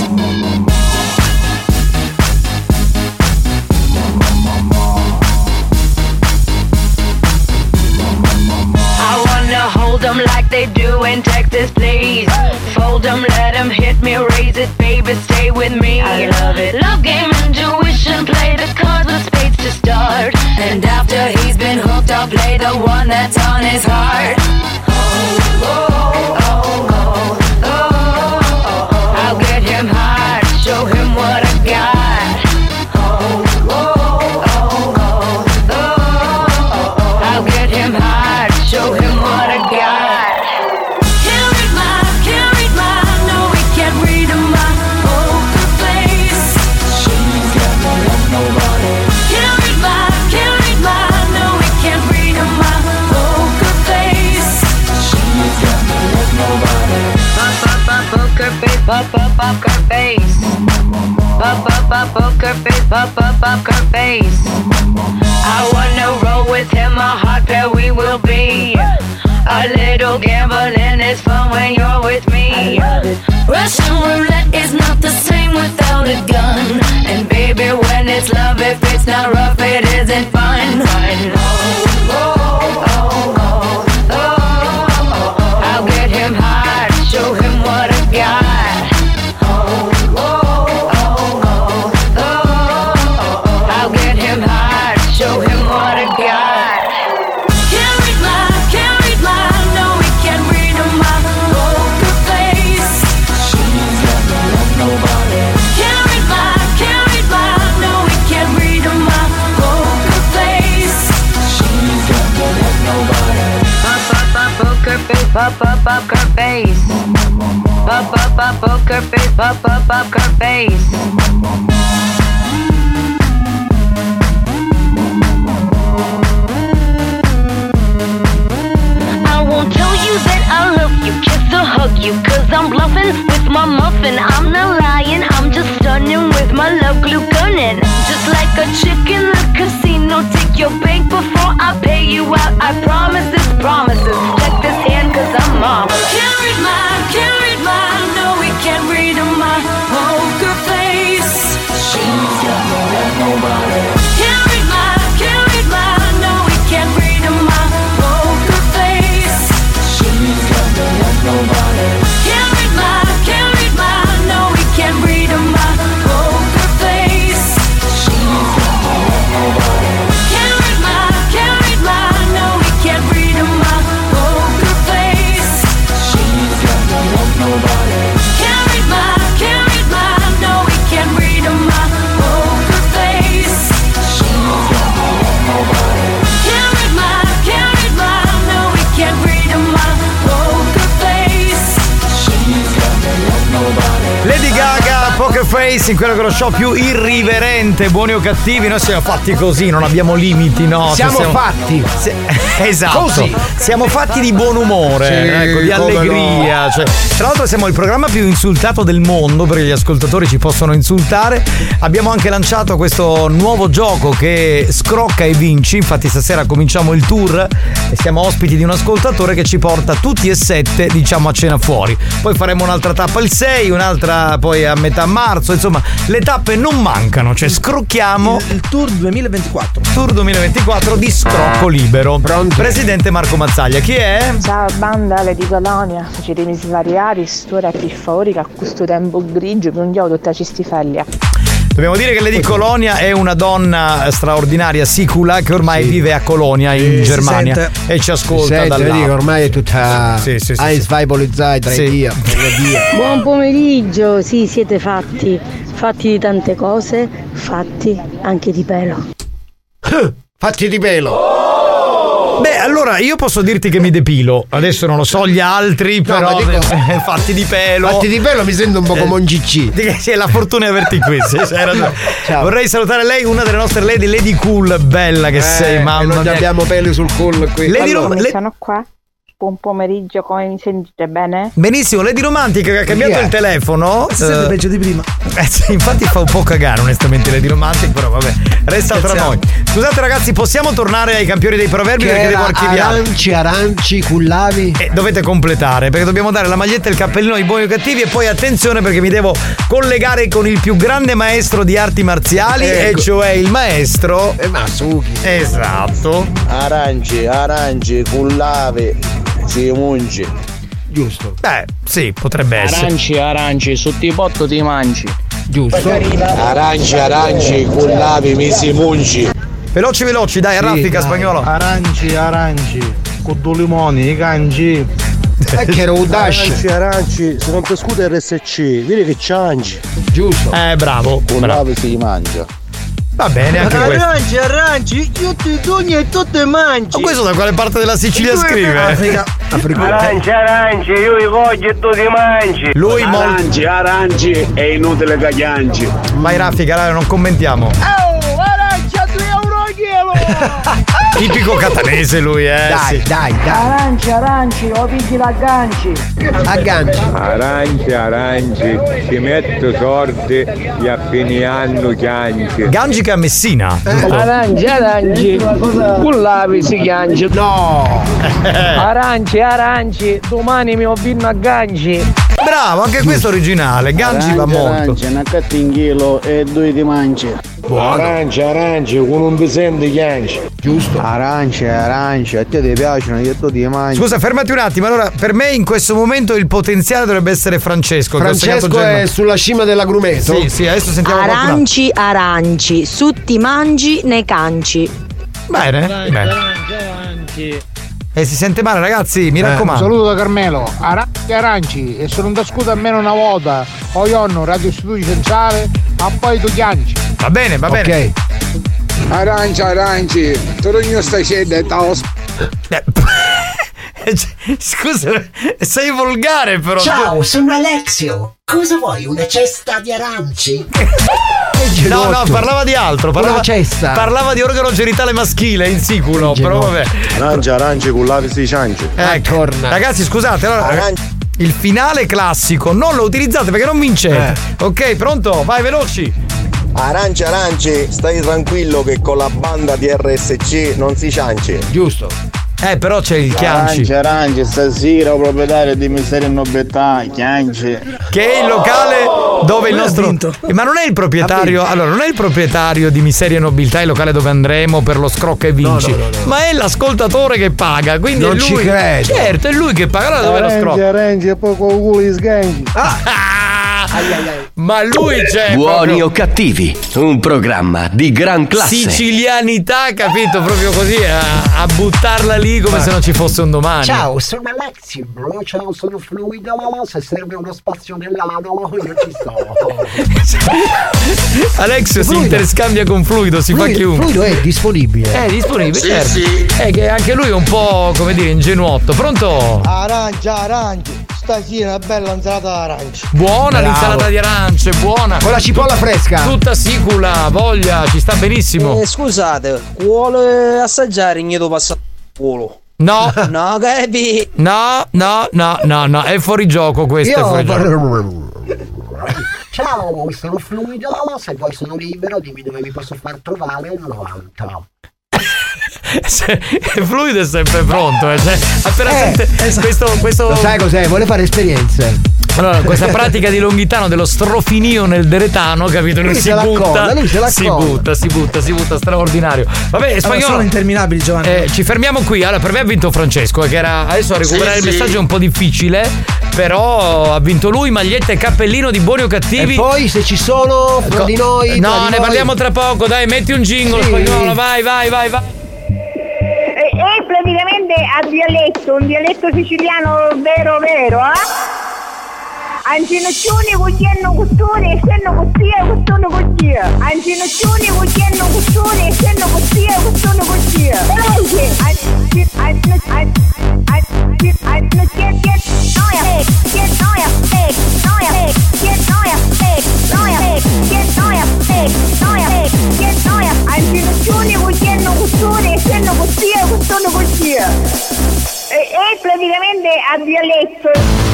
I wanna hold them like they do in Texas, please. Fold them, let them hit me, raise it, baby, stay with me. I love it. Love game, intuition, play the cards with spades to start. And after he's been hooked, I'll play the one that's on his heart. Oh, oh, oh, oh, oh, show him what I got. Oh, oh, oh, oh, oh. Pop up up poker face. Pop up poker face. I wanna roll with him, a hot pair we will be. A little gambling is fun when you're with me. Russian roulette is not the same without a gun. And baby, when it's love, if it's not rough, it isn't fun. I'll face, pop up poker face. Pop up up poker face, pop up poker face. I won't tell you that I love you, kiss or hug you, cause I'm bluffing with my muffin. I'm not lying, I'm just stunning with my love glue gunning. Just like a chick in the casino, take your bank before I pay you out. I promise this promises. Check this hand, cause I'm marvelous. Can't read my, can't read my, no, we can't read my poker face. She's got no love, nobody. In quello che lo show più irriverente, buoni o cattivi, noi siamo fatti così, non abbiamo limiti, no? Siamo fatti. Se- [laughs] esatto. Così. Siamo fatti di buon umore, Sì, ecco, di allegria. cioè, tra l'altro siamo il programma più insultato del mondo perché gli ascoltatori ci possono insultare. Abbiamo anche lanciato questo nuovo gioco che scrocca e vinci. Infatti stasera cominciamo il tour e siamo ospiti di un ascoltatore che ci porta tutti e sette, diciamo, a cena fuori. Poi faremo un'altra tappa il 6, un'altra poi a metà marzo. Insomma, le tappe non mancano, cioè scrocchiamo. Il, tour 2024. Tour 2024 di scrocco libero. Presidente Marco Mazzaglia, chi è? Ciao banda Lady Colonia, facetemi svariati, storia per favore che a questo tempo grigio mi undiamo tutta cistifeglia. Dobbiamo dire che Lady Colonia è una donna straordinaria, sicula, che ormai vive a Colonia in si Germania sente. e ci ascolta Sente, da là. vedi che ormai è tutta Sì, sì, sì, sì. Polizei, drei Sì. [laughs] Buon pomeriggio, sì, siete fatti, fatti di tante cose, fatti anche di pelo. Fatti di pelo. Beh, allora io posso dirti che mi depilo. Adesso non lo so gli altri, No, però ma [laughs] dico- eh, fatti di pelo. Fatti di pelo mi sento un po' come un GC. Di- Sì, è la fortuna di averti qui. sì, sì, hai ragione. Vorrei salutare lei, una delle nostre lady, Lady Cool, bella che sei, mamma Eh, non abbiamo peli sul collo qui. Lady Allora, Come le- sono qua? Buon pomeriggio, come mi sentite bene? Benissimo, Lady Romantica che ha cambiato è? il telefono. Si sente peggio di prima. Eh, sì, infatti fa un po' cagare onestamente Lady Romantic, però vabbè, resta tra Scherziamo. noi. Scusate ragazzi, possiamo tornare ai campioni dei proverbi Che perché devo archiviare. aranci, aranci, cullavi. E dovete completare perché dobbiamo dare la maglietta e il cappellino ai buoni o cattivi e poi attenzione perché mi devo collegare con il più grande maestro di arti marziali Ecco. e cioè il maestro E Masuki. Esatto. Aranci, aranci, cullave, cimunci. Giusto. Beh, sì, potrebbe essere. Aranci, aranci, sotto i potto ti mangi. Giusto. Aranci, aranci, cullavi, misi munci. Veloci, veloci, dai, raffica spagnolo. Aranci, aranci, con due limoni, i cangi. E che era un dash. Aranci, aranci, se non ti scusa RSC, vedi che ciangi. Giusto. Eh, bravo. Cullave si mangia. Va bene, anche questo. Aranci, aranci, io ti sogno e tu te mangi. Ma questo da quale parte della Sicilia scrive? Aranci, aranci, io i voglio e tu ti mangi. Lui molto- Aranci, aranci, è inutile che chiangi. Vai raffica, dai, non commentiamo. Oh, arancia 2 euro al chilo! [laughs] Tipico catanese lui, eh. Dai, sì. dai, dai. Aranci, aranci, o pigli l'agganci. Agganci. Aranci, aranci, ci metto sordi e a fine anno chianci. Gangica a Messina. giusto? Aranci, aranci, con l'api si chianci. No! Aranci, aranci, domani mi ho vinto a ganci. Bravo, anche questo originale. Gangi va molto. Arancia, una cattinghilo e due di manci. Aranci, aranci, con un pesente chianci. Giusto. Arance, arance, a te ti piacciono, io tu ti mangi. Scusa, fermati un attimo. Allora, per me in questo momento il potenziale dovrebbe essere Francesco. che ho segnato Francesco è sulla cima dell'agrumeto? Sì, sì, adesso sentiamo qualcun altro. Aranci, aranci, su ti mangi, ne canci. Bene, bene. Aranci. E si sente male, ragazzi, mi Eh, raccomando. Saluto da Carmelo. Aranci, aranci, e se non ti scusa almeno una volta, o io hanno radio studio centrale, ma poi tu chianci. Va bene, va bene. Arancia, aranci, torno stai scendendo e tao [laughs] Scusa, sei volgare però. Ciao, sono Alexio. Cosa vuoi? Una cesta di aranci? [laughs] No, no, parlava di altro. Parlava, parlava di organo genitale maschile, insiculo. Però vabbè. Arancia, arance con l'api si cianci. Ecco. Ragazzi, scusate, allora. Il finale classico non lo utilizzate perché non vincete. Ok, pronto? Vai veloci. Arance, arance, stai tranquillo che con la banda di RSC non si cianci. Giusto. Eh, però c'è il chianci. Arance, arance, stasera proprietario di Miseria e Nobiltà, chianci. Che è il locale dove il nostro. vinto. Ma non è il proprietario. Allora, non è il proprietario di Miseria e Nobiltà, il locale dove andremo per lo scrocca e vinci. No, no, no, no. Ma è l'ascoltatore che paga. Quindi Non è lui. ci credo. Certo, è lui che paga. Allora dove lo scrocca? arance e poi con culo di sganci. Ma lui c'è. Buoni proprio- o cattivi, un programma di gran classe. Sicilianità, capito? Proprio così a, a buttarla lì come se non ci fosse un domani. Ciao, sono Alexio, bro. Ciao, sono fluido. Se serve uno spazio nell'ano, io ci sto. [laughs] Alexio si interscambia con fluido, si fa Fluido, chiunque. Fluido è disponibile. È disponibile, Sì, certo. sì. È che anche lui è un po', come dire, ingenuotto. Pronto? Arancia, arancia, stasera una bella insalata d'arancia. Buona Bravo. L'insalata di arance, buona. Con la cipolla fresca. Tutta sicula, voglia, ci sta benissimo. Eh, scusate, vuole assaggiare il mio passaporto? No. No, capi? No, no, no, no, no, è fuori gioco questo, è Io fuori gioco. Ciao, sono fluido. Se vuoi sono libero, dimmi dove mi posso far trovare un 90. [laughs] È fluido è sempre pronto, eh. cioè, appena Eh, sente questo, questo Lo sai cos'è? Vuole fare esperienze. Allora, questa [laughs] pratica di Longhitano dello strofinio nel deretano, capito? Lui Lui si butta, colla, lui si butta, si butta, si butta, straordinario. Vabbè, Allora, spagnolo. sono interminabili, Giovanni. Eh, ci fermiamo qui. Allora, per me ha vinto Francesco, eh, che era adesso a recuperare Sì, il sì. messaggio è un po' difficile, però ha vinto lui, maglietta e cappellino di buoni o cattivi. E poi se ci sono fra Co- di noi. No, di ne noi- parliamo tra poco, dai, metti un jingle Sì. spagnolo, vai, vai, vai, vai. È praticamente a dialetto, un dialetto siciliano vero vero, eh? Анжина чуни гутенну густури, сену гутия, густуну гутия. Анжина чуни гутенну густури, сену гутия, густуну гутия. Элайзи. Анжина Анжина get get noya big, get noya big, noya big, get noya big, noya big, get noya big, noya big, get noya. Анжина чуни гутенну густури, сену гутия, густуну гутия. È praticamente a dialetto.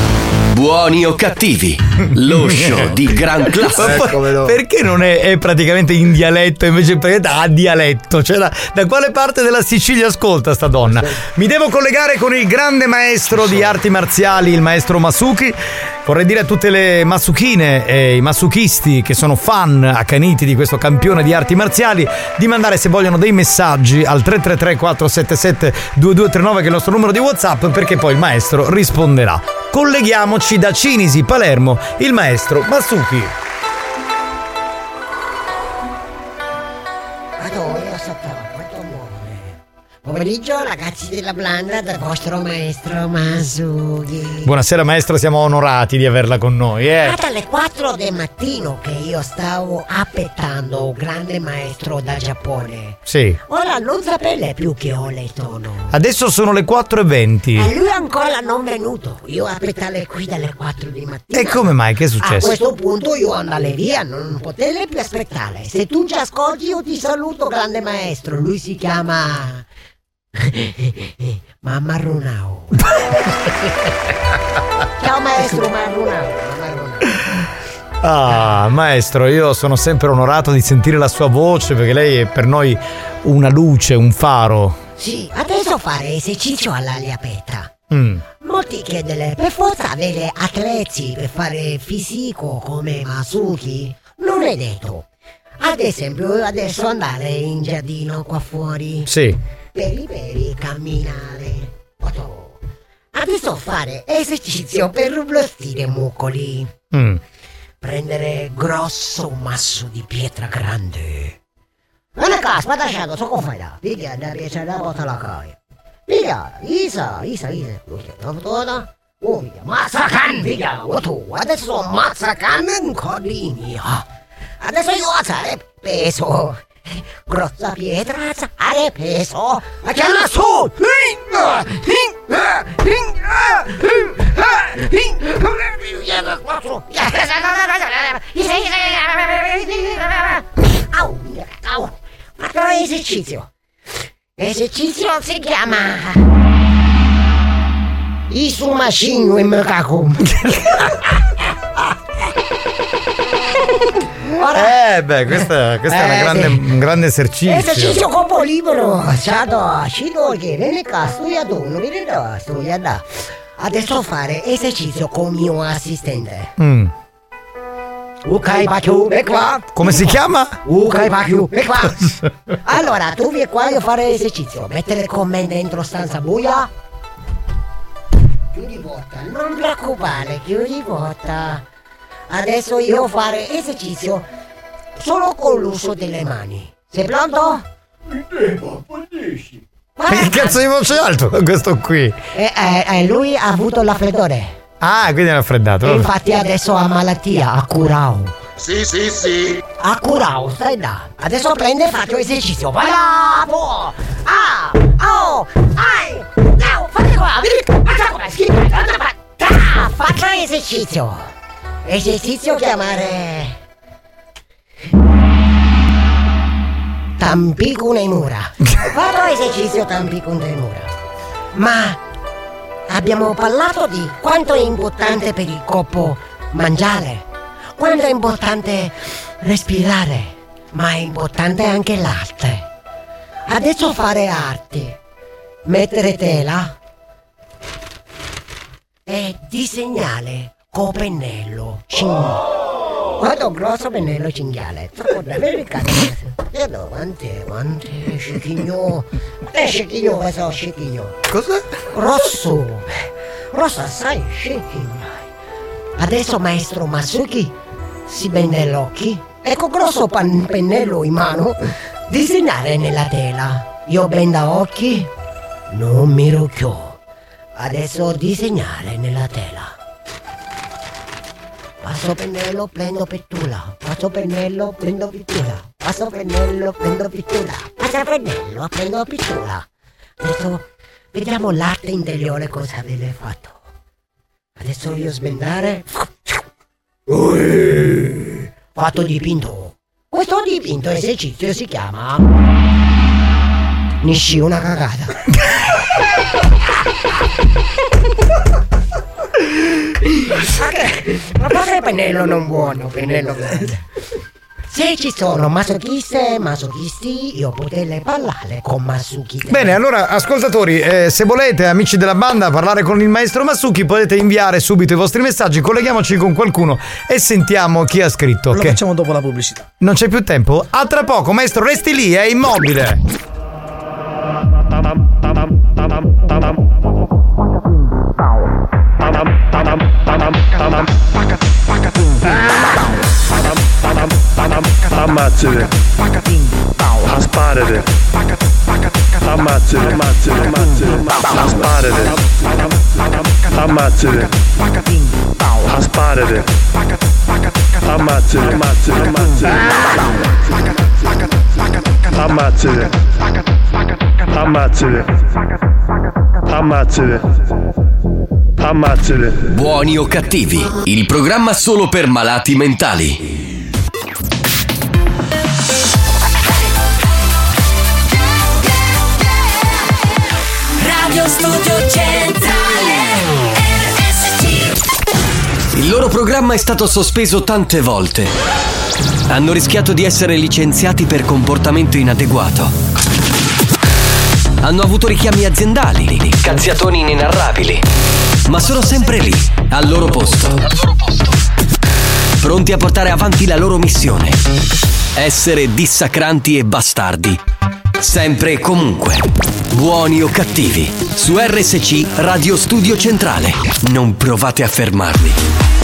Buoni o cattivi, lo show [laughs] di gran classe. poi, perché non è, è praticamente in dialetto invece praticamente a dialetto? Cioè, da, da quale parte della Sicilia ascolta sta donna? Mi devo collegare con il grande maestro di arti marziali, il maestro Masuki. Vorrei dire a tutte le masuchine e i masuchisti che sono fan accaniti di questo campione di arti marziali di mandare se vogliono dei messaggi al 333 477 2239 che è il nostro numero di WhatsApp perché poi il maestro risponderà. Colleghiamoci da Cinisi, Palermo, il maestro Masuki. Pomeriggio ragazzi della Blanda dal vostro maestro Masugi. Buonasera maestro, siamo onorati di averla con noi, eh. È dalle 4 del mattino che io stavo aspettando un grande maestro da Giappone. Sì. Ora non sapete più che ho letto no. Adesso sono le 4.20. E lui ancora non venuto. Io aspettare qui dalle 4 di mattina. E come mai? Che è A successo? questo punto io andare via, non potete più aspettare. Se tu ci ascolti io ti saluto grande maestro. Lui si chiama... [laughs] Mamma Runao. [laughs] Ciao maestro Marunao. Ah, maestro, io sono sempre onorato di sentire la sua voce perché lei è per noi una luce, un faro. Sì, adesso fare esercizio all'aria aperta. Mm. Molti chiedono per forza avere atleti per fare fisico come Masuki. Non è detto. Ad esempio, adesso andare in giardino qua fuori. Sì. Peri peri, camminare. Otto. Adesso fare esercizio per rublostire muscoli. Mm. Prendere grosso masso di pietra grande. Non è caso, ma lasciato, so come fai da? Piglia, da piacere la porta alla caia. Piglia, Isa, Isa, Isa. Oh, Mazzacan, piglia, tu. Adesso Mazzacan ah. Adesso io alzare peso. Grossa pietra, alzare peso. La chiama su. Au, au. Fatto esercizio. Esercizio si chiama Isumashino e Mekaku. Ora, Eh beh, questa, questa è una Eh, grande- sì. un grande esercizio. esercizio corpo libero. Ciao, Shido che viene qua, studiato, non viene da, studiata. Adesso fare esercizio con mio assistente. Mm. Ok, Pachu, e qua. Come si chiama? Ok, Pachu, e qua. [laughs] Allora, tu vieni qua a fare esercizio. Mettere con me dentro stanza buia. Chiudi porta, non preoccupare, chiudi porta. Adesso io fare esercizio solo con l'uso delle mani. Sei pronto? Che cazzo di voce alto questo qui? E, e- e lui ha avuto la freddore. Ah, quindi è raffreddato. E infatti adesso ha malattia, ha curao. Sì, sì, sì. A curao, stai là. Adesso prende e faccio esercizio. Bravo! Ah! Oh! Ai! No! Fate qua! Faccia qua! Schifo! Faccia esercizio! Esercizio chiamare... Tampico nei mura. [laughs] Vado esercizio Tampico nei mura. Ma abbiamo parlato di quanto è importante per il corpo mangiare, quanto è importante respirare, ma è importante anche l'arte. Adesso fare arte, mettere tela e disegnare con pennello. Cin- Guarda grosso pennello cinghiale. Troppo da verificare. E davanti, davanti, scicchigno. Eh, scicchigno, questo scicchigno. Cos'è? Rosso. Rosso assai scicchigno. Adesso maestro Masuki si bende gli occhi e con grosso pan- pennello in mano disegnare nella tela. Io benda occhi, non mi rucchio. Adesso disegnare nella tela. Passo pennello, prendo pittura. Passo pennello, prendo pittura. Passo pennello, prendo pittura. Passo pennello, prendo pittura. Adesso vediamo l'arte interiore cosa avete fatto. Adesso io sbendare. Ui, Fatto dipinto. Questo dipinto esercizio si chiama. Nishi una cagata. [laughs] Ma che? È pennello non buono? Pennello grande. Se ci sono masochiste e masochisti, io potrei parlare con Masuki. Bene, allora ascoltatori, eh, se volete, amici della banda, parlare con il maestro Masuki, potete inviare subito i vostri messaggi, colleghiamoci con qualcuno e sentiamo chi ha scritto. Lo ok? facciamo dopo la pubblicità. Non c'è più tempo? A tra poco, maestro, resti lì, è immobile. Ammazzate. Asparate. Ammazzate, ammazzate, ammazzate. Sparate. Ammazzate. Sparate. Ammazzate, ammazzate, ammazzate. Ammazzate. Ammazzate. Ammazzate. Buoni o cattivi, il programma solo per malati mentali. Radio Studio Centrale Il loro programma è stato sospeso tante volte. Hanno rischiato di essere licenziati per comportamento inadeguato. Hanno avuto richiami aziendali, cazziatoni inenarrabili. Ma sono sempre lì, al loro posto. Pronti a portare avanti la loro missione. Essere dissacranti e bastardi. Sempre e comunque. Buoni o cattivi. Su RSC Radio Studio Centrale. Non provate a fermarli.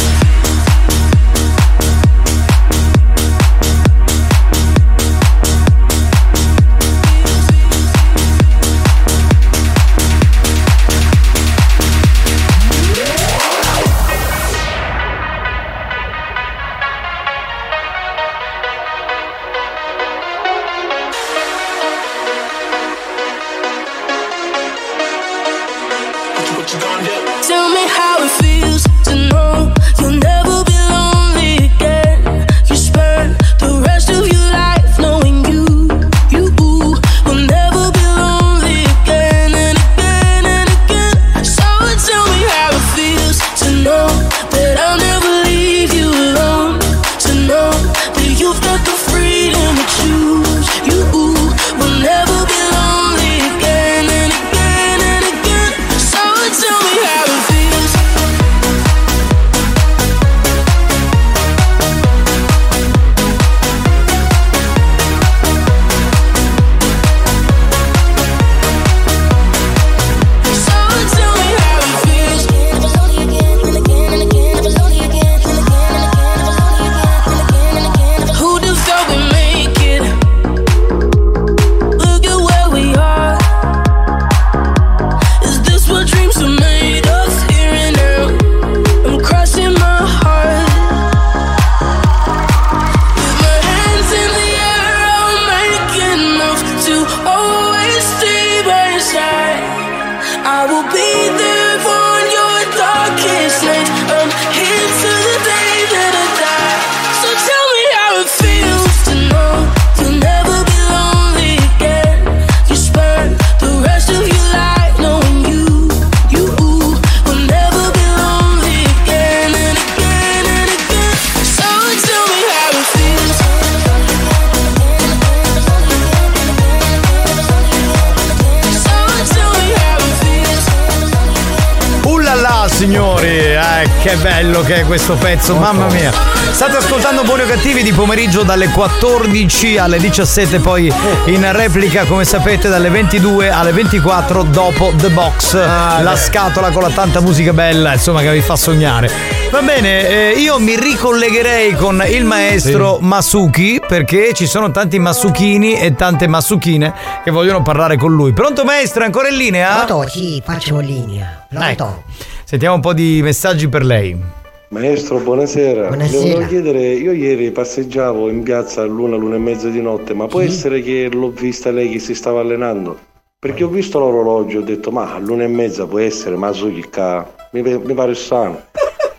Pezzo, mamma mia. State ascoltando Buoni o Cattivi di pomeriggio dalle 14 alle 17, poi in replica come sapete dalle 22 alle 24 dopo The Box, la scatola con la tanta musica bella, insomma che vi fa sognare. Va bene, eh, io mi ricollegherei con il maestro Masuki perché ci sono tanti Masukini e tante Masukine che vogliono parlare con lui. Pronto maestro, ancora in linea? Pronto? Sì, faccio linea. Pronto? Ecco. Sentiamo un po' di messaggi per lei. Maestro, buonasera. Buonasera. Le volevo chiedere, io ieri passeggiavo in piazza all'una, l'una e mezza di notte, ma può Sì. essere che l'ho vista lei che si stava allenando? Perché ho visto l'orologio e ho detto, ma all'una e mezza può essere, ma su chi ca... Mi, mi pare strano.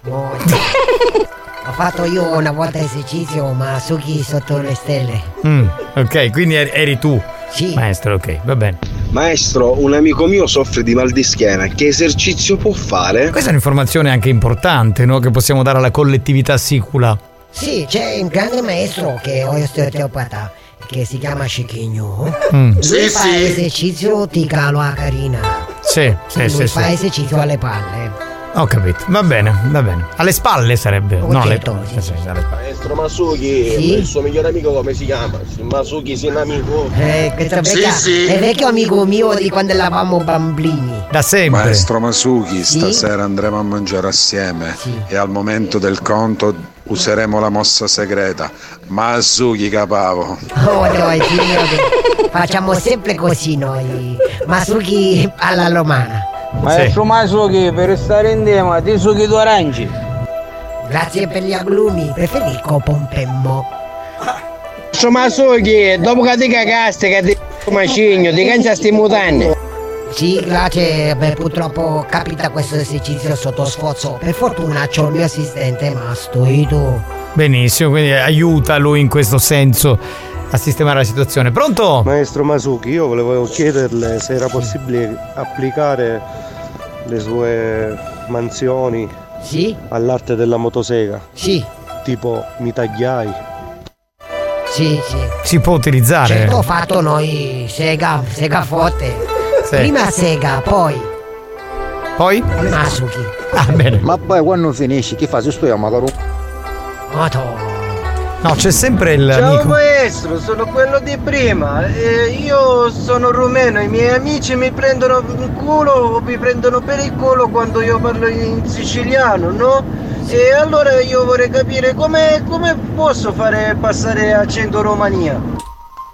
Ho fatto io una volta esercizio, ma su chi sotto le stelle. Mm, ok, quindi eri, eri tu. Sì. Maestro, ok, va bene. Maestro, un amico mio soffre di mal di schiena. Che esercizio può fare? Questa è un'informazione anche importante, no? Che possiamo dare alla collettività sicula. Sì, c'è un grande maestro che è osteopata che si chiama Cecchigno. Mm. Lui Sì, fa sì. esercizio di calo a carina. Sì, sì, Lui sì, fa sì. esercizio alle palle. Ho capito. Va bene, va bene. Alle spalle sarebbe. Oh, no, alle certo, sì, sì, alle spalle. Maestro Masuki, Sì? il suo migliore amico come si chiama? Masuki sin amico. Eh, questo vecchia- è vecchio amico mio di quando eravamo bambini. Da sempre. Maestro Masuki, Sì? stasera andremo a mangiare assieme e al momento del conto useremo la mossa segreta. Masuki capavo. Oh noi signori, facciamo sempre così noi. Masuki alla romana. Maestro Masuki, per stare in tema, ti succhi d'orangi. Grazie per gli agrumi, preferisco pompemmo. Maestro Masuki, dopo che ti cagaste, che ti macigno, ti cangiasti mutanne. Sì, grazie, beh, purtroppo capita questo esercizio sotto sforzo. Per fortuna c'ho il mio assistente Mastoido. Benissimo, quindi aiuta lui in questo senso a sistemare la situazione. Pronto? Maestro Masuki, io volevo chiederle se era possibile applicare le sue mansioni Sì? all'arte della motosega. Sì. Tipo mi tagliai. Sì, sì. Si può utilizzare. Certo, ho fatto noi Sega, Sega forte. Sì. Prima Sega, poi Poi? Masuki. Ah, bene. Ma poi quando finisci, che fai? Se sto io, magari. Madonna. No, c'è sempre il Ciao amico. maestro, sono quello di prima. Eh, io sono rumeno, i miei amici mi prendono in culo o mi prendono per il culo quando io parlo in siciliano, no? E allora io vorrei capire come, come posso fare passare accento Romania.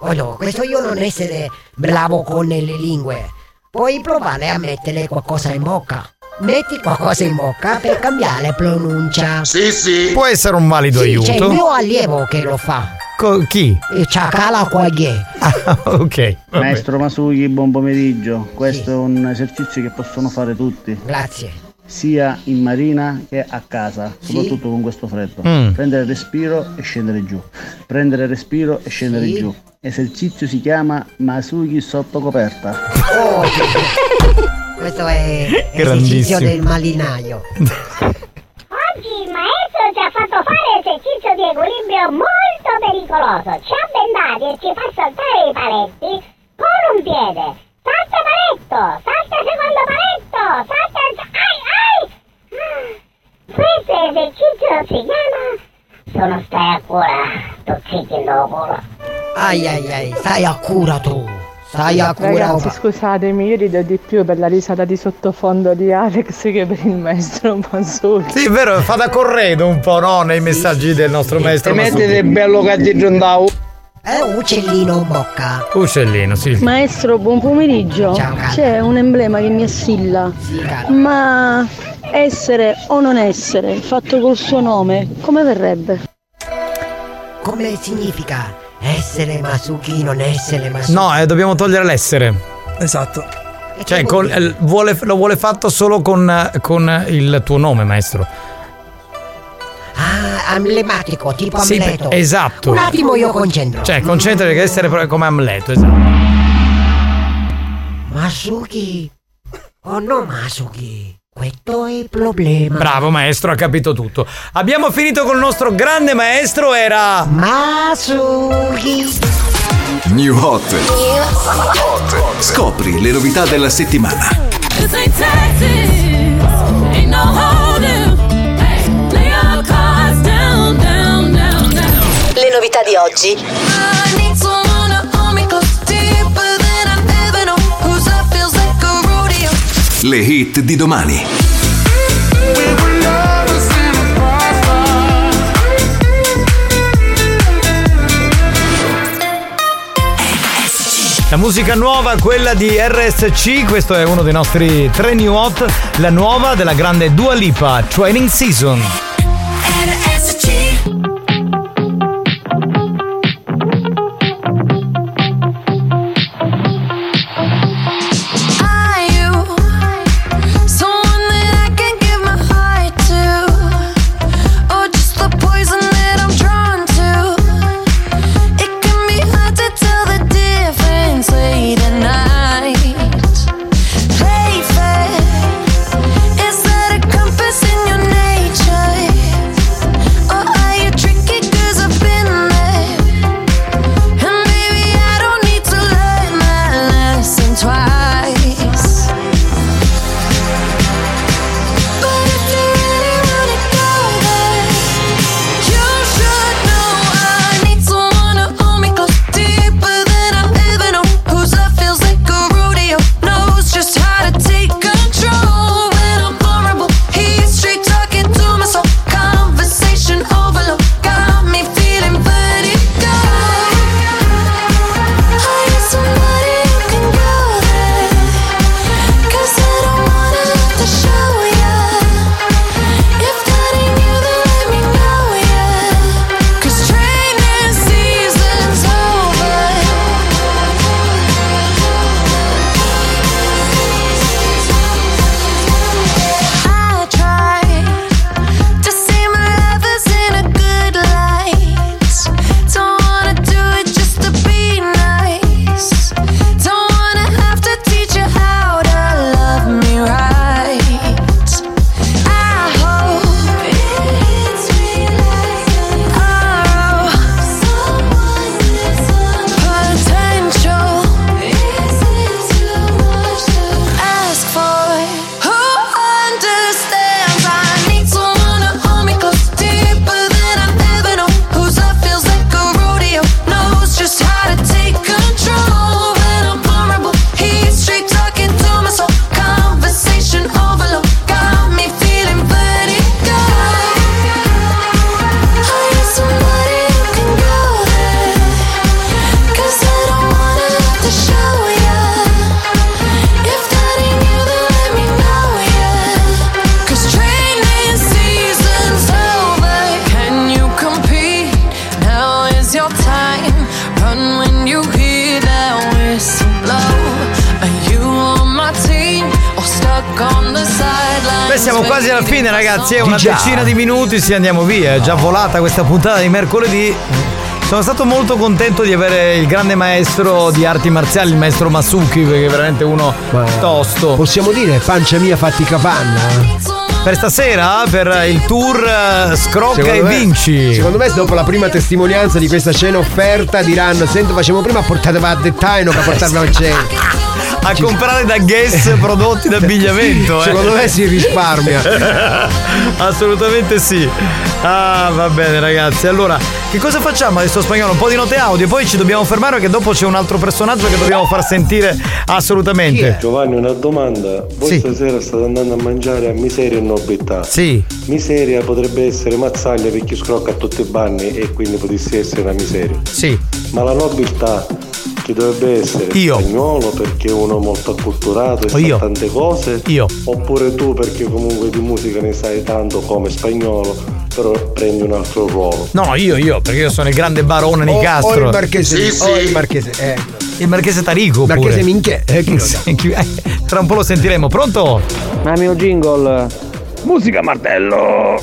Oh no, questo io non essere bravo con le lingue. Puoi provare a mettere qualcosa in bocca. Metti qualcosa in bocca per cambiare pronuncia. Sì, sì. Può essere un valido Sì, aiuto. c'è il mio allievo che lo fa. Co- chi? Il Ciacala Quaglie. Ah, [laughs] ok. vabbè. Maestro Masuki, buon pomeriggio. Questo è un esercizio che possono fare tutti. Grazie. Sia in marina che a casa, soprattutto con questo freddo. Mm. Prendere respiro e scendere giù. Prendere respiro e scendere Sì. giù. Esercizio si chiama Masuki sotto coperta. Oh, [laughs] questo è esercizio Grandissimo. del malinaio. Oggi il maestro ci ha fatto fare esercizio di equilibrio molto pericoloso. Ci ha bendati e ci fa saltare i paletti con un piede. Salta paletto, salta secondo paletto, salta... Ai, ai! Ah, Questo esercizio si chiama... Sono stai a cura, tocchiti il culo. Ai ai ai, stai a cura tu. Stai a cura. Ragazzi, opa. scusatemi, io rido di più per la risata di sottofondo di Alex che per il maestro Manzoni. Sì, è vero, fa da corredo un po', no? Nei messaggi del nostro maestro. mettete Masuki. bello cattivo in tavolo. È un uccellino in bocca. Uccellino, sì. Maestro, buon pomeriggio. Ciao, cara. C'è un emblema che mi assilla. cara. Ma essere o non essere, fatto col suo nome, come verrebbe? Come significa essere Masuki, non essere Masuki? No, eh, dobbiamo togliere l'essere. Esatto. Cioè, col- eh, vuole- lo vuole fatto solo con, eh, con il tuo nome, maestro. Ah, emblematico, tipo Sì, Amleto. esatto. Un attimo io concentro. Cioè, concentrati che essere proprio come Amleto, esatto. Masuki. Oh no, Masuki. Questo è il problema. Bravo maestro, ha capito tutto. Abbiamo finito con il nostro grande maestro, era. Masuki. New Hot. Scopri le novità della settimana. Le novità di oggi. Le hit di domani. La musica nuova, quella di RSC, questo è uno dei nostri tre new hot, la nuova della grande Dua Lipa, Training Season. Minuti, sì, andiamo via. È già volata questa puntata di mercoledì. Sono stato molto contento di avere il grande maestro di arti marziali, il maestro Masuki, perché è veramente uno tosto. Possiamo dire pancia mia fatti capanna? Per stasera, per il tour eh, Scrocca e Secondo me- Vinci. Secondo me dopo la prima testimonianza di questa cena offerta diranno Sento facciamo prima a portatemi a dettaglio per portarvi a cena a comprare da Guess [laughs] prodotti d'abbigliamento. eh. Secondo me si risparmia. [laughs] Assolutamente sì. Ah, va bene, ragazzi. Allora, che cosa facciamo adesso spagnolo? Un po' di note audio, poi ci dobbiamo fermare perché dopo c'è un altro personaggio che dobbiamo far sentire assolutamente. Giovanni, una domanda. Voi Sì. stasera state andando a mangiare a miseria e nobiltà. Sì. Miseria potrebbe essere mazzaglia per chi scrocca a tutti i banni e quindi potesse essere una miseria. Sì. Ma la nobiltà chi dovrebbe essere? Io. Spagnolo perché è uno molto acculturato e sa Io. tante cose? Io. Oppure tu perché comunque di musica ne sai tanto come spagnolo, però prendi un altro ruolo? No, io, io, perché io sono il grande barone O, Nicastro. o il marchese o il marchese eh. Il marchese Tarico. Marchese pure. minchè eh, sa. Sì, eh, Tra un po' lo sentiremo. Pronto? Ma mio jingle. Musica martello.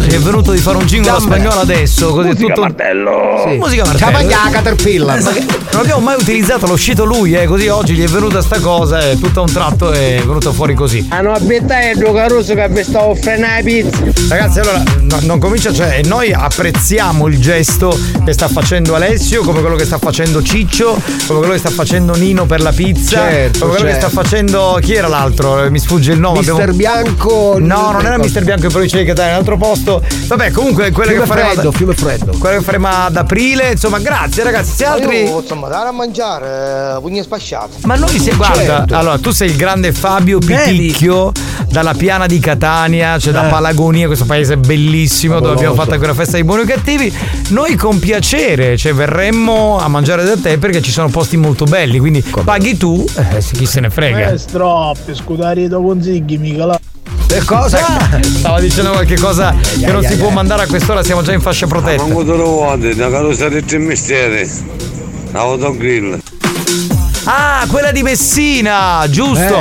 Gli è venuto di fare un jingle spagnolo adesso, così Musica tutto. martello. Sì. Musica martello. Cavaglia Caterpillar. Ma che- non abbiamo mai utilizzato, l'ho uscito lui, eh, così oggi gli è venuta sta cosa e tutto a un tratto è venuto fuori così. Hanno abbettato Caruso che vi stavo frenando la pizza. Ragazzi, allora no- non comincia, cioè noi apprezziamo il gesto che sta facendo Alessio, come quello che sta facendo Ciccio, come quello che sta facendo Nino per la pizza, Certo, come quello che certo. sta facendo. Chi era l'altro? Mi sfugge il nome. Mister Bianco No, non era Mister Bianco in provincia di Catania, un altro posto. Vabbè, comunque quello Fiume che faremo. freddo, ad- fiume freddo. Quello che faremo ad aprile, insomma, grazie ragazzi. Se altri. Io, insomma, dare a mangiare, pugni spasciate. Ma noi si guarda, Certo. allora tu sei il grande Fabio Piticchio dalla piana di Catania, cioè da Eh. Palagonia, questo paese bellissimo dove abbiamo Favoloso. fatto quella festa dei buoni o cattivi. Noi con piacere, cioè verremmo a mangiare da te perché ci sono posti molto belli, quindi paghi tu, eh, chi se ne frega. Eh, stroppi, scudarito consigli, mica la. Per cosa? Stava dicendo qualche cosa che non si può mandare a quest'ora, siamo già in fascia protetta. Non te lo vuoi, una carosa di tre misteri. Autogrill. Ah, quella di Messina, giusto?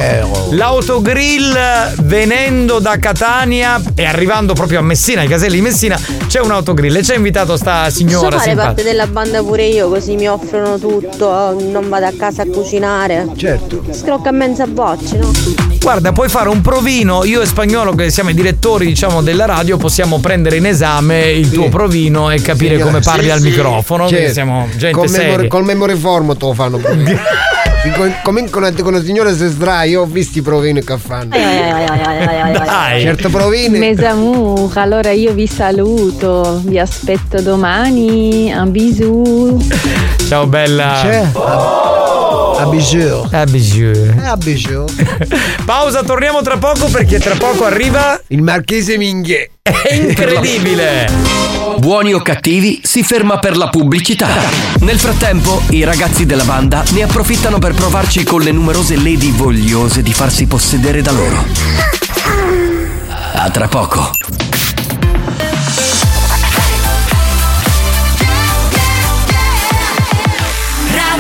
L'autogrill venendo da Catania e arrivando proprio a Messina, ai caselli di Messina, c'è un autogrill e ci ha invitato sta Posso signora fare simpatica. parte della banda pure io, così mi offrono tutto, non vado a casa a cucinare. Certo. Scrocca a mezza boccia, no? Guarda, puoi fare un provino, io e Spagnolo che siamo i direttori, diciamo, della radio, possiamo prendere in esame il tuo provino e capire Signora, come parli sì, al sì. microfono, Certo. siamo gente Col seria. memore- Col memory form te lo fanno proprio. [laughs] Come- con con una signora se sdrai, io ho visto i provini che fanno. Dai. Certo provini. Mesamuca, allora io vi saluto, vi aspetto domani, un bisou. Ciao bella. C'è? A bijou. A bijou. Eh, a bijou. [laughs] Pausa, torniamo tra poco perché tra poco arriva Il marchese Minghe. [laughs] È incredibile! Buoni o cattivi si ferma per la pubblicità. Nel frattempo, i ragazzi della banda ne approfittano per provarci con le numerose lady vogliose di farsi possedere da loro. A tra poco.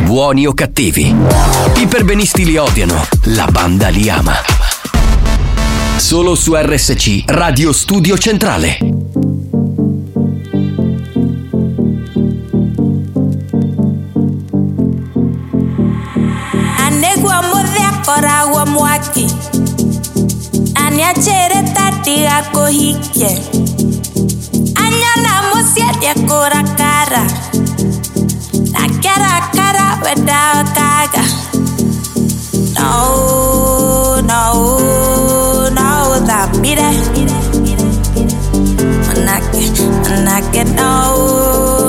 Buoni o cattivi. I perbenisti li odiano, la banda li ama. Solo su RSC Radio Studio Centrale. Anegwa mothe akoragwo mwaki na nĩanjĩrĩte ndigakũhikie I get a cut up without. No, no, no, me. When I get, when I get no.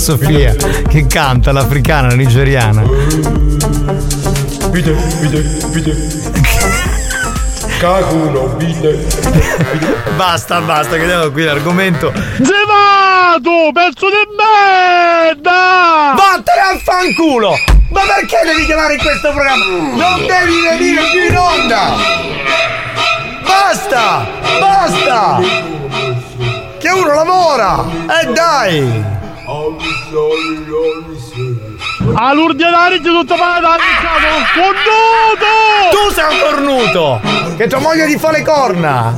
Sofia che canta l'africana nigeriana. Vide, vide, vide. Cacuno, vide. Basta, basta, che andiamo qui l'argomento. Zevato, pezzo di merda! Vattene al fanculo! Ma perché devi chiamare in questo programma? Non devi venire più in onda! Basta! Basta! Che uno lavora! E dai! All'urdianare tutta panata Cornuto! Tu sei un cornuto! Che tua moglie ti fa le corna!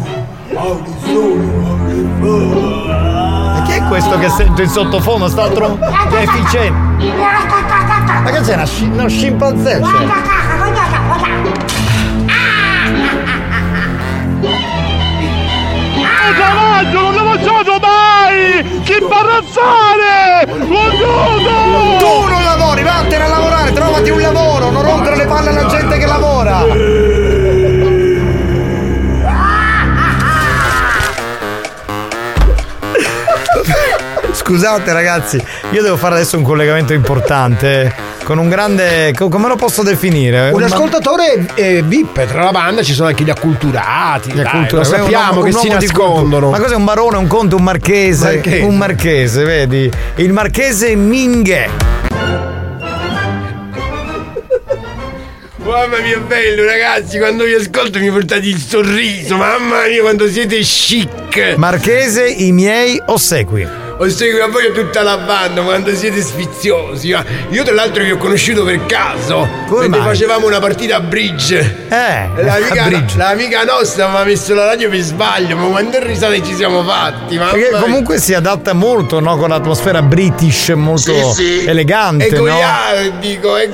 Ma chi è questo che sento in sottofondo? Sta tro... deficiente! Ma che c'è una sci- uno scimpanzé? Cioè? Oh Che imbarazzare! Cornuto! Tu non lavori, vattene a lavorare, trovati un lavoro, non rompere le palle alla gente che lavora! Scusate ragazzi, io devo fare adesso un collegamento importante con un grande... co- come lo posso definire? Un ascoltatore eh, VIP tra la banda ci sono anche gli acculturati. Gli dai, acculturati. lo sappiamo Un che uomo si nascondono. Ma cos'è un barone, un conte, un marchese? Marchese. Un marchese, vedi? Il marchese Minghe. [laughs] Mamma mia bello ragazzi, quando vi ascolto mi portate il sorriso, mamma mia quando siete chic. Marchese, i miei ossequi. Ho seguito a voi tutta la banda quando siete sfiziosi. ma Io tra l'altro vi ho conosciuto per caso. Come mai? facevamo una partita a bridge. Eh, L'amica, bridge. l'amica nostra mi ha messo la radio per sbaglio, ma quante risate ci siamo fatti, Perché mia. comunque si adatta molto no, con l'atmosfera british, molto Sì, sì. elegante. E no? dico, e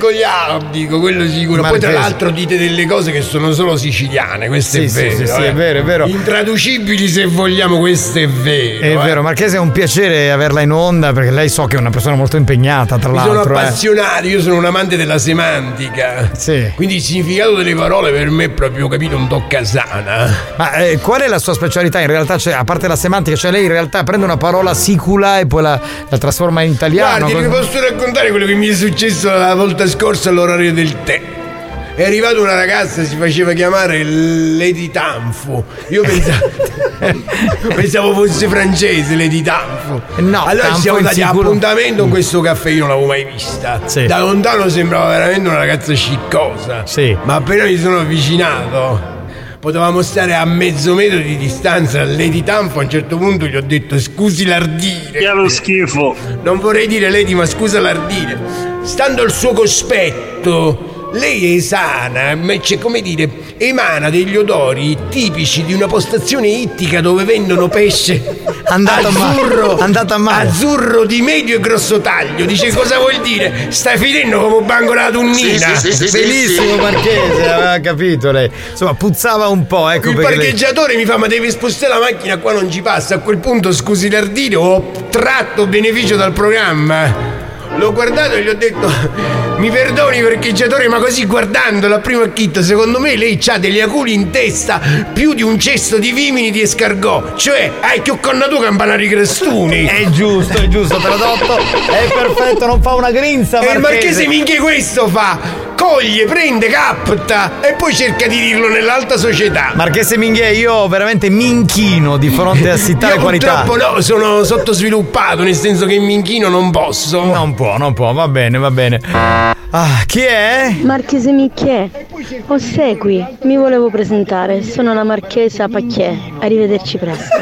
dico, quello sicuro. Poi tra l'altro dite delle cose che sono solo siciliane, questo Sì, è sì, vero. sì, sì, eh. è vero, è vero. Intraducibili se vogliamo, questo è vero. È eh. vero, Marchese è un piacere averla in onda perché lei so che è una persona molto impegnata, tra Mi sono l'altro. eh. appassionato, io sono un amante della semantica. Sì. Quindi il significato delle parole per me è proprio capito un toccasana. Ma eh, qual è la sua specialità? In realtà, cioè, a parte la semantica, cioè lei in realtà prende una parola sicula e poi la, la trasforma in italiano. Guardi, vi Cosa- posso raccontare quello che mi è successo la volta scorsa all'orario del tè. È arrivata una ragazza, si faceva chiamare Lady Tanfo. Io pensavo, [laughs] pensavo fosse francese, Lady Tanfo. No, allora ci siamo in dati sicuro- appuntamento con questo caffè, io non l'avevo mai vista. Sì. Da lontano sembrava veramente una ragazza sciccosa. Sì. Ma appena mi sono avvicinato. Potevamo stare a mezzo metro di distanza. Lady Tanfo a un certo punto gli ho detto scusi l'ardire. Che lo schifo. Non vorrei dire Lady, ma scusa l'ardire. Stando al suo cospetto, lei è sana, ma c'è come dire, emana degli odori tipici di una postazione ittica dove vendono pesce Andata male, azzurro, andata male. azzurro di medio e grosso taglio. Dice cosa vuol dire? Stai finendo come un banco della tunnina. Benissimo, Marchese, aveva capito lei. Insomma, puzzava un po', ecco Il perché lei- parcheggiatore mi fa ma devi spostare la macchina qua non ci passa a quel punto scusi l'ardire ho tratto beneficio dal programma l'ho guardato e gli ho detto mi perdoni parcheggiatore ma così guardandolo a primo acchitto secondo me lei ha degli aculi in testa più di un cesto di vimini di escargot cioè hai più connato campanari crestuni È giusto, è giusto, tradotto. È perfetto, non fa una grinza. e il Marchese. marchese minchia questo fa coglie, prende, capta e poi cerca di dirlo nell'alta società Marchese Minghè, io veramente mi inchino di fronte a tale Io qualità. purtroppo no, sono sottosviluppato, nel senso che in minchino non posso. Non può, non può, va bene, va bene. Ah, chi è? Marchese Micchè, ossequi, mi volevo presentare, sono la Marchesa Pacchè, arrivederci presto.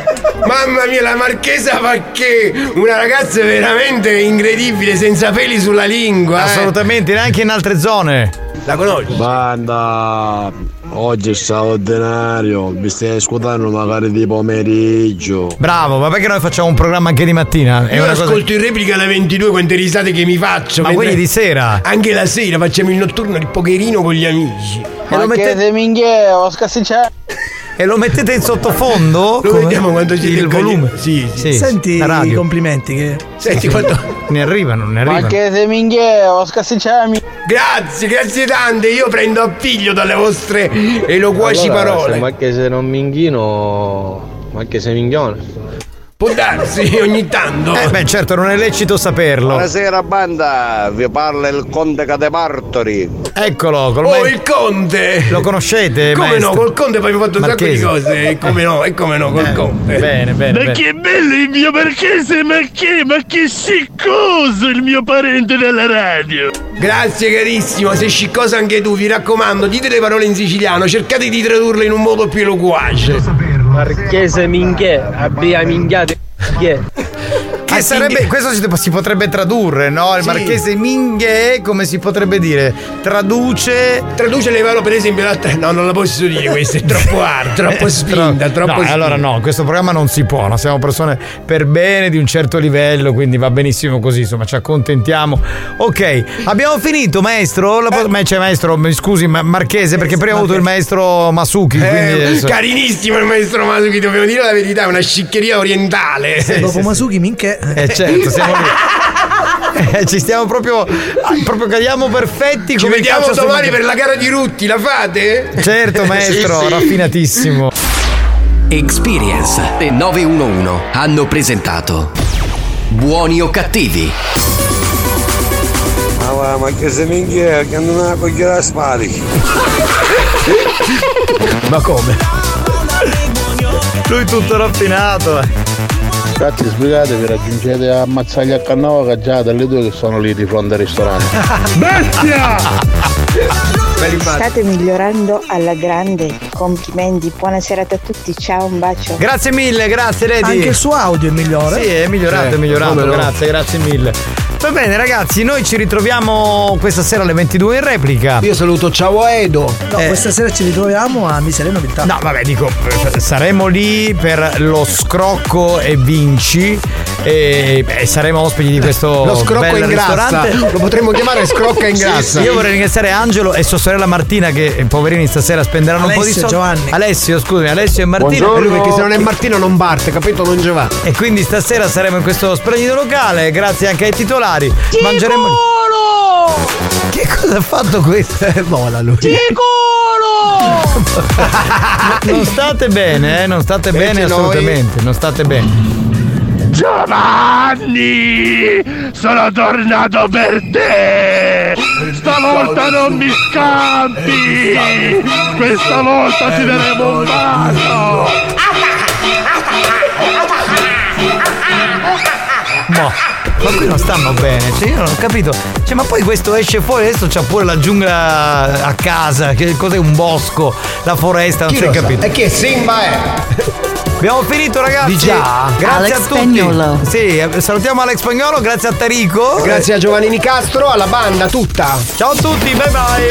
Mamma mia, la marchesa Pacché, una ragazza veramente incredibile, senza peli sulla lingua. eh. Assolutamente, neanche in altre zone. La conosci? Banda, oggi è straordinario, vi stai ascoltando magari di pomeriggio. Bravo, ma perché noi facciamo un programma anche di mattina? È Io una cosa. ascolto in replica alle 22 quante risate che mi faccio. Ma quelli di sera? Anche la sera facciamo il notturno il pokerino con gli amici. E lo mettete minghie. E lo mettete in sottofondo? Lo Come? vediamo quando ci il volume. Sì, Sì, Senti i complimenti che. Senti quanto. Ne arrivano, ne arrivano. se minghie, ho scassicciami. Grazie, grazie tante. Io prendo appiglio dalle vostre eloquaci parole. Ma che se non minghino, ma che se minghione. Può darsi [laughs] ogni tanto. Eh beh, certo, non è lecito saperlo. Buonasera banda, vi parla il conte Catemartori. Eccolo, col Oh, ma- il conte! Lo conoscete? Come maestro? no, col conte poi abbiamo fatto un sacco di cose. E come no, e come no, col conte. Bene, bene. Ma bene. che bello il mio marchese, ma che, ma che sciccoso il mio parente della radio. Grazie carissimo, sei sciccoso anche tu, vi raccomando, dite le parole in siciliano, cercate di tradurle in un modo più eloquace. Marchese minchè, abbia minchiate. Che? Che sarebbe, questo si, si potrebbe tradurre, no? Il Sì. marchese Minghe, come si potrebbe dire? Traduce. Traduce le parole, per esempio, l'altra. No, non la posso dire questa, è [laughs] troppo hard, troppo spinta, troppo no, spinta. allora no, questo programma non si può, no? siamo persone per bene di un certo livello, quindi va benissimo così, insomma, ci accontentiamo. Ok, abbiamo finito, maestro? La po- ma- cioè, maestro, mi scusi, ma Marchese, perché prima ho avuto il maestro Masuki, quindi Eh, carinissimo il maestro Masuki, dobbiamo dire la verità, è una sciccheria orientale. Dopo Masuki, minchè. Eh certo, siamo lì. [laughs] Eh, ci stiamo proprio. proprio cadiamo perfetti Ci vediamo domani per la gara di Rutti, la fate? Certo, [laughs] maestro, Sì, sì. raffinatissimo. Experience e 911 hanno presentato Buoni o cattivi? Ma va, ma che se minchia, che non ha cogliere la spari. Ma come? Lui tutto raffinato. Eh. Ragazzi, spiegatevi, raggiungete a Mazzaglia a Cannova già dalle due che sono lì di fronte al ristorante. [laughs] Bestia! State migliorando alla grande, complimenti, buona serata a tutti, ciao, un bacio. Grazie mille, grazie Lady. Anche il suo audio è migliore. Sì, è migliorato, Sì, è migliorato, grazie, grazie mille. Va bene ragazzi, noi ci ritroviamo questa sera alle 22 in replica. Io saluto ciao Edo. No, questa sera ci ritroviamo a Miseria Novità. No, vabbè, dico, eh, saremo lì per lo scrocco e vinci e, e saremo ospiti di questo Lo scrocco bel in grassa. ristorante. Lo potremmo chiamare scrocca in grassa. sì. Io vorrei ringraziare Angelo e sua sorella Martina che eh, poverini stasera spenderanno un po' di Alessio, soldi. Giovanni. Alessio, scusami, Alessio e Martina. Lui perché se non è Martino non parte, capito? Non ci va. E quindi stasera saremo in questo splendido locale, grazie anche ai titolari. Mangeremo. Che cosa ha fatto questo? Vola lui. non state bene, eh? Non state bene noi- assolutamente, non state bene. Giovanni! Sono tornato per te! Stavolta non mi scampi! Questa volta ti daremo un bacio! Ma, ma qui non stanno bene, cioè io non ho capito. Cioè, ma poi questo esce fuori, adesso c'ha pure la giungla a casa, che cos'è un bosco, la foresta, non si è capito. E che Simba è? [laughs] Abbiamo finito ragazzi. Di già? Grazie Alex a tutti. Spagnolo. Sì, salutiamo Alex Spagnolo, grazie a Tarico. Grazie a Giovannini Castro, alla banda tutta. Ciao a tutti, bye bye.